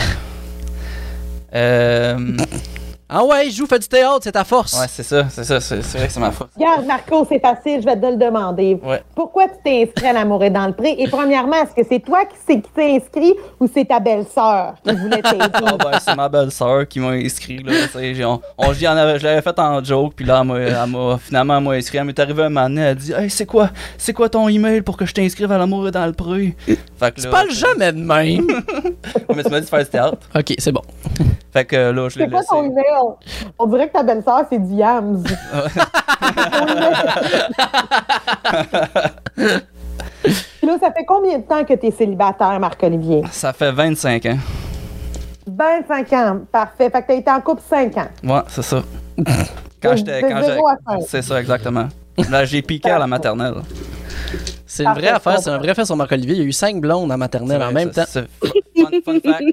euh, Ah ouais, joue, fais du théâtre, c'est ta force. ouais, c'est ça, c'est ça, c'est vrai que c'est ma faute. Regarde, Marco, c'est facile, je vais te le demander. Ouais. Pourquoi tu t'es inscrit à l'amour est dans le pré? Et premièrement, est-ce que c'est toi qui t'es inscrit ou c'est ta belle-sœur qui voulait t'aider? Ah ben, c'est ma belle-sœur qui m'a inscrit, là. tu On, on, je je l'avais fait en joke, puis là, elle m'a- elle m'a, finalement, elle m'a inscrit. Elle m'est arrivée un moment donné, elle a dit, hey, c'est quoi, c'est quoi ton email pour que je t'inscrive à l'amour et dans le pré? Fait que Tu là, parles jamais de même. Mais tu m'as dit de faire du théâtre. ok, c'est bon. Fait que là, je l'ai C'est quoi laissé. ton email? On dirait que ta belle-sœur, c'est du Yams. Ton email. Puis là, ça fait combien de temps que tu es célibataire, Marc-Olivier? Ça fait 25 ans. 25 ans. Parfait. Fait que tu as été en couple 5 ans. Ouais, c'est ça. Quand j'étais. C'est ça, exactement. Là, j'ai piqué à la maternelle. C'est une vraie affaire, c'est un vrai fait sur Marc-Olivier. Il y a eu cinq blondes en maternelle en même ça- temps. Fun, fun fact.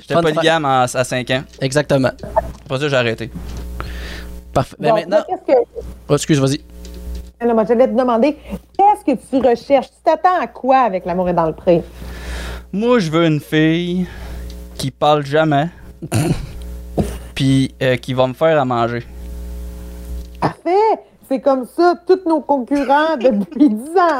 J'étais polygame à, à 5 ans. Exactement. Après ça, j'ai arrêté. Parfait. Mais Donc, maintenant. là, qu'est-ce que. Oh, excuse, vas-y. Là, moi, j'allais te demander, qu'est-ce que tu recherches? Tu t'attends à quoi avec l'amour est dans le pré? Moi, je veux une fille qui parle jamais. Puis euh, qui va me faire à manger. Parfait! C'est comme ça, tous nos concurrents depuis 10 ans.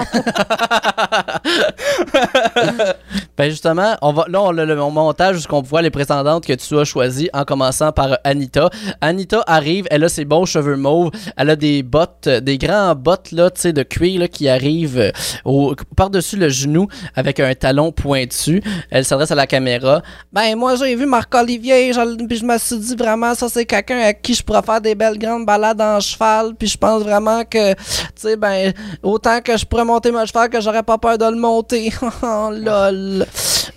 Ben justement, on va, là, on a le mon montage jusqu'on voit les prétendantes que tu as choisies en commençant par Anita. Anita arrive, elle a ses bons cheveux mauves, elle a des bottes, des grands bottes là, de cuir là, qui arrivent euh, par-dessus le genou avec un talon pointu. Elle s'adresse à la caméra. Ben moi j'ai vu Marc-Olivier, puis je me suis dit vraiment ça c'est quelqu'un à qui je pourrais faire des belles grandes balades en cheval, puis je pense vraiment que, tu sais, ben autant que je pourrais monter mon cheval que j'aurais pas peur de le monter. oh lol.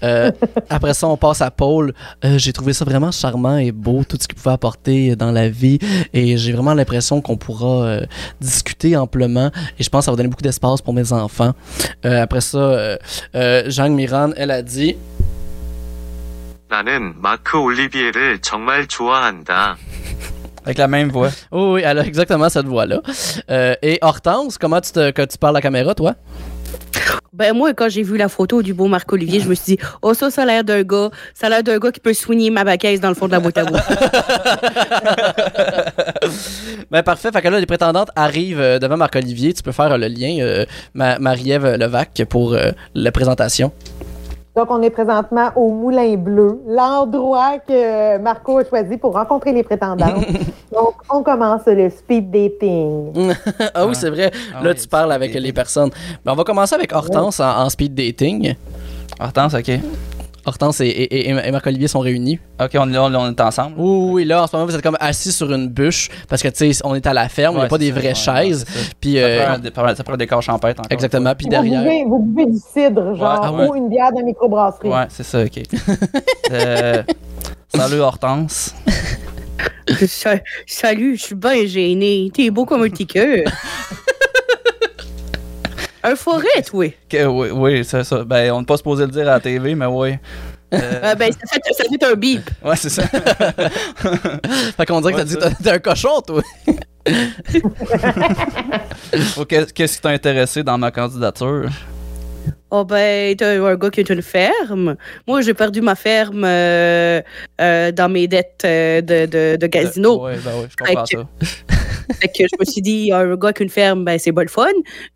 Euh, après ça, on passe à Paul. Euh, j'ai trouvé ça vraiment charmant et beau, tout ce qu'il pouvait apporter dans la vie. Et j'ai vraiment l'impression qu'on pourra euh, discuter amplement. Et je pense que ça va donner beaucoup d'espace pour mes enfants. Euh, après ça, euh, euh, Jeanne Miran, elle a dit 나는 마크 올리비에를 정말 좋아한다. avec la même voix. Oh oui, elle a exactement cette voix-là. Euh, et Hortense, comment tu, te, que tu parles à la caméra, toi? Ben moi, quand j'ai vu la photo du beau Marc-Olivier, je me suis dit, oh ça, ça a l'air d'un gars, ça a l'air d'un gars qui peut soigner ma baquette dans le fond de la boîte à bois. Ben parfait. Fait que là, les prétendantes arrivent euh, devant Marc-Olivier. Tu peux faire euh, le lien, euh, Ma- Marie-Ève Levac, pour euh, la présentation. Donc, on est présentement au Moulin Bleu, l'endroit que Marco a choisi pour rencontrer les prétendantes. Donc, on commence le speed dating. ah oui, c'est vrai. Ah là, oui, tu parles avec les personnes. Ben, on va commencer avec Hortense en, en speed dating. Hortense, ok. Hortense et, et- et- et Marc-Olivier sont réunis. Ok, on, là, on, on est ensemble. Oui, oui, là, en ce moment, vous êtes comme assis sur une bûche parce que, tu sais, on est à la ferme, il n'y a Ouais, pas des ça, vraies ouais, chaises. ouais, ça. Puis, Ça euh, prend un ça prend un décor champêtre encore. exactement. Puis Vous derrière. buvez, vous buvez du cidre, genre, ah ouais. ou une bière de microbrasserie. Ouais, c'est ça, ok. Euh, salut Hortense. Sa- Salut, je suis bien gêné. T'es beau comme un petit cœur. Un forêt, toi. Que- oui, oui, c'est ça. Ben, on n'est pas supposé le dire à la TV, mais oui. Euh, Ah, ben, ça fait, ça fait un bip. ouais, c'est ça. Fait qu'on dirait que t'as dit t'es un cochon, toi. Qu'est-ce qui t'a intéressé dans ma candidature? Oh ben, t'as un gars qui a une ferme. Moi, j'ai perdu ma ferme euh, euh, dans mes dettes euh, de, de, de casino. Ouais, ben ouais, je comprends Fait que- ça. Fait que je me suis dit, un gars qui a une ferme, ben c'est pas le fun.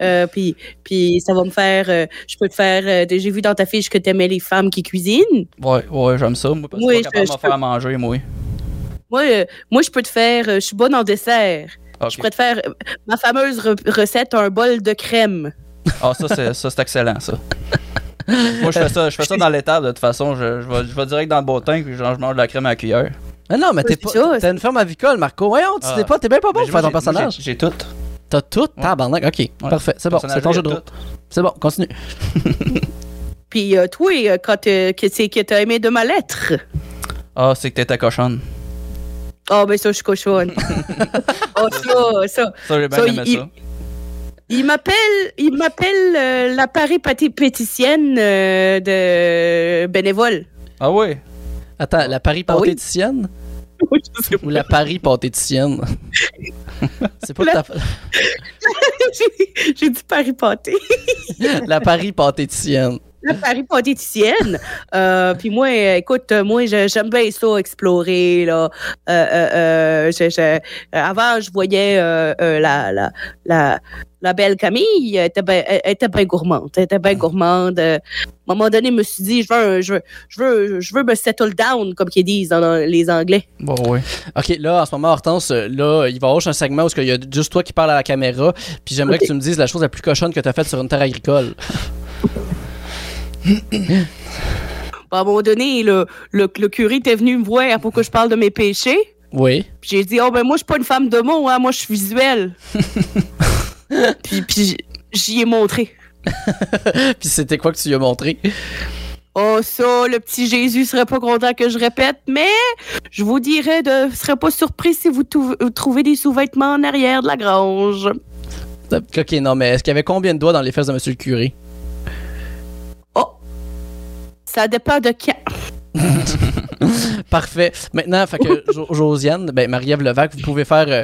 Euh, puis, puis ça va me faire, euh, je peux te faire, euh, j'ai vu dans ta fiche que t'aimais les femmes qui cuisinent. Ouais, ouais, j'aime ça. Moi, parce que je suis pas capable je- je faire peux- à manger, moi. Moi, moi, je peux te faire, je suis bonne en dessert. Je pourrais te faire ma fameuse re- recette, un bol de crème. Ah, ça, c'est, ça, c'est excellent, ça. Moi, je fais ça, je fais ça dans l'étable, de toute façon. Je, je, vais, je vais direct dans le bottin, puis je je mange de la crème à la cuillère. Ah non, mais t'es pas. T'as une ferme avicole, Marco. Voyons, tu Ah. t'es pas. T'es bien pas bon pour faire ton personnage. J'ai, tout. T'as tout, Ouais. tabarnak. Ok, Ouais. parfait. C'est bon, c'est ton jeu de rôle. C'est bon, continue. Puis euh, toi, euh, quand euh, que c'est que t'as aimé de ma lettre? Ah, c'est que t'étais cochonne. Oh, ben ça, je suis cochonne. oh, ça, ça. Ça, j'ai bien Ça, aimé il- ça. Il m'appelle, il m'appelle euh, la paripatipéticienne euh, de bénévole. Ah oui? Attends, la Paris Ah oui? Pâtéticienne ou la Paris pâtéticienne C'est pas La- ta... J'ai- dit paripâté. la Paris pâtéticienne. La paripaticienne. Euh, puis moi, écoute, moi, j'aime bien ça, explorer. Là. Euh, euh, je- je- avant, je voyais la, la, la, la belle Camille. Était bien bien gourmande. Elle était bien gourmande. Euh, à un moment donné, je me suis dit, je veux, un- je veux, je veux, je veux me settle down, comme qu'ils disent dans les Anglais. Bon, oui. Ok, là, en ce moment, Hortense, là, il va y avoir un segment où il y a juste toi qui parles à la caméra. Puis j'aimerais que tu me dises la chose la plus cochonne que tu as faite sur une terre agricole. À un moment donné, le, le, le curé était venu me voir pour que je parle de mes péchés. Oui. Puis j'ai dit, oh ben moi, je suis pas une femme de mots, hein, moi, je suis visuelle. puis puis j'y ai montré. Puis c'était quoi que tu lui as montré? Oh, ça, le petit Jésus serait pas content que je répète, mais je vous dirais de serais pas surpris si vous trouvez des sous-vêtements en arrière de la grange. Ok, non, mais est-ce qu'il y avait combien de doigts dans les fesses de Monsieur le curé? Oh, ça dépend de quand. Parfait. Maintenant, fait Josiane, ben Marie-Ève Levac, vous pouvez faire euh,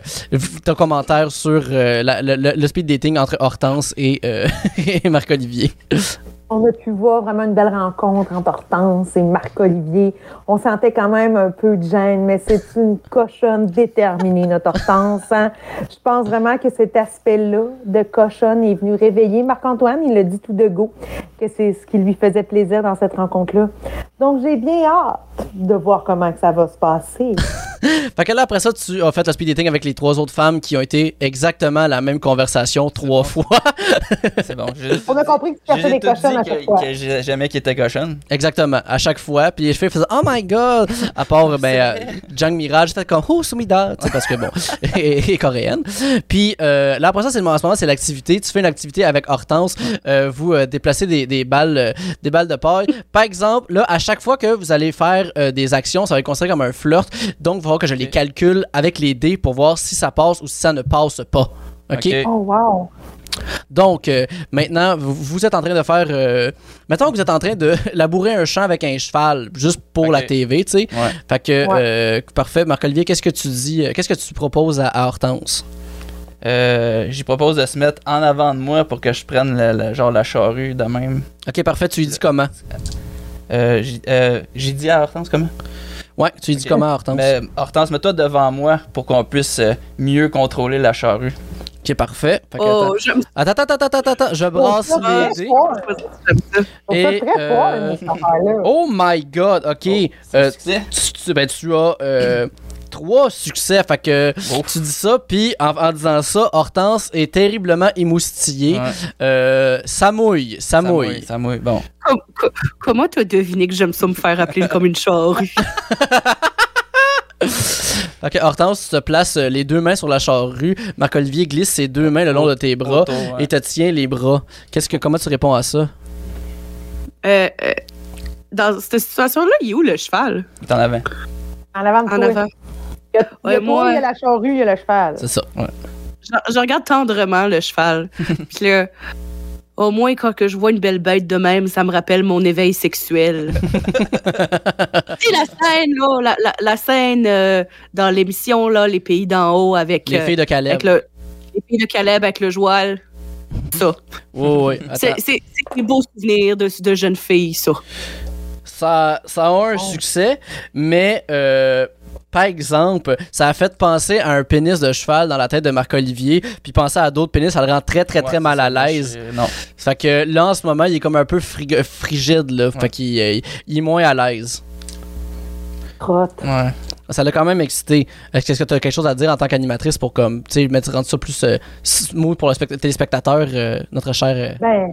ton commentaire sur euh, la- le, speed dating entre Hortense et, euh, et Marc-Olivier. On a pu voir vraiment une belle rencontre entre Hortense et Marc-Olivier. On sentait quand même un peu de gêne, mais c'est une cochonne déterminée, notre Hortense. hein. Je pense vraiment que cet aspect-là de cochonne est venu réveiller Marc-Antoine. Il l'a dit tout de go, que c'est ce qui lui faisait plaisir dans cette rencontre-là. Donc, j'ai bien hâte de voir comment que ça va se passer. Fait que là, après ça, tu as fait le speed dating avec les trois autres femmes qui ont été exactement la même conversation trois fois. C'est bon. J'ai- On a compris que tu cherchais des tout que j'ai- J'aimais qu'il était cochonne. Exactement, à chaque fois. Puis les filles faisaient Oh my god! À part, ben, euh, Jang Mirage, c'était comme Oh, Sumida! Parce que bon, et, et coréenne. Puis euh, là, après ça, c'est le, en ce moment, c'est l'activité. Tu fais une activité avec Hortense. Euh, vous euh, déplacez des, des balles, euh, des balles de paille. Par exemple, là, à chaque fois que vous allez faire euh, des actions, ça va être considéré comme un flirt. Donc, il va falloir que je les calcule avec les dés pour voir si ça passe ou si ça ne passe pas. OK? Oh, wow! Donc, euh, maintenant, vous, vous êtes en train de faire. Euh, mettons que vous êtes en train de labourer un champ avec un cheval, juste pour la TV, tu sais. Ouais. Fait que, Ouais. euh, parfait. Marc-Olivier, qu'est-ce que tu dis euh, Qu'est-ce que tu proposes à, à Hortense? Euh, J'y propose de se mettre en avant de moi pour que je prenne le, le- genre la charrue de même. Ok, parfait. Tu lui dis comment? Euh, j'ai euh, dit à Hortense comment? Ouais, tu lui dis comment, Hortense? Mais Hortense, mets-toi devant moi pour qu'on puisse mieux contrôler la charrue. Ok, parfait. Fait que, Oh, j'aime attends, attends, attends, attends, attends, je brasse Oh, les dés. Et, euh. Oh my god, ok. C'est Euh, tu, tu- ben, tu as euh, trois succès. Fait que Oh. tu dis ça, puis en, en disant ça, Hortense est terriblement émoustillée. Ouais. Euh, ça mouille, ça, Ça mouille. mouille, ça mouille. Bon. Com- co- comment t'as deviné que j'aime ça me faire appeler comme une charrue? Ok, Hortense, tu te places euh, les deux mains sur la charrue. Marc-Olivier glisse ses deux mains le long de tes bras ouais. et te tient les bras. Qu'est-ce que, comment tu réponds à ça? Euh, euh, dans cette situation-là, il est où le cheval? T'en avais. En avant de En toi. avant. Il y a, il y a Ouais, toi, moi- il y a la charrue, il y a le cheval. C'est ça. Je, je regarde tendrement le cheval. Puis là, au moins, quand que je vois une belle bête de même, ça me rappelle mon éveil sexuel. sais, la scène, là, la, la- la scène euh, dans l'émission, là, Les Pays d'en haut, avec, Les euh, filles de Caleb. avec le, les filles de Caleb avec le joual. ça. Oui, oui. C'est des beaux souvenirs de, de jeunes filles, ça. Ça, ça a un succès, mais euh, par exemple, ça a fait penser à un pénis de cheval dans la tête de Marc-Olivier, puis penser à d'autres pénis, ça le rend très, très, très Ouais, mal à ça, l'aise. Non. Fait que là, en ce moment, il est comme un peu frig- frigide, là. Fait Ouais. qu'il euh, il est moins à l'aise. Crotte. Ouais. Ça l'a quand même excité. Est-ce que tu as quelque chose à dire en tant qu'animatrice pour comme, tu sais, mettre rendre ça plus euh, smooth pour le spect- téléspectateur, euh, notre cher. euh, Ben,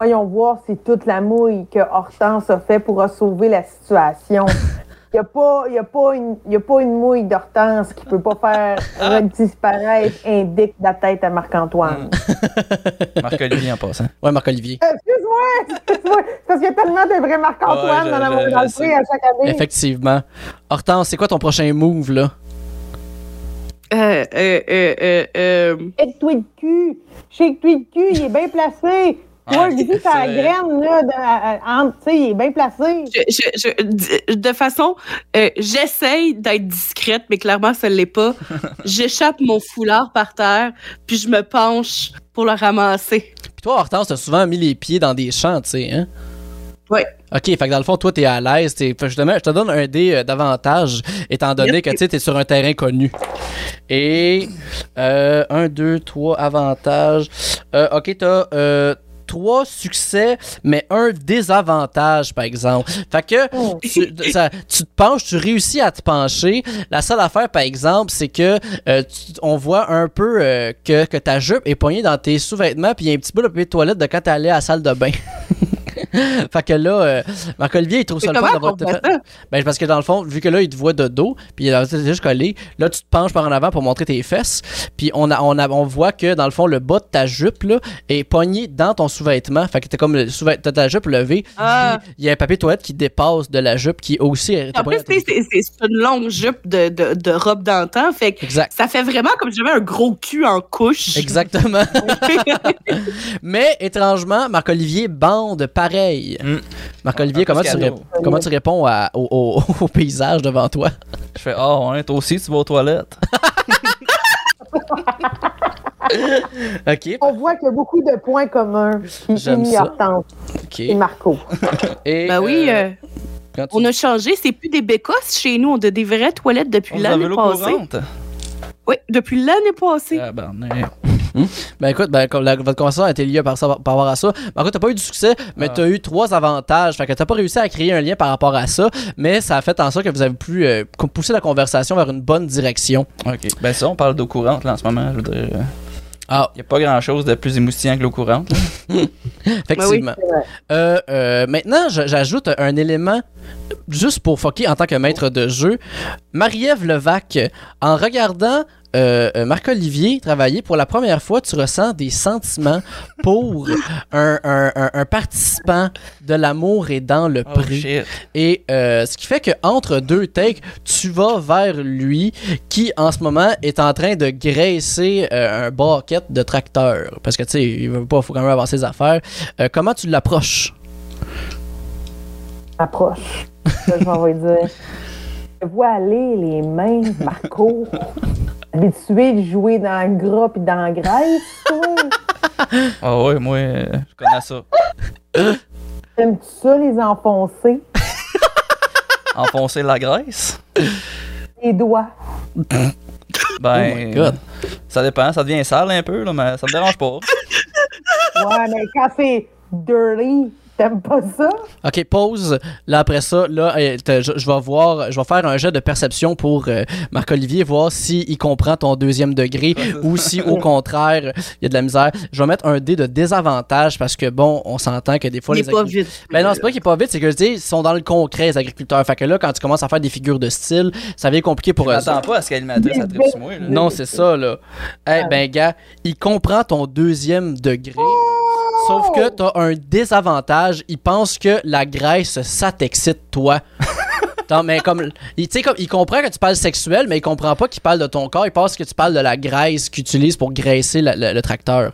voyons voir si toute la mouille que Hortense a fait pourra sauver la situation. Il n'y a, pas- y a, pas une- y a pas une mouille d'Hortense qui peut pas faire disparaître un dick de la tête à Marc-Antoine. Marc-Olivier en passant. Ouais, Marc-Olivier. Excuse-moi! Excuse-moi! C'est parce qu'il y a tellement de vrais Marc-Antoine Ouais, dans je dans le prix à chaque année. Effectivement. Hortense, c'est quoi ton prochain move, là? Euh, euh, euh, euh, euh, Shake-toi le cul! Shake-toi le cul, il est bien placé! Ouais, je dis graine, là, de- tu sais, il est bien placé. je, je- je- de façon, euh, j'essaye d'être discrète, mais clairement, ça ne l'est pas. J'échappe mon foulard par terre, puis je me penche pour le ramasser. Puis toi, Hortense, t'as souvent mis les pieds dans des champs, tu sais, hein? Ouais. OK, fait que dans le fond, toi, t'es à l'aise. t'es- fait que Je te, mets- je te donne un dé euh, d'avantage, étant donné que tu sais, t'es sur un terrain connu. Et. Euh, un, deux, trois avantages. Euh, OK, t'as. Euh, Trois succès, mais un désavantage, par exemple. Fait que Oh. tu, ça- tu te penches, tu réussis à te pencher. La seule affaire, par exemple, c'est que euh, tu- on voit un peu euh, que, que ta jupe est poignée dans tes sous-vêtements, puis il y a un petit bout de papier de toilette de quand t'es allé à la salle de bain. fait que là, euh, Marc-Olivier, il trouve ça le fun d'avoir fait? Ben, parce que dans le fond, vu que là, il te voit de dos, puis là, c'est juste collé, là, tu te penches par en avant pour montrer tes fesses, puis on, a, on, a, on voit que, dans le fond, le bas de ta jupe, là, est pogné dans ton sous-vêtement. Fait que t'as comme le sous-vêt- t'as ta jupe levée, Ah. il y a un papier toilette qui dépasse de la jupe, qui aussi est En pogné plus, c'est c'est une longue jupe de, de, de robe d'antan, fait que Exact. ça fait vraiment comme si j'avais un gros cul en couche. Exactement. Mais étrangement, Marc-Olivier bande pareil. Mm. Marc-Olivier, Un comment, tu comment réponds à- au, au- au paysage devant toi? Je fais, ah ouais, toi aussi, tu vas aux toilettes. OK. On voit qu'il y a beaucoup de points communs J'aime ça. Hortense OK. et Marco. Et, ben oui, euh, euh, tu- on a changé, c'est plus des bécosses chez nous, on a des vraies toilettes depuis l'année l'eau passée. courante. Oui, depuis l'année passée. Ah, ben, non. Ben écoute, ben, la- votre conversation a été liée par, ça- par rapport à ça. Par contre, t'as pas eu du succès, mais Ah. t'as eu trois avantages. Fait que t'as pas réussi à créer un lien par rapport à ça, mais ça a fait en sorte que vous avez pu euh, pousser la conversation vers une bonne direction. Ok. Ben, ça, on parle d'eau courante, là, en ce moment. Je veux dire, euh, Ah, y a pas grand chose de plus émoustillant que l'eau courante. effectivement. vrai. Euh, euh, maintenant, j'ajoute un élément juste pour fucker en tant que maître de jeu. Marie-Ève Levac, en regardant euh, euh, Marc-Olivier travailler pour la première fois, tu ressens des sentiments pour un, un- un- un participant de l'amour et dans le Oh, prix. shit. Et euh, ce qui fait que entre deux takes, tu vas vers lui qui en ce moment est en train de graisser euh, un bucket de tracteur. Parce que tu sais, il veut pas, faut quand même avoir ses affaires. Euh, comment tu l'approches? Approche. Ça, je m'en vais dire. Je vois aller les mains, Marco. Habitué de jouer dans le gras et dans la graisse, toi? Ah ouais, moi, je connais ça. T'aimes-tu ça, les enfoncer? Enfoncer la graisse? Les doigts. Ben, Oh my God. ça dépend, ça devient sale un peu, là, mais ça me dérange pas. Ouais, mais quand c'est dirty, t'aimes pas ça? Ok, pause. Là, après ça, là, euh, je, je vais voir, je vais faire un jet de perception pour euh, Marc-Olivier, voir s'il comprend ton deuxième degré ou si, au contraire, il y a de la misère. Je vais mettre un dé de désavantage parce que, bon, on s'entend que des fois, Il les est pas agri- vite. Ben non, c'est pas qu'il est pas vite, c'est que je dis, ils sont dans le concret, les agriculteurs. Fait que là, quand tu commences à faire des figures de style, ça devient compliqué pour eux. m'attends pas à ce qu'animatrice a sur moi. là. Non, c'est ça, là. Eh ben, gars, il comprend ton deuxième degré. Sauf que t'as un désavantage. Il pense que la graisse, ça t'excite, toi. Non, mais comme, il, tu sais, comme, il comprend que tu parles sexuel, mais il comprend pas qu'il parle de ton corps. Il pense que tu parles de la graisse qu'il utilise pour graisser la- le, le tracteur.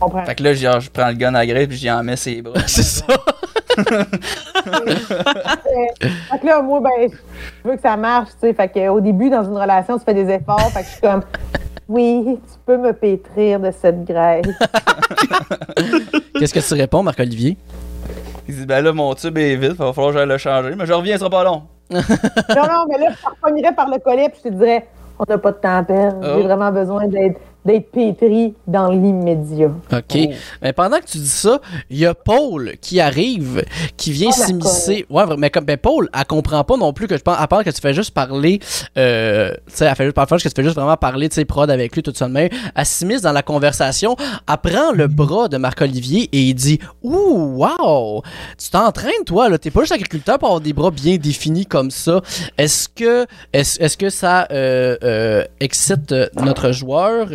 Comprends. Fait que là, genre, je prends le gun à graisse puis j'y en mets ses bras. C'est ça. Fait que là, moi, ben, je veux que ça marche, tu sais. Fait que, au début, dans une relation, tu fais des efforts. Fait que je suis comme, Oui, tu peux me pétrir de cette graisse. Qu'est-ce que tu réponds, Marc-Olivier? Il dit, ben là, mon tube est vide, il va falloir que j'aille le changer, mais je reviens, ce sera pas long. non, non, mais là, je te repognerais par le collet puis je te dirais on n'a pas de temps à perdre. Oh. J'ai vraiment besoin d'être d'être pétri dans l'immédiat. OK. Mais pendant que tu dis ça, il y a Paul qui arrive, qui vient Oh, la s'immiscer. Ouais, mais comme ben Paul, elle comprend pas non plus que je pense, à part que tu fais juste parler, euh, tu sais, elle fait juste parfois que tu fais juste vraiment parler, tu sais, prod avec lui, tout de même. Elle s'immisce dans la conversation, elle prend le bras de Marc-Olivier et il dit Ouh, wow, tu t'entraînes, toi, là, t'es pas juste agriculteur pour avoir des bras bien définis comme ça. Est-ce que, est-ce, est-ce que ça euh, euh, excite euh, notre joueur?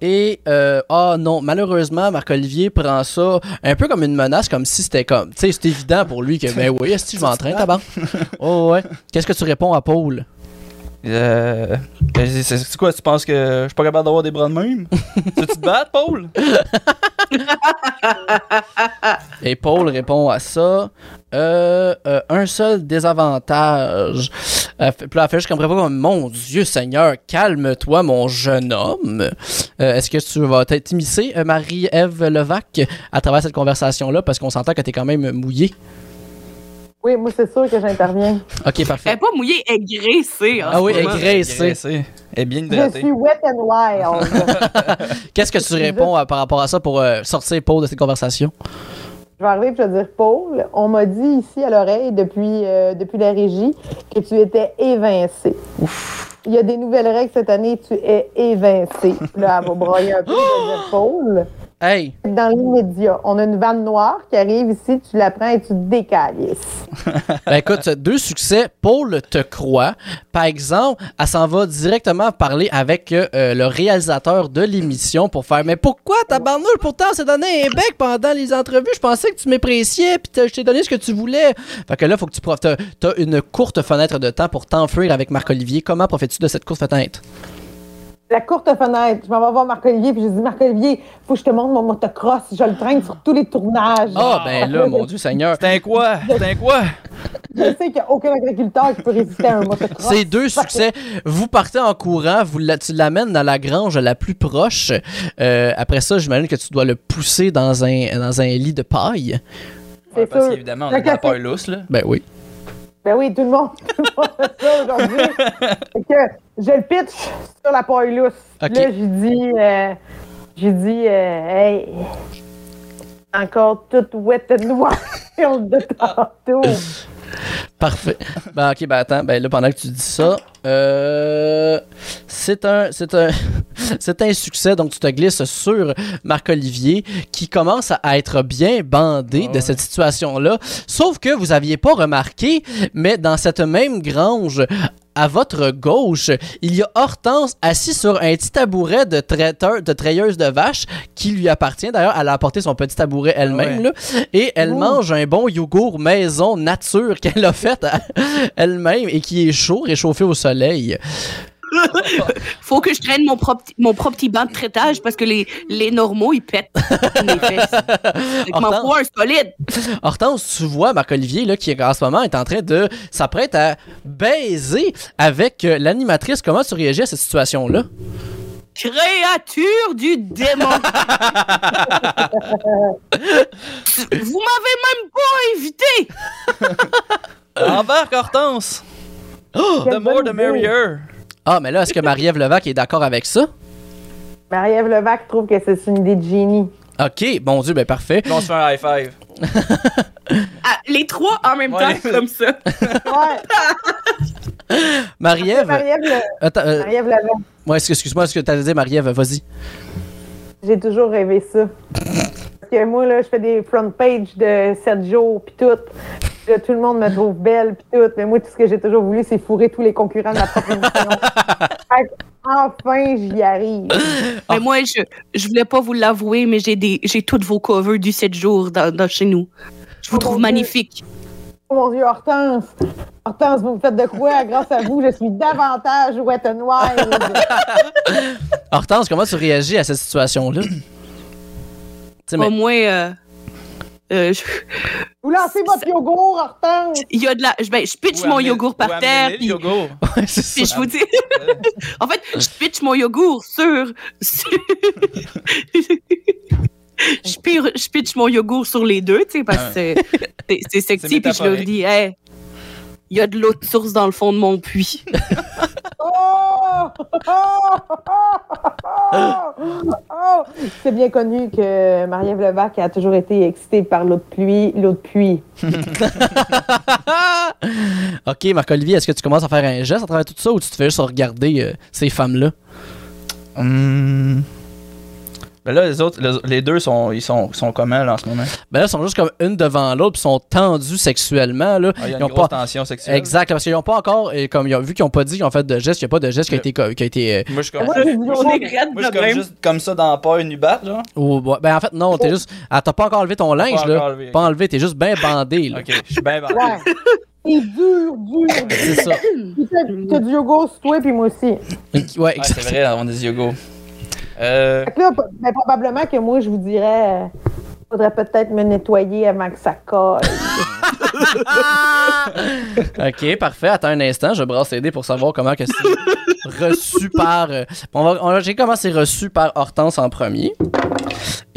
Et euh, ah non, malheureusement, Marc-Olivier prend ça un peu comme une menace, comme si c'était comme, tu sais, c'est évident pour lui que ben oui, est-ce que je m'entraîne, tabac? Oh ouais. Qu'est-ce que tu réponds à Paul? Euh, ben, c'est quoi, tu penses que je suis pas capable d'avoir des bras de même? tu te battre, Paul? Et Paul répond à ça. Euh, euh, un seul désavantage. Elle fait, puis là, elle fait juste comme comme Mon Dieu Seigneur, calme-toi, mon jeune homme. Euh, Est-ce que tu vas euh, Marie-Ève Levac, à travers cette conversation-là, parce qu'on s'entend que t'es quand même mouillé. Oui, moi, c'est sûr que j'interviens. Ok, Elle parfait. est pas mouillée, elle est graissée. Ah oui, elle est graissée. Graissé. Elle est bien Je hydratée. suis wet and wild. Qu'est-ce que tu réponds euh, par rapport à ça pour euh, sortir Paul de cette conversation? Je vais arriver et je vais dire Paul, on m'a dit ici à l'oreille depuis, euh, depuis la régie que tu étais évincé. Il y a des nouvelles règles cette année, tu es évincé. Là, elle va broyer un peu, je vais dire Paul. Hey, Dans l'immédiat, on a une vanne noire qui arrive ici, tu la prends et tu te décalisses. Ben écoute, deux succès, Paul te croit. Par exemple, elle s'en va directement parler avec euh, le réalisateur de l'émission pour faire Mais pourquoi tabarnouche? Pourtant, on s'est donné un bec pendant les entrevues. Je pensais que tu m'épréciais puis je t'ai donné ce que tu voulais. Fait que là, faut que tu profites. T'as une courte fenêtre de temps pour t'enfuir avec Marc-Olivier. Comment profites-tu de cette courte fenêtre? La courte fenêtre, je m'en vais voir Marc-Olivier, puis je dis Marc-Olivier, faut que je te montre mon motocross, je le traîne sur tous les tournages. Ah, ben là, mon Dieu Seigneur. C'est un quoi? C'est un quoi? Je sais qu'il n'y a aucun agriculteur qui peut résister à un motocross. C'est deux succès. Vous partez en courant, vous la- tu l'amènes dans la grange la plus proche. Euh, après ça, j'imagine que tu dois le pousser dans un, dans un lit de paille. C'est Ouais, parce qu'évidemment, on a de la paille lousse, là. Ben oui. Ben oui, tout le monde, tout le monde fait ça aujourd'hui. Que je le pitch sur la paille lousse. Là, j'ai dit, euh, j'ai dit, euh, hey, encore toute wet and wild de tantôt. Parfait. Ben, ok, ben attends, ben là, pendant que tu dis ça, euh, c'est un, c'est un, c'est un succès. Donc, tu te glisses sur Marc-Olivier qui commence à être bien bandé de cette situation-là. Sauf que vous aviez pas remarqué, mais dans cette même grange, à votre gauche, il y a Hortense assis sur un petit tabouret de traiteur, de trailleuse de vache qui lui appartient. D'ailleurs, elle a apporté son petit tabouret elle-même, Ouais. là, et elle Ouh. mange un bon yogourt maison nature qu'elle a fait elle-même et qui est chaud, réchauffé au soleil. Faut que je traîne mon propre, mon propre petit banc de traitage parce que les, les normaux, ils pètent mes fesses. Fait que m'en un solide. Hortense, tu vois Marc-Olivier là, qui en ce moment est en train de s'apprête à baiser avec euh, l'animatrice. Comment tu réagis à cette situation-là? Créature du démon. Vous m'avez même pas invité. Embarque, Hortense! Quelle The more, the merrier! Ah, mais là, est-ce que Marie-Ève Levac est d'accord avec ça? Marie-Ève Levac trouve que c'est une idée de génie. OK, bon Dieu, ben parfait. Là, on se fait un high five. Ah, les trois en même Ouais. temps, comme ça. Ouais, Marie-Ève. Marie-Ève Le- Attends, euh, Marie-Ève Levac, ouais, excuse-moi, ce que tu as dit, Marie-Ève, vas-y. j'ai toujours rêvé ça. Parce que moi, là, je fais des front pages de 7 jours, puis tout. Là, tout le monde me trouve belle, puis tout. Mais moi, tout ce que j'ai toujours voulu, c'est fourrer tous les concurrents de ma propre émission. Enfin, j'y arrive. Mais moi, je, je voulais pas vous l'avouer, mais j'ai des j'ai toutes vos covers du 7 jours dans, dans- chez nous. Je vous Oh, trouve magnifique. Oh mon Dieu, Hortense! Hortense, vous me faites de quoi? Grâce à vous, je suis davantage wet and wild. Hortense, comment tu réagis à cette situation-là? Au moins, euh, Euh, je- Vous lancez votre yogourt, Hortense. Il y a de la. Je, ben, je pitch Ou mon yogourt ou par terre. Puis, yogourt. Je vous dis. en fait, je pitch mon yogourt sur. sur- je, pire- je pitch mon yogourt sur les deux, tu sais, parce que c'est- sexy. Puis je leur dis, hey, il y a de l'eau de source dans le fond de mon puits. Oh! C'est bien connu que Marie-Ève Levac a toujours été excitée par l'eau de pluie, l'eau de pluie. ok, Marc-Olivier, est-ce que tu commences à faire un geste à travers tout ça ou tu te fais juste regarder euh, ces femmes-là? Hum. Ben là, les autres, les, deux sont, ils sont, sont comment là en ce moment? Ben là, ils sont juste comme une devant l'autre, puis sont tendus sexuellement. Là. Ah, il y a Ils ont grosse pas- tension sexuelle. Exact, parce qu'ils n'ont pas encore, et comme ils ont vu qu'ils n'ont pas dit qu'ils ont fait de geste, il n'y a pas de geste qui a été. Qui a été euh, Moi, je suis comme, Moi, j'ai dit On est moi, je comme juste comme ça dans pas une nubat, là. ou- ouais, ben en fait, non, t'es juste. Ah, t'as pas encore enlevé ton linge, encore là. enlevé. Pas enlevé, t'es juste bien bandé, là. Ok, je suis bien bandé. Ouais. C'est dur, dur. C'est ça. T'as du yogourt sur toi, puis moi aussi. Ouais, Ouais, c'est vrai, on a des yogourts. Euh, Fait que là, ben, probablement que moi, je vous dirais, euh, faudrait peut-être me nettoyer avant que ça colle. ok, parfait. Attends un instant, je brasse les dés pour savoir comment que c'est reçu par. euh, on va, checker comment c'est reçu par Hortense en premier.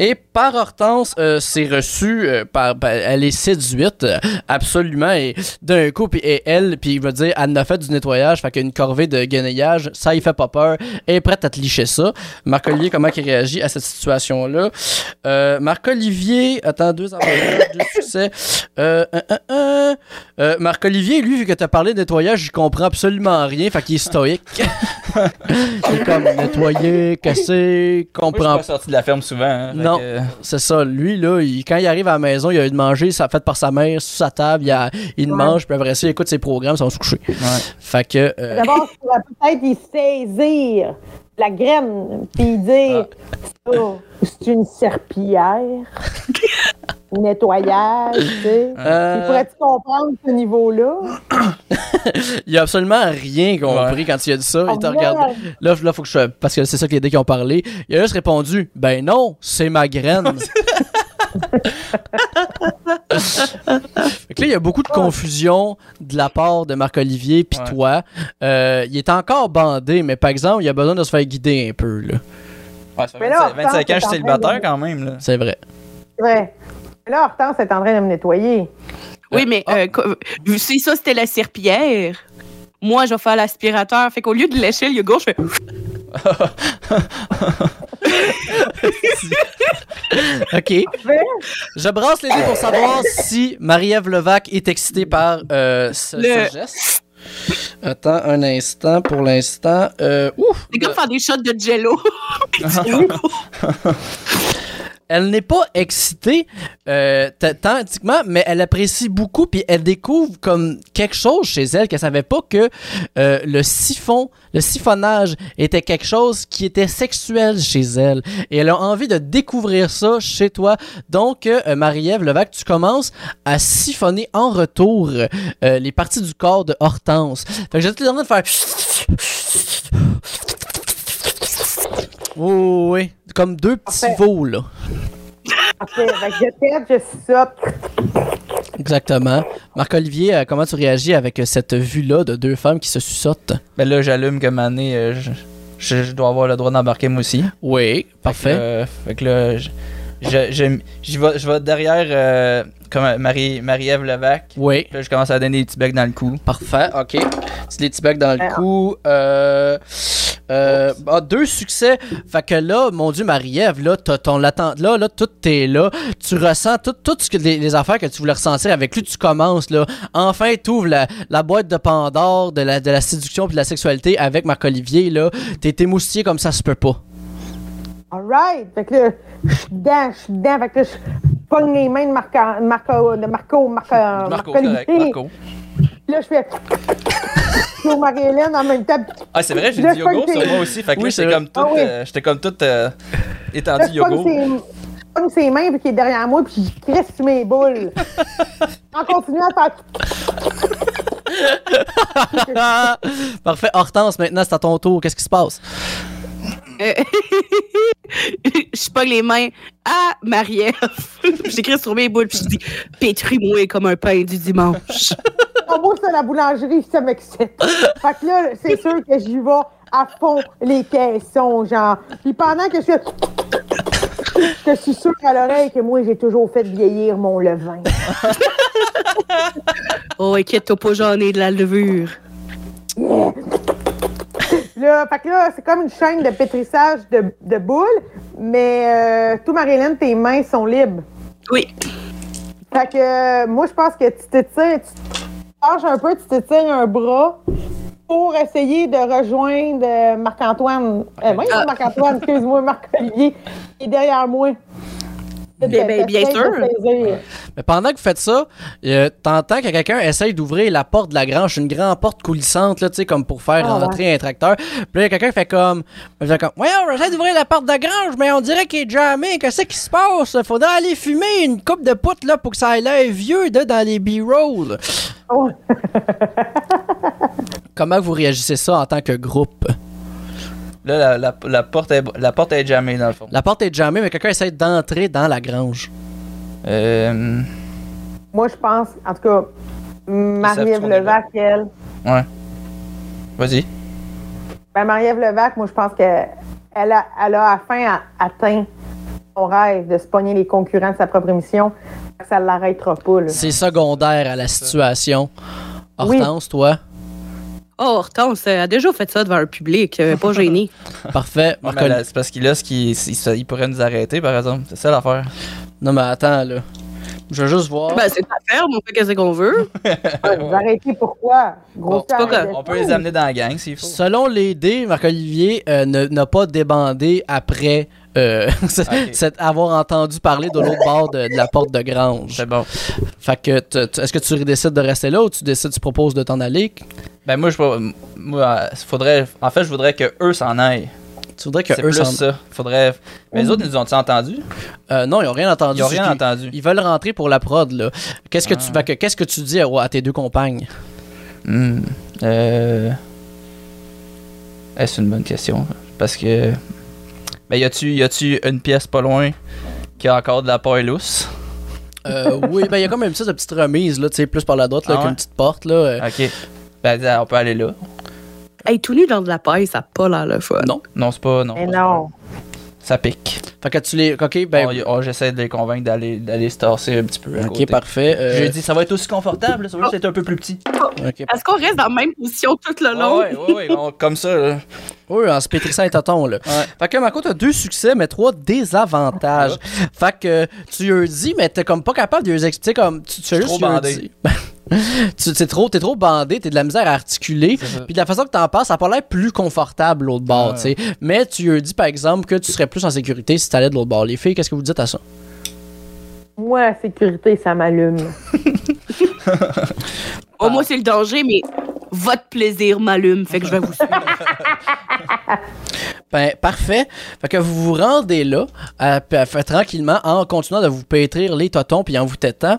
Et par Hortense, euh, c'est reçu euh, par. ben, elle est séduite, euh, absolument. Et d'un coup, puis et elle, puis il va dire, elle a fait du nettoyage, fait qu'une corvée de guenillage, ça, il fait pas peur. Elle est prête à te licher ça. Marc-Olivier, comment il réagit à cette situation-là? Euh, Marc-Olivier, attends, deux avantages, deux succès. Euh, Marc-Olivier, lui, vu que t'as parlé de nettoyage, il comprend absolument rien, fait qu'il est stoïque. il est comme nettoyer, casser, moi, je suis comprend pas sorti de la ferme souvent. hein, Non. que, c'est ça, lui, là, il- quand il arrive à la maison, il a eu de manger, ça fait par sa mère, sous sa table, il, a- il Ouais. mange, puis après ça, il écoute ses programmes, ça va se coucher. ouais. Fait que. euh, D'abord, je pourrais peut-être y saisir la graine, puis dire, ça, c'est une serpillière. Nettoyage, tu sais. euh, Il pourrait-tu comprendre ce niveau-là? il a absolument rien compris quand il a dit ça. Il t'a Oh, regardé. Là, là, faut que je. Parce que c'est ça que les deux qui ont parlé. Il a juste répondu Ben non, c'est ma graine. fait que là, il y a beaucoup de confusion de la part de Marc-Olivier puis Ouais. toi. Euh, il est encore bandé, mais par exemple, il a besoin de se faire guider un peu. là. Ouais, ça fait Mais là, 25, 25 ans, je suis célibataire de- quand même. C'est vrai. C'est vrai. Là, Hortense est en train de me nettoyer. Oui, mais euh, vu- si ça, c'était la serpillière, moi, je vais faire l'aspirateur. Fait qu'au lieu de lécher le yogourt, je fais. OK. Je brasse les deux pour savoir si Marie-Ève Levac est excitée par euh, ce, Le- ce geste. Attends un instant. Pour l'instant. Euh, ouf! C'est comme faire des shots de jello. Elle n'est pas excitée euh, mais elle apprécie beaucoup, puis elle découvre comme quelque chose chez elle qu'elle savait pas que euh, le siphon, le siphonnage était quelque chose qui était sexuel chez elle. Et elle a envie de découvrir ça chez toi. Donc, euh, Marie-Ève Levac, tu commences à siphonner en retour euh, les parties du corps de Hortense. Fait que j'étais en train de faire... Oh, oui, comme deux petits Parfait. veaux, là. OK, fait que je tête, je saute. Exactement. Marc-Olivier, euh, comment tu réagis avec euh, cette vue-là de deux femmes qui se suçotent? Ben là, j'allume comme année. euh, je, je- je dois avoir le droit d'embarquer moi aussi. Oui, parfait. Euh, fait que là, je, je, je, j'y vais, je vais derrière euh, comme Marie, Marie-Ève Levac. Oui, Puis Là, je commence à donner des petits becs dans le cou. parfait, ok. C'est des petits becs dans le cou. Euh, euh, ah, deux succès. Fait que là, mon Dieu, Marie-Ève, là, t'as ton l'attente. Là, là, tout est là. Tu ressens tout, tout ce que les, les affaires que tu voulais ressentir avec lui, tu commences, là. Enfin, tu ouvres la, la boîte de Pandore de la, de la séduction puis de la sexualité avec Marc-Olivier, là. T'es émoustillé comme ça se peut pas. All right. Fait que là, je suis dedans, je suis dedans. Fait que là, je pogne les mains de Marco, Marco, de Marco, Marco, Marco. Marco. Puis là, je fais Marie-Hélène en même temps. Ah, c'est vrai, j'ai pogne yogourt sur moi aussi. Fait que Oui, j'étais comme tout, Ah oui. euh, j'étais comme tout euh, Là, étendu je pogne yogourt. ses, je pogne ses mains, puis qu'il est derrière moi, puis je crisse sur mes boules. en continuant à faire. Parfait. Hortense, maintenant, c'est à ton tour. Qu'est-ce qui se passe? Euh, je pogne les mains à Marie-Ève. J'écris sur mes boules, puis je dis Pétris-moi comme un pain du dimanche. Moi, c'est la boulangerie, ça m'excite. Fait que là, c'est sûr que j'y vais à fond les caissons, genre. Puis pendant que je fais... Je suis sûre à l'oreille que moi, j'ai toujours fait vieillir mon levain. Oh, inquiète-toi pas, j'en ai de la levure. Yeah. Là, fait que là, c'est comme une chaîne de pétrissage de, de boules, mais euh, tout, Marilyn, tes mains sont libres. Oui. Fait que euh, moi, je pense que tu t'étires, tu penches un peu, tu t'étires un bras pour essayer de rejoindre euh, Marc-Antoine. Euh, moi, Ah. Marc-Antoine, excuse-moi, Marc-Olivier, qui est derrière moi. Bien- bien- sûr. Mais pendant que vous faites ça, euh, t'entends que quelqu'un essaye d'ouvrir la porte de la grange, une grande porte coulissante, là, tu sais, comme pour faire Ah, rentrer un tracteur. Puis là, quelqu'un fait comme. comme Voyons, j'essaie d'ouvrir la porte de la grange, mais on dirait qu'il est jamais. Qu'est-ce qui se passe? Faudrait aller fumer une coupe de poutre, là, pour que ça l'air vieux, là, dans les B-rolls. Comment vous réagissez ça en tant que groupe? Là, la, la, la porte est, la porte est jamais dans le fond. La porte est jamais, mais quelqu'un essaie d'entrer dans la grange. Euh, Moi, je pense, en tout cas, Marie-Ève. Levac, elle. ouais. Vas-y. Ben, Marie-Ève Levac, moi, je pense qu'elle a, elle a enfin a- atteint son rêve de se pogner les concurrents de sa propre émission. Ça ne l'arrêtera pas. C'est secondaire à la situation. Oui. Hortense, toi? Oh, Hortense elle a déjà fait ça devant un public, euh, pas gêné. Parfait. Ouais, c'est parce qu'il a ce qui. Il, il pourrait nous arrêter, par exemple. C'est ça l'affaire. Non, mais attends, là. Je veux juste voir. Ben, c'est ta ferme, on fait qu'est-ce qu'on veut. Ah, vous arrêtez pourquoi? Gros Bon, On peut les amener dans la gang s'il faut. Selon les dés, Marc-Olivier euh, ne- n'a pas débandé après euh, cette- avoir entendu parler de l'autre bord de, de la porte de grange. C'est bon. Fait que, tu- tu- est-ce que tu décides de rester là ou tu décides, tu proposes de t'en aller? Ben, moi, je moi, euh, faudrait. En fait, je voudrais que eux s'en aillent. Tu voudrais que C'est eux plus s'en- ça. Faudrait. Mais les autres, ils nous ont-ils entendus? Euh, non, ils n'ont rien entendu. Ils ont C'est rien entendu. Ils veulent rentrer pour la prod, là. Qu'est-ce que, tu, Ah. que- qu'est-ce que tu dis à, à tes deux compagnes? Hmm. Euh. c'est une bonne question? Parce que. Ben, y a-tu, y a-tu une pièce pas loin qui a encore de la paille lousse? Euh, oui, ben il y a comme une espèce de petite remise, là, tu sais, plus par la droite, là, Ah avec ouais? une petite porte, là. euh, Ok. Ben, on peut aller là. Hey, tout nu dans de la paille, ça a pas l'air le fun. Non. Non, c'est pas. Non. Mais non. Ça pique. Fait que tu les. Ok, ben. Oh, oh, J'essaie de les convaincre d'aller, d'aller se tasser un petit peu. à ok, côté. parfait. euh, J'ai dit, ça va être aussi confortable, ça va juste être un peu plus petit. ok, Est-ce qu'on reste dans la même position tout le long? Ouais, ouais, ouais, on- comme ça, là. Oui, en se pétrissant les totons, là. Ouais. Fait que Marco, t'as deux succès, mais trois désavantages. fait que tu leur dis, mais t'es comme pas capable de leur expliquer comme. Tu, tu suis juste trop bandé. tu t'es trop, t'es trop bandé, t'es de la misère à articuler. Puis de la façon que t'en passes, ça a pas l'air plus confortable l'autre bord, Ouais. tu sais. Mais tu leur dis, par exemple, que tu serais plus en sécurité si t'allais de l'autre bord. Les filles, qu'est-ce que vous dites à ça? Moi, la sécurité, ça m'allume. Oh, moi, c'est le danger, mais votre plaisir m'allume, fait que je vais vous suivre. Ben, parfait. Fait que vous vous rendez là, euh, euh, tranquillement, en continuant de vous pétrir les totons puis en vous tétant.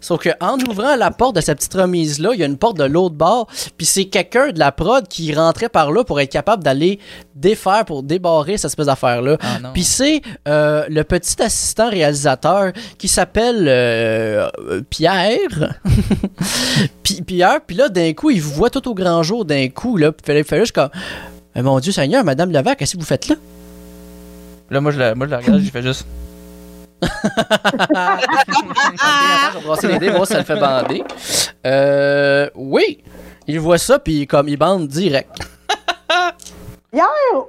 Sauf que en ouvrant la porte de cette petite remise-là, il y a une porte de l'autre bord, puis c'est quelqu'un de la prod qui rentrait par là pour être capable d'aller défaire, pour débarrer cette espèce d'affaire-là. Ah. Puis c'est euh, le petit assistant réalisateur qui s'appelle euh, Pierre. puis Pierre, puis là, d'un coup, il vous voit tout au grand jour d'un coup, là. Puis il fait- il fait juste comme... Mais mon Dieu Seigneur, Madame Levac, qu'est-ce que vous faites là? Là, moi, je la, moi, je la regarde, j'ai fait juste. Je les dés, si ça le fait bander. Euh, oui, il voit ça, puis comme il bande direct.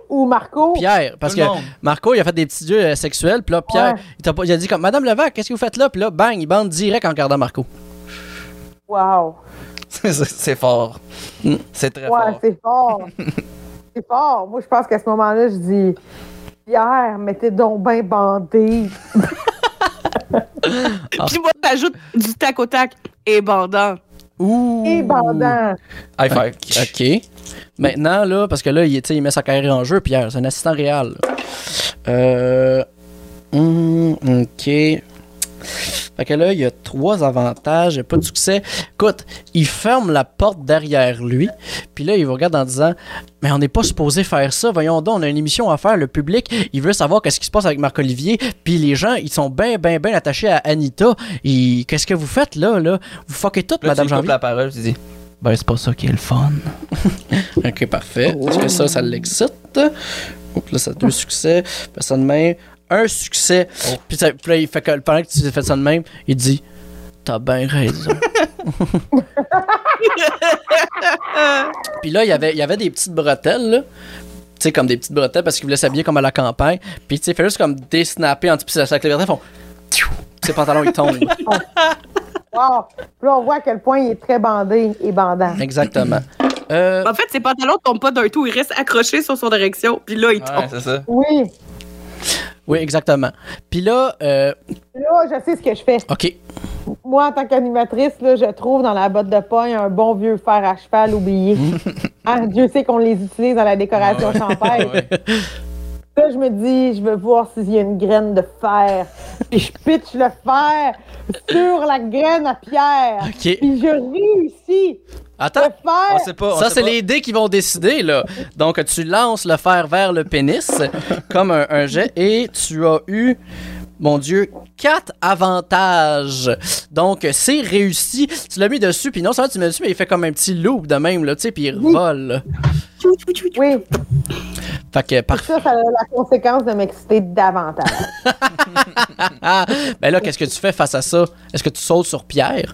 Ou Marco? Pierre, parce que. Marco, il a fait des petits jeux euh, sexuels, puis là, Pierre, Ouais. il, t'a pas- il a dit comme Madame Levac, qu'est-ce que vous faites là? Puis là, bang, il bande direct en regardant Marco. Wow. C'est- fort. C'est très Ouais, fort. c'est fort. C'est fort. Moi, je pense qu'à ce moment-là, je dis Pierre, mais t'es donc bien bandé. Puis moi, t'ajoutes du tac au tac et bandant. Ouh! Et bandant. High five. OK. Maintenant, là, parce que là, il, il met sa carrière en jeu, Pierre. C'est un assistant réel. Euh. hum, OK. Fait que là, il y a trois avantages, il y a pas de succès. Écoute, il ferme la porte derrière lui, puis là, il vous regarde en disant Mais on n'est pas supposé faire ça, voyons donc, on a une émission à faire, le public, il veut savoir qu'est-ce qui se passe avec Marc-Olivier, puis les gens, ils sont bien, bien, bien attachés à Anita. Et Qu'est-ce que vous faites là, là? Vous fuckez tout, Là, Madame Janvier. la parole, tu dis Ben, c'est pas ça qui est le fun. Ok, parfait. Est-ce que ça, ça l'excite? Oups, là, ça a deux succès. Fais ça de même. Un succès. Puis, ça- puis là, il fait que pendant que tu fais ça de même, il dit T'as bien raison. Puis là, il y avait, il y avait des petites bretelles, là. Tu sais, comme des petites bretelles parce qu'il voulait s'habiller comme à la campagne. Puis, tu sais, il fait juste comme désnapper en dessous. Puis, ça- ça- avec les bretelles, ils font. Ses pantalons, ils tombent. Wow. Puis là, on voit à quel point il est très bandé et bandant. Exactement. Euh, En fait, ses pantalons tombent pas d'un tout, ils restent accrochés sur son direction, puis là, ils Ouais, tombent. c'est ça. Oui. Oui, exactement. Puis là, euh, Là, je sais ce que je fais. OK. Moi, en tant qu'animatrice, là, je trouve dans la botte de pogne un bon vieux fer à cheval oublié. Hein, Dieu sait qu'on les utilise dans la décoration champêtre. Ouais. Là, je me dis, je veux voir s'il y a une graine de fer. Puis je pitch le fer sur la graine à pierre. OK. Puis je réussis. Attends. On fer. sait pas. on Ça, c'est les dés qui vont décider, là. Donc, tu lances le fer vers le pénis, comme un, un jet, et tu as eu, mon Dieu, quatre avantages. Donc, c'est réussi. Tu l'as mis dessus, puis non seulement tu le mets dessus, mais il fait comme un petit loop de même, là, tu sais, puis il tchou. Oui, Fait que, parfait. ça, ça a la conséquence de m'exciter davantage. ben là, qu'est-ce que tu fais face à ça? Est-ce que tu sautes sur Pierre?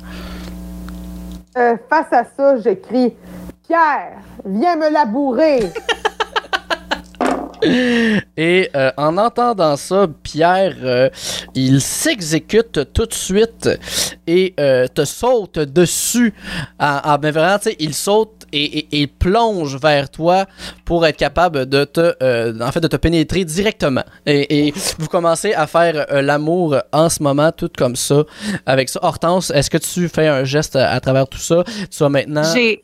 Euh, face à ça, je crie Pierre, viens me labourer. Et euh, en entendant ça, Pierre, euh, il s'exécute tout de suite et euh, te saute dessus. En, en- mais vraiment, tu sais, il saute et, et- plonge vers toi pour être capable de te, en fait, de te pénétrer directement. Et, et vous commencez à faire l'amour en ce moment, tout comme ça, avec ça. Hortense, est-ce que tu fais un geste à, à travers tout ça? Tu vas maintenant... J'ai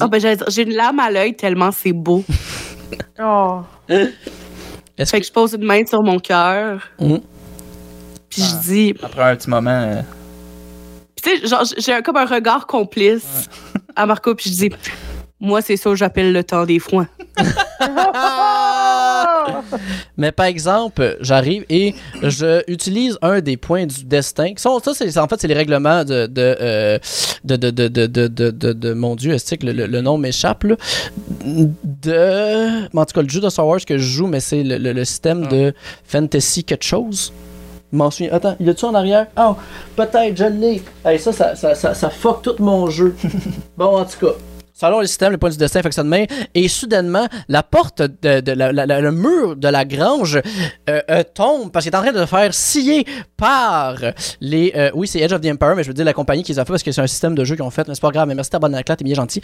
ah, ben, j'ai une larme à l'œil tellement c'est beau. Oh. Est-ce Fait que... que je pose une main sur mon cœur. Mhm. Puis je dis, Après un petit moment. euh, tu sais, genre, j'ai un- comme un regard complice à Marco, puis je dis, moi, c'est ça que j'appelle le temps des foins. Mais par exemple, j'arrive et je utilise un des points du destin. Qui sont, ça, c'est, en fait, c'est les règlements de, de, euh, de, de, de, de, de, de, de- de- mon Dieu, est-ce que le, le- le nom m'échappe, là? De. En tout cas, le jeu de Star Wars que je joue, mais c'est le, le- système de fantasy quelque chose. M'en souviens. Attends, il a-tu en arrière? Oh, peut-être, je l'ai. Hey, ça, ça, ça, ça, ça fuck tout mon jeu. bon, en tout cas. Selon le système, le point du destin fait que ça de main. Et soudainement, la porte de, la- le mur de la grange euh, euh, tombe parce qu'il est en train de faire scier par les. euh, oui, c'est Edge of the Empire, mais je veux dire la compagnie qui les a fait parce que c'est un système de jeu qu'ils ont fait. Mais c'est pas grave. Mais merci, Tabarnak, t'es bien gentil.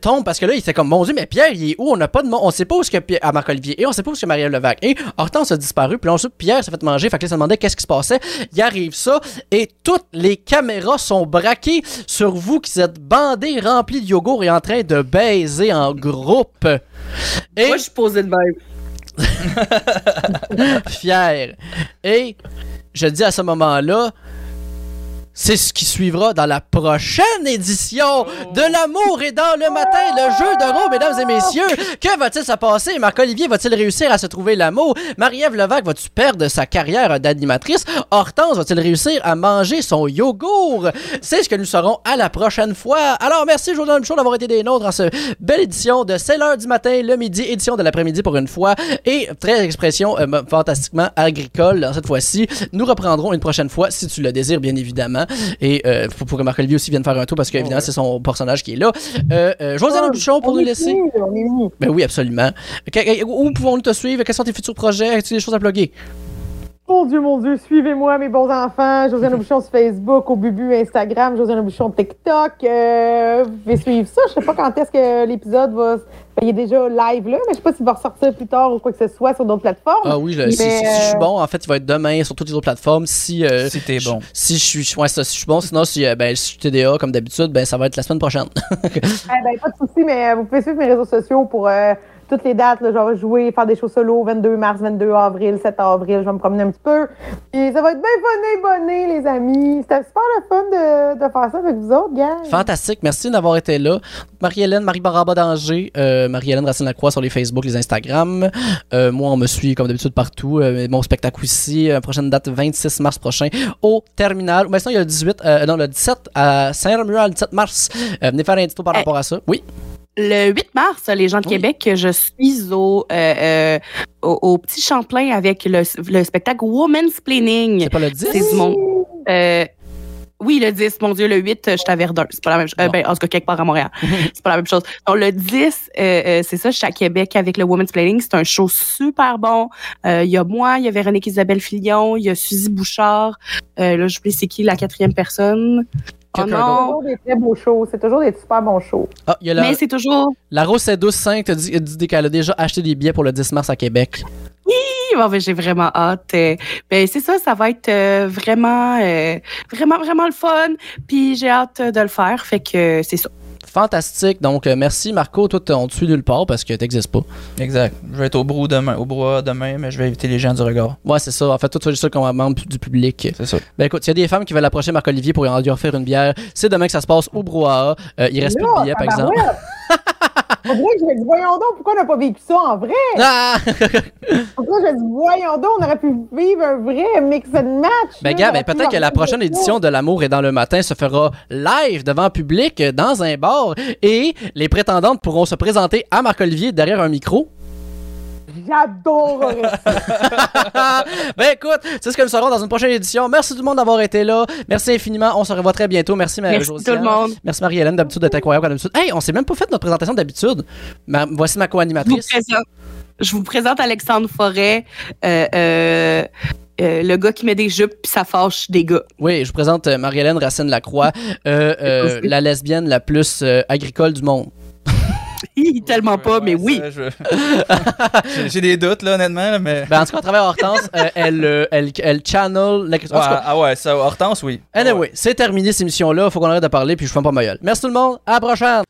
Tombe parce que là, il était comme Mon Dieu, mais Pierre, il est où? On n'a pas de. On sait pas où est-ce que Pierre. À Marc-Olivier. Et on sait pas où est-ce que Marie-Ève Levac. Et Hortense a disparu. Puis ensuite, Pierre s'est fait manger. Fait que là, ça demandait qu'est-ce qui se passait. Il arrive ça. Et toutes les caméras sont braquées sur vous qui êtes bandés, remplis de yogourt et en train de baiser en groupe. Et Moi, je suis posée de même. fier. Et je dis à ce moment-là, c'est ce qui suivra dans la prochaine édition de L'amour est dans le matin, le jeu de rôle, mesdames et messieurs. Que va-t-il se passer? Marc-Olivier va-t-il réussir à se trouver l'amour? Marie-Ève Levac va-tu perdre sa carrière d'animatrice? Hortense va-t-il réussir à manger son yogourt? C'est ce que nous saurons à la prochaine fois. Alors, merci, Jordan Michaud, d'avoir été des nôtres dans cette belle édition de C'est l'heure du matin, le midi, édition de l'après-midi pour une fois. Et très expression euh, fantastiquement agricole cette fois-ci. Nous reprendrons une prochaine fois, si tu le désires, bien évidemment. Et euh, pour, pour que Marc-Olivier aussi vienne faire un tour, parce qu'évidemment, c'est son personnage qui est là. Euh, euh, Josiane Bouchon pour nous laisser. Ben oui, absolument. Où pouvons-nous te suivre? Quels sont tes futurs projets? As-tu des choses à plugger? Mon Dieu, mon Dieu, suivez-moi, mes bons enfants. Josiane Bouchon sur Facebook, au Bubu Instagram, Josiane Bouchon TikTok. Euh, vous pouvez suivre ça. Je sais pas quand est-ce que l'épisode va. Ben, il est déjà live là, mais je sais pas s'il va ressortir plus tard ou quoi que ce soit sur d'autres plateformes. Ah oui, là, si, Mais, si- si je suis euh, bon, en fait, il va être demain sur toutes les autres plateformes. Si, euh, Si t'es je- bon. Si je suis, ouais, ça, si je suis bon, sinon, si, euh, ben, si je suis TDA comme d'habitude, ben, ça va être la semaine prochaine. Eh ben, pas de souci, mais euh, vous pouvez suivre mes réseaux sociaux pour euh, toutes les dates, là, je vais jouer, faire des shows solo 22 mars, 22 avril, 7 avril, je vais me promener un petit peu. Et ça va être bien bonné, bonné, les amis. C'était super le fun de, de faire ça avec vous autres, gars. Fantastique, merci d'avoir été là. Marie-Hélène, Marie-Baraba d'Angers, euh, Marie-Hélène Racine-Lacroix sur les Facebook, les Instagram. Euh, moi, on me suit comme d'habitude partout. Euh, mon spectacle aussi, euh, prochaine date 26 mars prochain au Terminal. Mais sinon, il y a le 18, euh, non, le 17 à Saint-Romuald, le 17 mars. Euh, venez faire un petit tour par Eh. rapport à ça. Oui. Le 8 mars, les gens de Oui. Québec, je suis au, euh, euh, au, au Petit Champlain avec le, le spectacle Woman's Planning. C'est pas le 10? C'est du monde. Euh, oui, le 10, mon Dieu, le 8, je suis à Verdun. C'est pas la même chose. Euh, ben, en tout cas, quelque part à Montréal. c'est pas la même chose. Donc, le 10, euh, euh, c'est ça, je suis à Québec avec le Women's Planning. C'est un show super bon. Euh, Il y a moi, il y a Véronique Isabelle Filion, il y a Suzy Bouchard. Euh, là, je sais c'est qui la quatrième personne. Oh Quelqu'un C'est non! toujours des très beaux shows. C'est toujours des super bons shows. Ah, il y a la, Mais c'est toujours... la Rose est douce 5 te dit, dit qu'elle a déjà acheté des billets pour le 10 mars à Québec. Bon, ben, j'ai vraiment hâte. Euh, ben, c'est ça, ça va être euh, vraiment, euh, vraiment, vraiment le fun. Puis j'ai hâte de le faire. Fait que c'est ça. Fantastique. Donc, euh, merci Marco. Toi, on te suit nulle part parce que t'existes pas. Exact. Je vais être au brou demain, au brouhaha demain, mais je vais éviter les gens du regard. Ouais, c'est ça. En fait, toi, tu es juste ça comme membre du public. C'est ça. Ben écoute, il y a des femmes qui veulent approcher Marc-Olivier pour lui offrir une bière. C'est demain que ça se passe au brouhaha. Euh, il reste plus de billets, par exemple. dirait que je me dis, voyons donc, pourquoi on n'a pas vécu ça en vrai? Ah! Pourquoi je me dis, voyons donc, on aurait pu vivre un vrai mix and match. Ben, gars, ben, peut-être que la prochaine édition de L'amour est dans le matin se fera live devant public euh, dans un bar et les prétendantes pourront se présenter à Marc-Olivier derrière un micro. J'adorerais ça. ben écoute, c'est ce que nous serons dans une prochaine édition. Merci tout le monde d'avoir été là. Merci infiniment. On se revoit très bientôt. Merci, ma Merci tout le monde. Merci Marie-Hélène, d'habitude d'être incroyable comme d'habitude. Hey, on s'est même pas fait notre présentation d'habitude. Ma- voici ma Je vous co-animatrice. présente, je vous présente Alexandre Forêt, euh, euh, euh, le gars qui met des jupes puis ça fâche des gars. Oui, je vous présente Marie-Hélène Racine-Lacroix, euh, euh, la lesbienne la plus euh, agricole du monde. Hi, Tellement pas, mais oui. je- J'ai- des doutes, là, honnêtement, là, mais. Ben, en tout cas, à travers Hortense, euh, elle, euh, elle, elle channel Ouais, cas, ah ouais, ça, Hortense, oui. Anyway, c'est terminé cette émission-là. Faut qu'on arrête de parler puis je fais pas ma gueule. Merci tout le monde. À la prochaine.